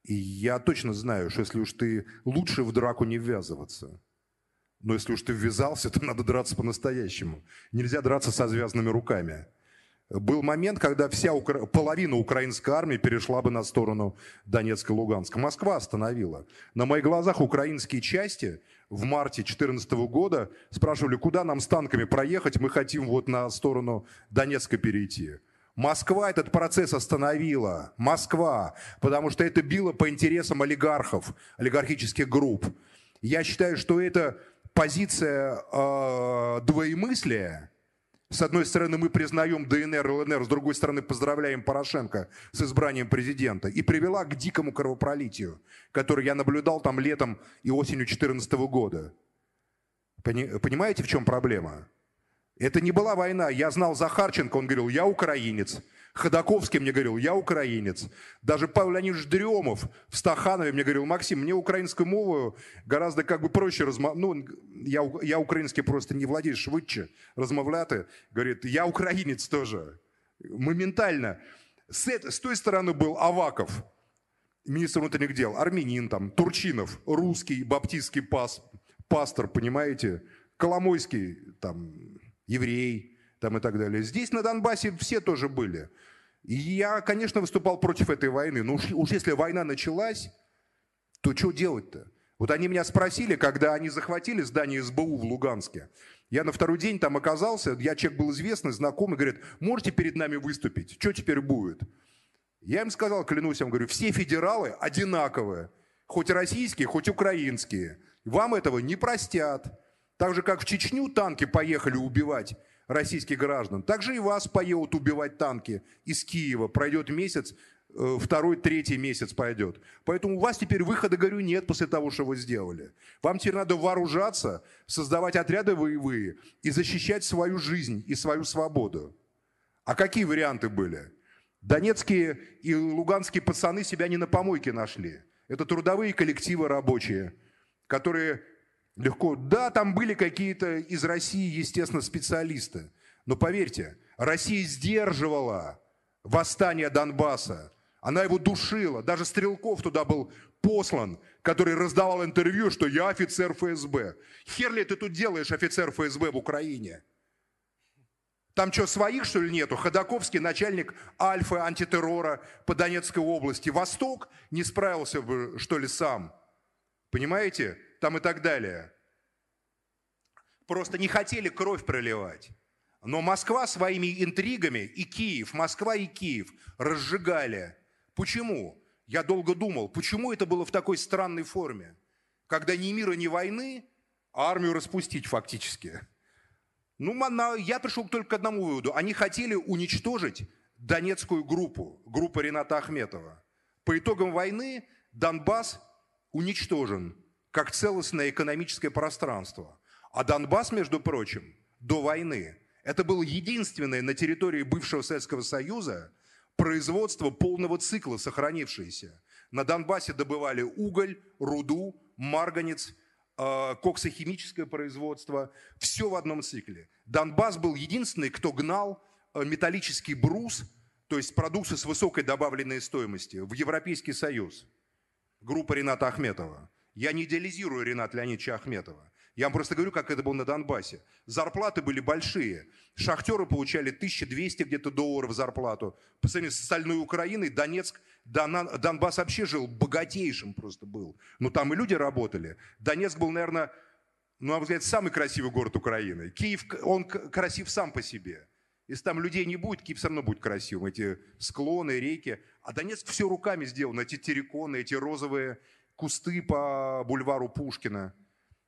И я точно знаю, что если уж ты лучше в драку не ввязываться. Но если уж ты ввязался, <laughs> то надо драться по-настоящему. Нельзя драться со связанными руками. Был момент, когда вся Укра... половина украинской армии перешла бы на сторону Донецка и Луганска. Москва остановила. На моих глазах украинские части в марте 2014 года спрашивали, куда нам с танками проехать, мы хотим вот на сторону Донецка перейти. Москва этот процесс остановила. Москва. Потому что это било по интересам олигархов, олигархических групп. Я считаю, что это позиция э, двоемыслия, с одной стороны, мы признаем ДНР, ЛНР, с другой стороны, поздравляем Порошенко с избранием президента. И привела к дикому кровопролитию, который я наблюдал там летом и осенью 2014 года. Понимаете, в чем проблема? Это не была война. Я знал Захарченко, он говорил, я украинец. Ходаковский мне говорил, я украинец. Даже Павел Леонидович Дремов в Стаханове мне говорил, Максим, мне украинскую мову гораздо как бы проще размовлять. Ну, я, я украинский просто не владею, швидше размовляти. Говорит, я украинец тоже. Моментально. С, с той стороны был Аваков, министр внутренних дел, армянин там, Турчинов, русский баптистский пас, пастор, понимаете, Коломойский, там, еврей, там и так далее. Здесь на Донбассе все тоже были. И я, конечно, выступал против этой войны. Но уж, уж если война началась, то что делать-то? Вот они меня спросили, когда они захватили здание СБУ в Луганске. Я на второй день там оказался, я человек был известный, знакомый, говорит, можете перед нами выступить? Что теперь будет? Я им сказал, клянусь, я говорю, все федералы одинаковые. Хоть российские, хоть украинские. Вам этого не простят. Так же, как в Чечню танки поехали убивать российских граждан. Также и вас поедут убивать танки из Киева. Пройдет месяц, э, второй, третий месяц пойдет. Поэтому у вас теперь выхода, говорю, нет после того, что вы сделали. Вам теперь надо вооружаться, создавать отряды воевые и защищать свою жизнь и свою свободу. А какие варианты были? Донецкие и луганские пацаны себя не на помойке нашли. Это трудовые коллективы рабочие, которые Легко. Да, там были какие-то из России, естественно, специалисты. Но поверьте, Россия сдерживала восстание Донбасса. Она его душила. Даже Стрелков туда был послан, который раздавал интервью, что я офицер ФСБ. Хер ли ты тут делаешь, офицер ФСБ в Украине? Там что, своих, что ли, нету? Ходаковский, начальник Альфы антитеррора по Донецкой области. Восток не справился бы, что ли, сам. Понимаете? Там и так далее. Просто не хотели кровь проливать. Но Москва своими интригами и Киев, Москва и Киев разжигали. Почему? Я долго думал, почему это было в такой странной форме, когда ни мира, ни войны, а армию распустить фактически. Ну, я пришел только к одному выводу. Они хотели уничтожить Донецкую группу, группу Рената Ахметова. По итогам войны Донбасс уничтожен как целостное экономическое пространство. А Донбасс, между прочим, до войны, это было единственное на территории бывшего Советского Союза производство полного цикла сохранившееся. На Донбассе добывали уголь, руду, марганец, э, коксохимическое производство. Все в одном цикле. Донбасс был единственный, кто гнал э, металлический брус, то есть продукцию с высокой добавленной стоимостью, в Европейский Союз. Группа Рената Ахметова. Я не идеализирую Рената Леонидовича Ахметова. Я вам просто говорю, как это было на Донбассе. Зарплаты были большие. Шахтеры получали 1200 где-то долларов зарплату. По сравнению с остальной Украиной, Донецк, Дон, Донбасс вообще жил богатейшим просто был. Но там и люди работали. Донецк был, наверное, ну, на мой взгляд, самый красивый город Украины. Киев, он красив сам по себе. Если там людей не будет, Киев все равно будет красивым. Эти склоны, реки. А Донецк все руками сделано. Эти терриконы, эти розовые кусты по бульвару Пушкина.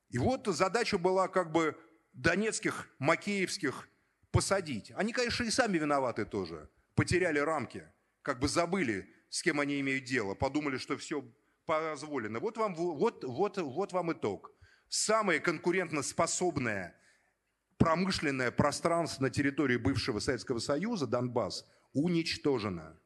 И вот задача была как бы донецких, макеевских посадить. Они, конечно, и сами виноваты тоже. Потеряли рамки, как бы забыли, с кем они имеют дело. Подумали, что все позволено. Вот вам, вот, вот, вот вам итог. Самое конкурентоспособное промышленное пространство на территории бывшего Советского Союза, Донбасс, уничтожено.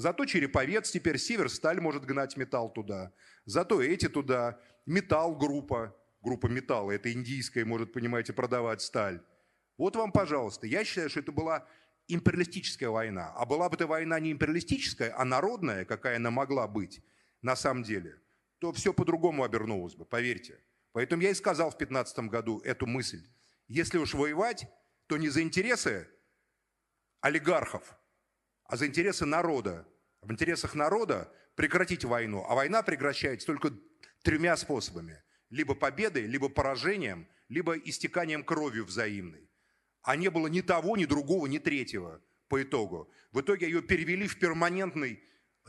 Зато Череповец теперь, Северсталь может гнать металл туда. Зато эти туда. Металл группа, группа металла, это индийская, может, понимаете, продавать сталь. Вот вам, пожалуйста. Я считаю, что это была империалистическая война. А была бы эта война не империалистическая, а народная, какая она могла быть на самом деле, то все по-другому обернулось бы, поверьте. Поэтому я и сказал в 2015 году эту мысль. Если уж воевать, то не за интересы олигархов, а за интересы народа. В интересах народа прекратить войну. А война прекращается только тремя способами. Либо победой, либо поражением, либо истеканием кровью взаимной. А не было ни того, ни другого, ни третьего по итогу. В итоге ее перевели в перманентный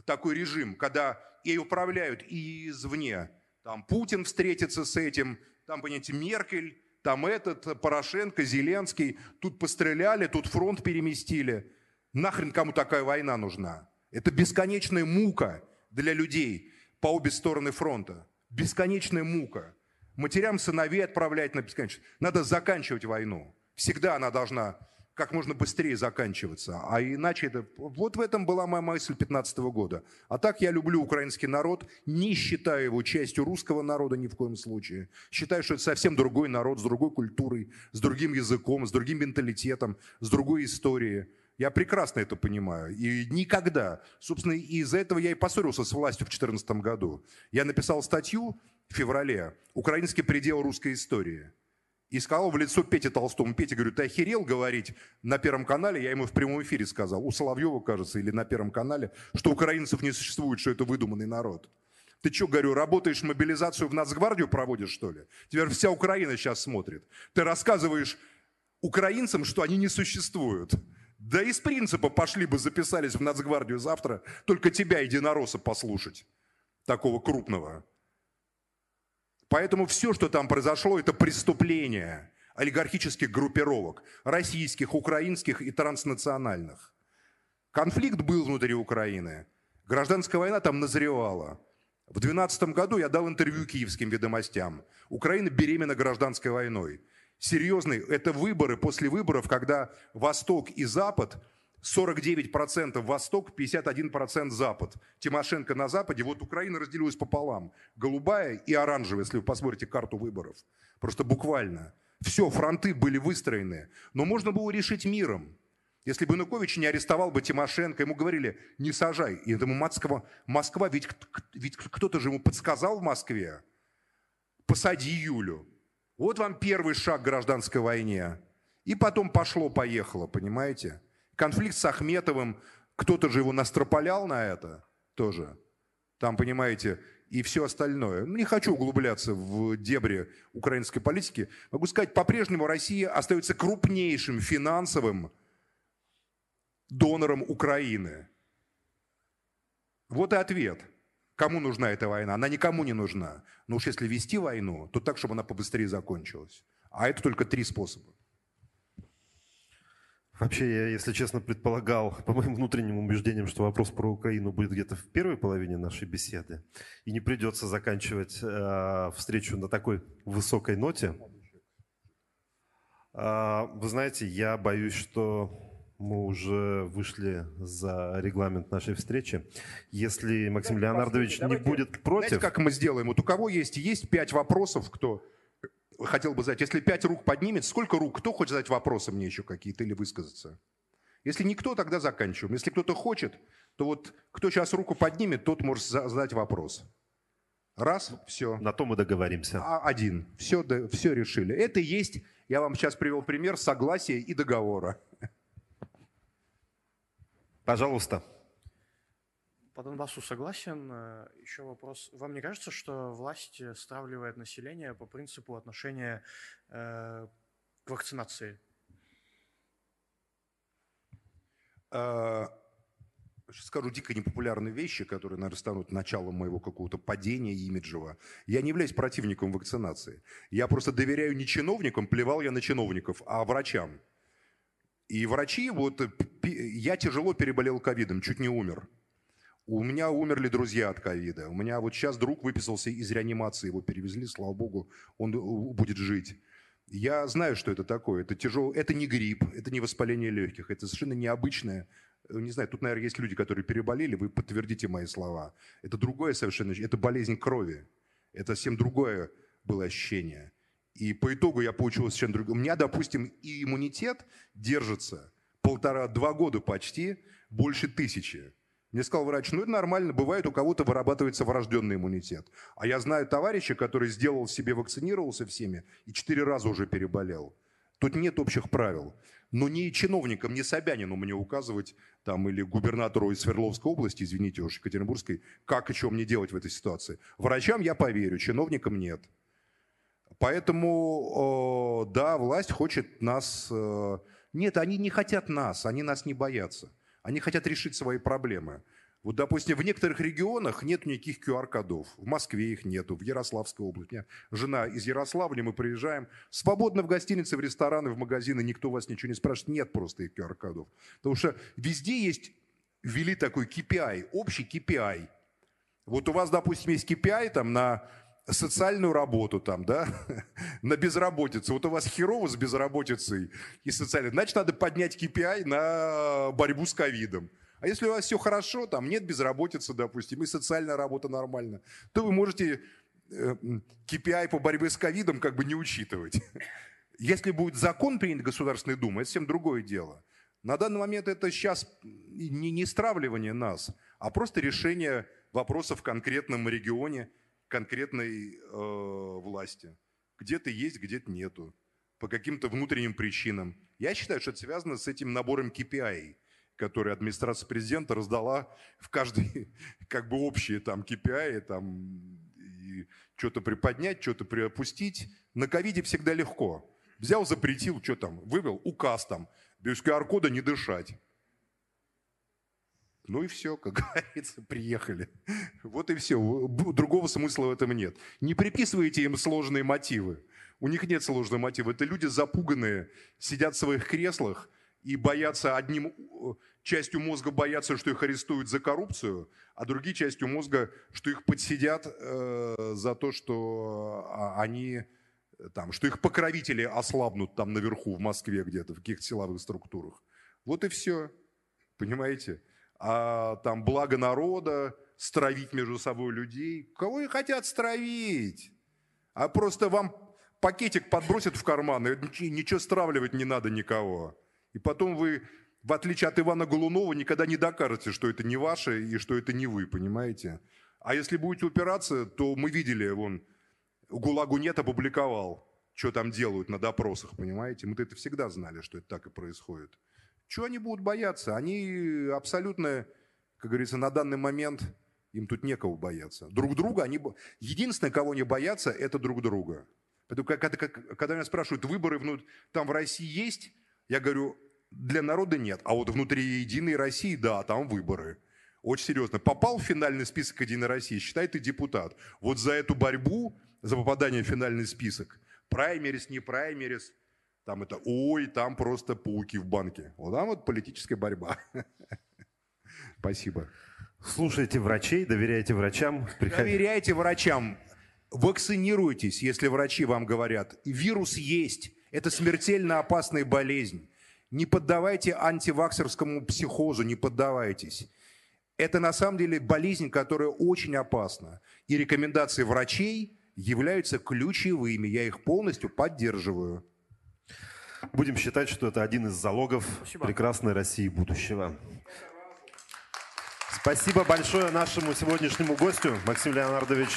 такой режим, когда ей управляют и извне. Там Путин встретится с этим, там, понимаете, Меркель, там этот, Порошенко, Зеленский. Тут постреляли, тут фронт переместили. Нахрен кому такая война нужна? Это бесконечная мука для людей по обе стороны фронта. Бесконечная мука. Матерям сыновей отправлять на бесконечность. Надо заканчивать войну. Всегда она должна как можно быстрее заканчиваться. А иначе это... Вот в этом была моя мысль 15 года. А так я люблю украинский народ, не считаю его частью русского народа ни в коем случае. Считаю, что это совсем другой народ, с другой культурой, с другим языком, с другим менталитетом, с другой историей. Я прекрасно это понимаю. И никогда, собственно, из-за этого я и поссорился с властью в 2014 году. Я написал статью в феврале «Украинский предел русской истории» и сказал в лицо Пете Толстому. Петя говорит, ты охерел говорить на Первом канале? Я ему в прямом эфире сказал, у Соловьева, кажется, или на Первом канале, что украинцев не существует, что это выдуманный народ. Ты что, говорю, работаешь мобилизацию в Нацгвардию проводишь, что ли? Теперь вся Украина сейчас смотрит. Ты рассказываешь украинцам, что они не существуют. Да из принципа пошли бы, записались в Нацгвардию завтра, только тебя, единоросса, послушать. Такого крупного. Поэтому все, что там произошло, это преступление олигархических группировок, российских, украинских и транснациональных. Конфликт был внутри Украины. Гражданская война там назревала. В 2012 году я дал интервью киевским ведомостям. Украина беременна гражданской войной. Серьезный, это выборы после выборов, когда Восток и Запад 49% Восток, 51% Запад. Тимошенко на Западе. Вот Украина разделилась пополам. Голубая и оранжевая, если вы посмотрите карту выборов. Просто буквально. Все, фронты были выстроены. Но можно было решить миром. Если бы Янукович не арестовал бы Тимошенко, ему говорили, не сажай. И этому Москва, Москва ведь, ведь кто-то же ему подсказал в Москве, посади Юлю. Вот вам первый шаг к гражданской войне. И потом пошло-поехало, понимаете? Конфликт с Ахметовым, кто-то же его настропалял на это тоже. Там, понимаете, и все остальное. Не хочу углубляться в дебри украинской политики. Могу сказать, по-прежнему Россия остается крупнейшим финансовым донором Украины. Вот и ответ. Кому нужна эта война? Она никому не нужна. Но уж если вести войну, то так, чтобы она побыстрее закончилась. А это только три способа. Вообще, я, если честно, предполагал, по моим внутренним убеждениям, что вопрос про Украину будет где-то в первой половине нашей беседы. И не придется заканчивать э, встречу на такой высокой ноте. Э, вы знаете, я боюсь, что мы уже вышли за регламент нашей встречи. Если Максим Леонардович не будет против... Знаете, как мы сделаем? Вот у кого есть, есть пять вопросов, кто хотел бы задать, если пять рук поднимет, сколько рук, кто хочет задать вопросы мне еще какие-то или высказаться? Если никто, тогда заканчиваем. Если кто-то хочет, то вот кто сейчас руку поднимет, тот может задать вопрос. Раз, все. На то мы договоримся. А, один. Все, да, все решили. Это и есть, я вам сейчас привел пример согласия и договора. Пожалуйста. По Донбассу согласен. Э, Еще вопрос. Вам не кажется, что власть стравливает население по принципу отношения э, к вакцинации? Сейчас скажу дико непопулярные вещи, которые, наверное, станут началом моего какого-то падения имиджевого. Я не являюсь противником вакцинации. Я просто доверяю не чиновникам, плевал я на чиновников, а врачам. И врачи, вот я тяжело переболел ковидом, чуть не умер. У меня умерли друзья от ковида. У меня вот сейчас друг выписался из реанимации, его перевезли, слава богу, он будет жить. Я знаю, что это такое. Это тяжело. Это не грипп, это не воспаление легких, это совершенно необычное. Не знаю, тут, наверное, есть люди, которые переболели, вы подтвердите мои слова. Это другое совершенно, это болезнь крови. Это совсем другое было ощущение. И по итогу я получил совершенно другое. У меня, допустим, и иммунитет держится полтора-два года почти, больше тысячи. Мне сказал врач, ну это нормально, бывает у кого-то вырабатывается врожденный иммунитет. А я знаю товарища, который сделал себе, вакцинировался всеми и четыре раза уже переболел. Тут нет общих правил. Но не чиновникам, не Собянину мне указывать, там, или губернатору из Свердловской области, извините уж, Екатеринбургской, как и что мне делать в этой ситуации. Врачам я поверю, чиновникам нет. Поэтому, да, власть хочет нас... Э, нет, они не хотят нас, они нас не боятся. Они хотят решить свои проблемы. Вот, допустим, в некоторых регионах нет никаких QR-кодов. В Москве их нету, в Ярославской области. У меня жена из Ярославля, мы приезжаем. Свободно в гостинице, в рестораны, в магазины, никто вас ничего не спрашивает. Нет просто их QR-кодов. Потому что везде есть, ввели такой KPI, общий KPI. Вот у вас, допустим, есть KPI там на социальную работу там, да, <laughs> на безработицу. Вот у вас херово с безработицей и социальной. Значит, надо поднять KPI на борьбу с ковидом. А если у вас все хорошо, там нет безработицы, допустим, и социальная работа нормально, то вы можете KPI э, по борьбе с ковидом как бы не учитывать. <laughs> Если будет закон принят Государственной Думой, это совсем другое дело. На данный момент это сейчас не, не стравливание нас, а просто решение вопросов в конкретном регионе – конкретной э, власти. Где-то есть, где-то нету. По каким-то внутренним причинам. Я считаю, что это связано с этим набором KPI, который администрация президента раздала в каждый, <laughs> как бы общие там KPI, там, что-то приподнять, что-то приопустить. На ковиде всегда легко. Взял, запретил, что там, вывел указ там, без QR-кода не дышать. Ну и все, как <laughs> говорится, приехали. Вот и все. Другого смысла в этом нет. Не приписывайте им сложные мотивы. У них нет сложных мотивов. Это люди запуганные, сидят в своих креслах и боятся одним э, частью мозга боятся, что их арестуют за коррупцию, а другие частью мозга, что их подсидят э, за то, что а, они там, что их покровители ослабнут там наверху в Москве где-то в каких-то силовых структурах. Вот и все. Понимаете? А, там благо народа, стравить между собой людей. Кого и хотят стравить? А просто вам пакетик подбросят в карман, и ничего стравливать не надо никого. И потом вы, в отличие от Ивана Голунова, никогда не докажете, что это не ваше и что это не вы, понимаете? А если будете упираться, то мы видели, вон, ГУЛАГу нет опубликовал, что там делают на допросах, понимаете? Мы-то это всегда знали, что это так и происходит. Чего они будут бояться? Они абсолютно, как говорится, на данный момент им тут некого бояться. Друг друга они... Единственное, кого они боятся, это друг друга. Поэтому, когда, когда меня спрашивают, выборы внут... там в России есть, я говорю, для народа нет. А вот внутри Единой России, да, там выборы. Очень серьезно. Попал в финальный список Единой России, считай, ты депутат. Вот за эту борьбу, за попадание в финальный список, праймерис, не праймерис, там это, ой, там просто пауки в банке. Вот там вот политическая борьба. <laughs> Спасибо. Слушайте врачей, доверяйте врачам. Доверяйте врачам. Вакцинируйтесь, если врачи вам говорят. Вирус есть. Это смертельно опасная болезнь. Не поддавайте антиваксерскому психозу, не поддавайтесь. Это на самом деле болезнь, которая очень опасна. И рекомендации врачей являются ключевыми. Я их полностью поддерживаю. Будем считать, что это один из залогов Спасибо. прекрасной России будущего. Спасибо большое нашему сегодняшнему гостю, Максим Леонардович.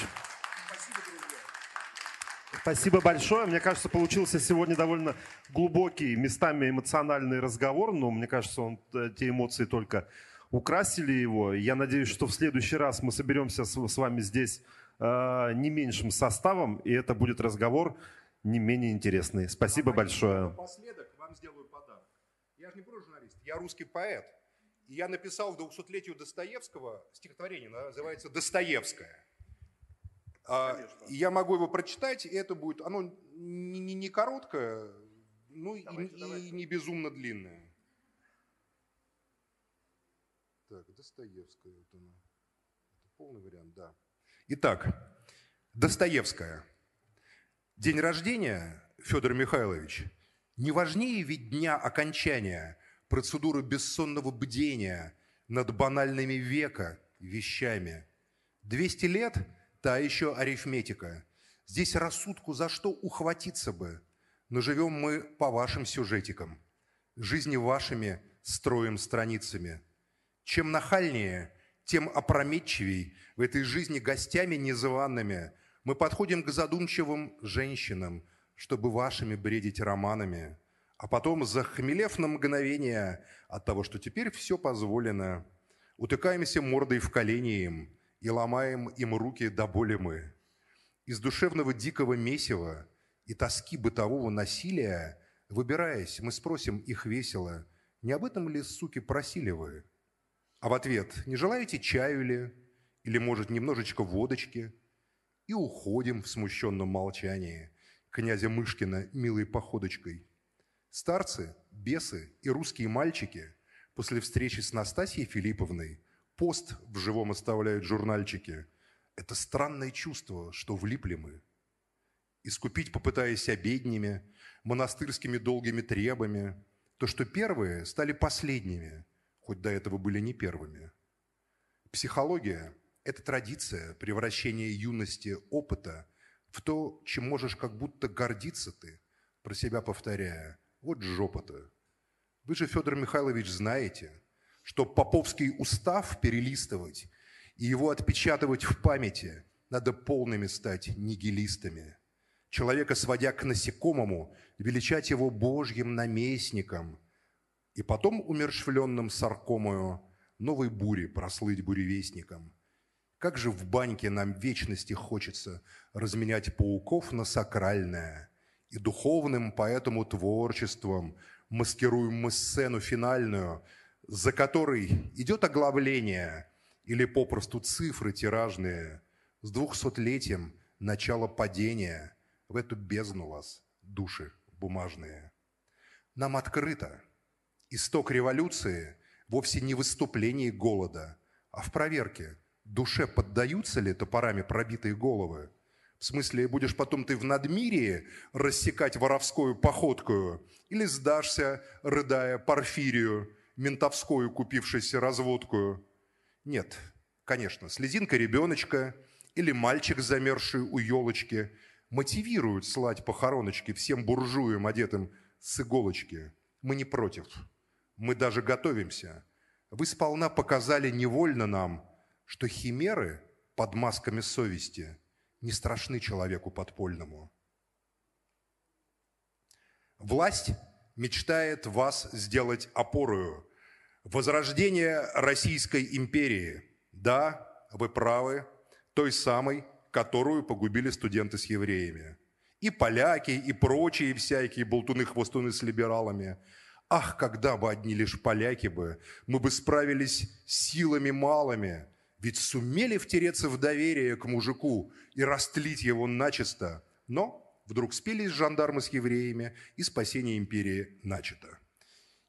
Спасибо большое. Мне кажется, получился сегодня довольно глубокий, местами эмоциональный разговор, но мне кажется, он, э, те эмоции только украсили его. Я надеюсь, что в следующий раз мы соберемся с, с вами здесь э, не меньшим составом, и это будет разговор не менее интересные. Спасибо а большое. Напоследок вам сделаю подарок. Я же не просто журналист, я русский поэт. И я написал в 200-летию Достоевского стихотворение, называется «Достоевское». А, я могу его прочитать, и это будет, оно не, не, не короткое, ну давайте, и, давайте. и не безумно длинное. Так, Достоевская, вот она. Это полный вариант, да. Итак, Достоевская. День рождения, Федор Михайлович, не важнее ведь дня окончания процедуры бессонного бдения над банальными века вещами. Двести лет – та еще арифметика. Здесь рассудку за что ухватиться бы, но живем мы по вашим сюжетикам, жизни вашими строим страницами. Чем нахальнее, тем опрометчивей в этой жизни гостями незваными мы подходим к задумчивым женщинам, чтобы вашими бредить романами, а потом, захмелев на мгновение от того, что теперь все позволено, утыкаемся мордой в колени им и ломаем им руки до боли мы. Из душевного дикого месива и тоски бытового насилия, выбираясь, мы спросим их весело, не об этом ли, суки, просили вы? А в ответ, не желаете чаю ли? Или, может, немножечко водочки? И уходим в смущенном молчании князя Мышкина милой походочкой. Старцы, бесы и русские мальчики после встречи с Настасьей Филипповной пост в живом оставляют журнальчики. Это странное чувство, что влипли мы. Искупить, попытаясь обеднями, монастырскими долгими требами, то, что первые стали последними, хоть до этого были не первыми. Психология – это традиция превращения юности опыта в то, чем можешь как будто гордиться ты, про себя повторяя. Вот жопа-то. Вы же, Федор Михайлович, знаете, что поповский устав перелистывать и его отпечатывать в памяти надо полными стать нигилистами. Человека, сводя к насекомому, величать его божьим наместником, и потом умершвленным саркомою новой бури прослыть буревестником. Как же в баньке нам вечности хочется разменять пауков на сакральное, и духовным поэтому творчеством маскируем мы сцену финальную, за которой идет оглавление или попросту цифры тиражные с двухсотлетием начала падения в эту бездну вас, души бумажные. Нам открыто – Исток революции вовсе не в выступлении голода, а в проверке, душе поддаются ли топорами пробитые головы. В смысле, будешь потом ты в надмирии рассекать воровскую походкую или сдашься, рыдая Порфирию, ментовскую, купившейся разводкую? Нет, конечно, слезинка ребеночка или мальчик, замерзший у елочки, мотивируют слать похороночки всем буржуям, одетым с иголочки. Мы не против мы даже готовимся. Вы сполна показали невольно нам, что химеры под масками совести не страшны человеку подпольному. Власть мечтает вас сделать опорою. Возрождение Российской империи. Да, вы правы, той самой, которую погубили студенты с евреями. И поляки, и прочие всякие болтуны-хвостуны с либералами – Ах, когда бы одни лишь поляки бы, мы бы справились силами малыми, ведь сумели втереться в доверие к мужику и растлить его начисто. Но вдруг спелись жандармы с евреями, и спасение империи начато.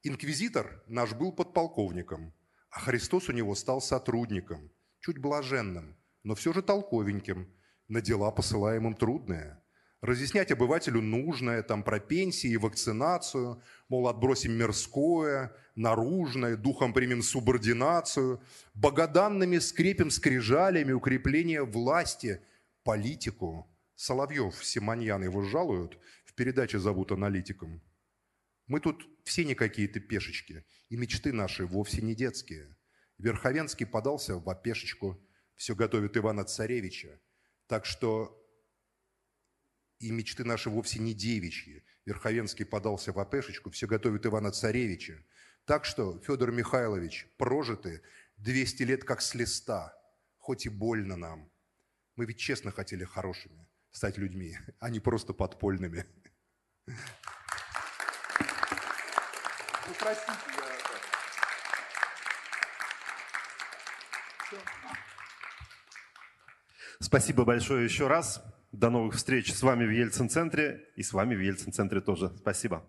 Инквизитор наш был подполковником, а Христос у него стал сотрудником, чуть блаженным, но все же толковеньким, на дела посылаемым трудные – разъяснять обывателю нужное, там про пенсии вакцинацию, мол, отбросим мирское, наружное, духом примем субординацию, богоданными скрепим скрижалями укрепление власти, политику. Соловьев, Симоньян его жалуют, в передаче зовут аналитиком. Мы тут все не какие-то пешечки, и мечты наши вовсе не детские. Верховенский подался в опешечку, все готовит Ивана Царевича. Так что и мечты наши вовсе не девичьи. Верховенский подался в опешечку, все готовит Ивана Царевича. Так что, Федор Михайлович, прожиты 200 лет как с листа, хоть и больно нам. Мы ведь честно хотели хорошими стать людьми, а не просто подпольными. Ну, простите, я... Спасибо большое еще раз. До новых встреч с вами в Ельцин-центре и с вами в Ельцин-центре тоже. Спасибо.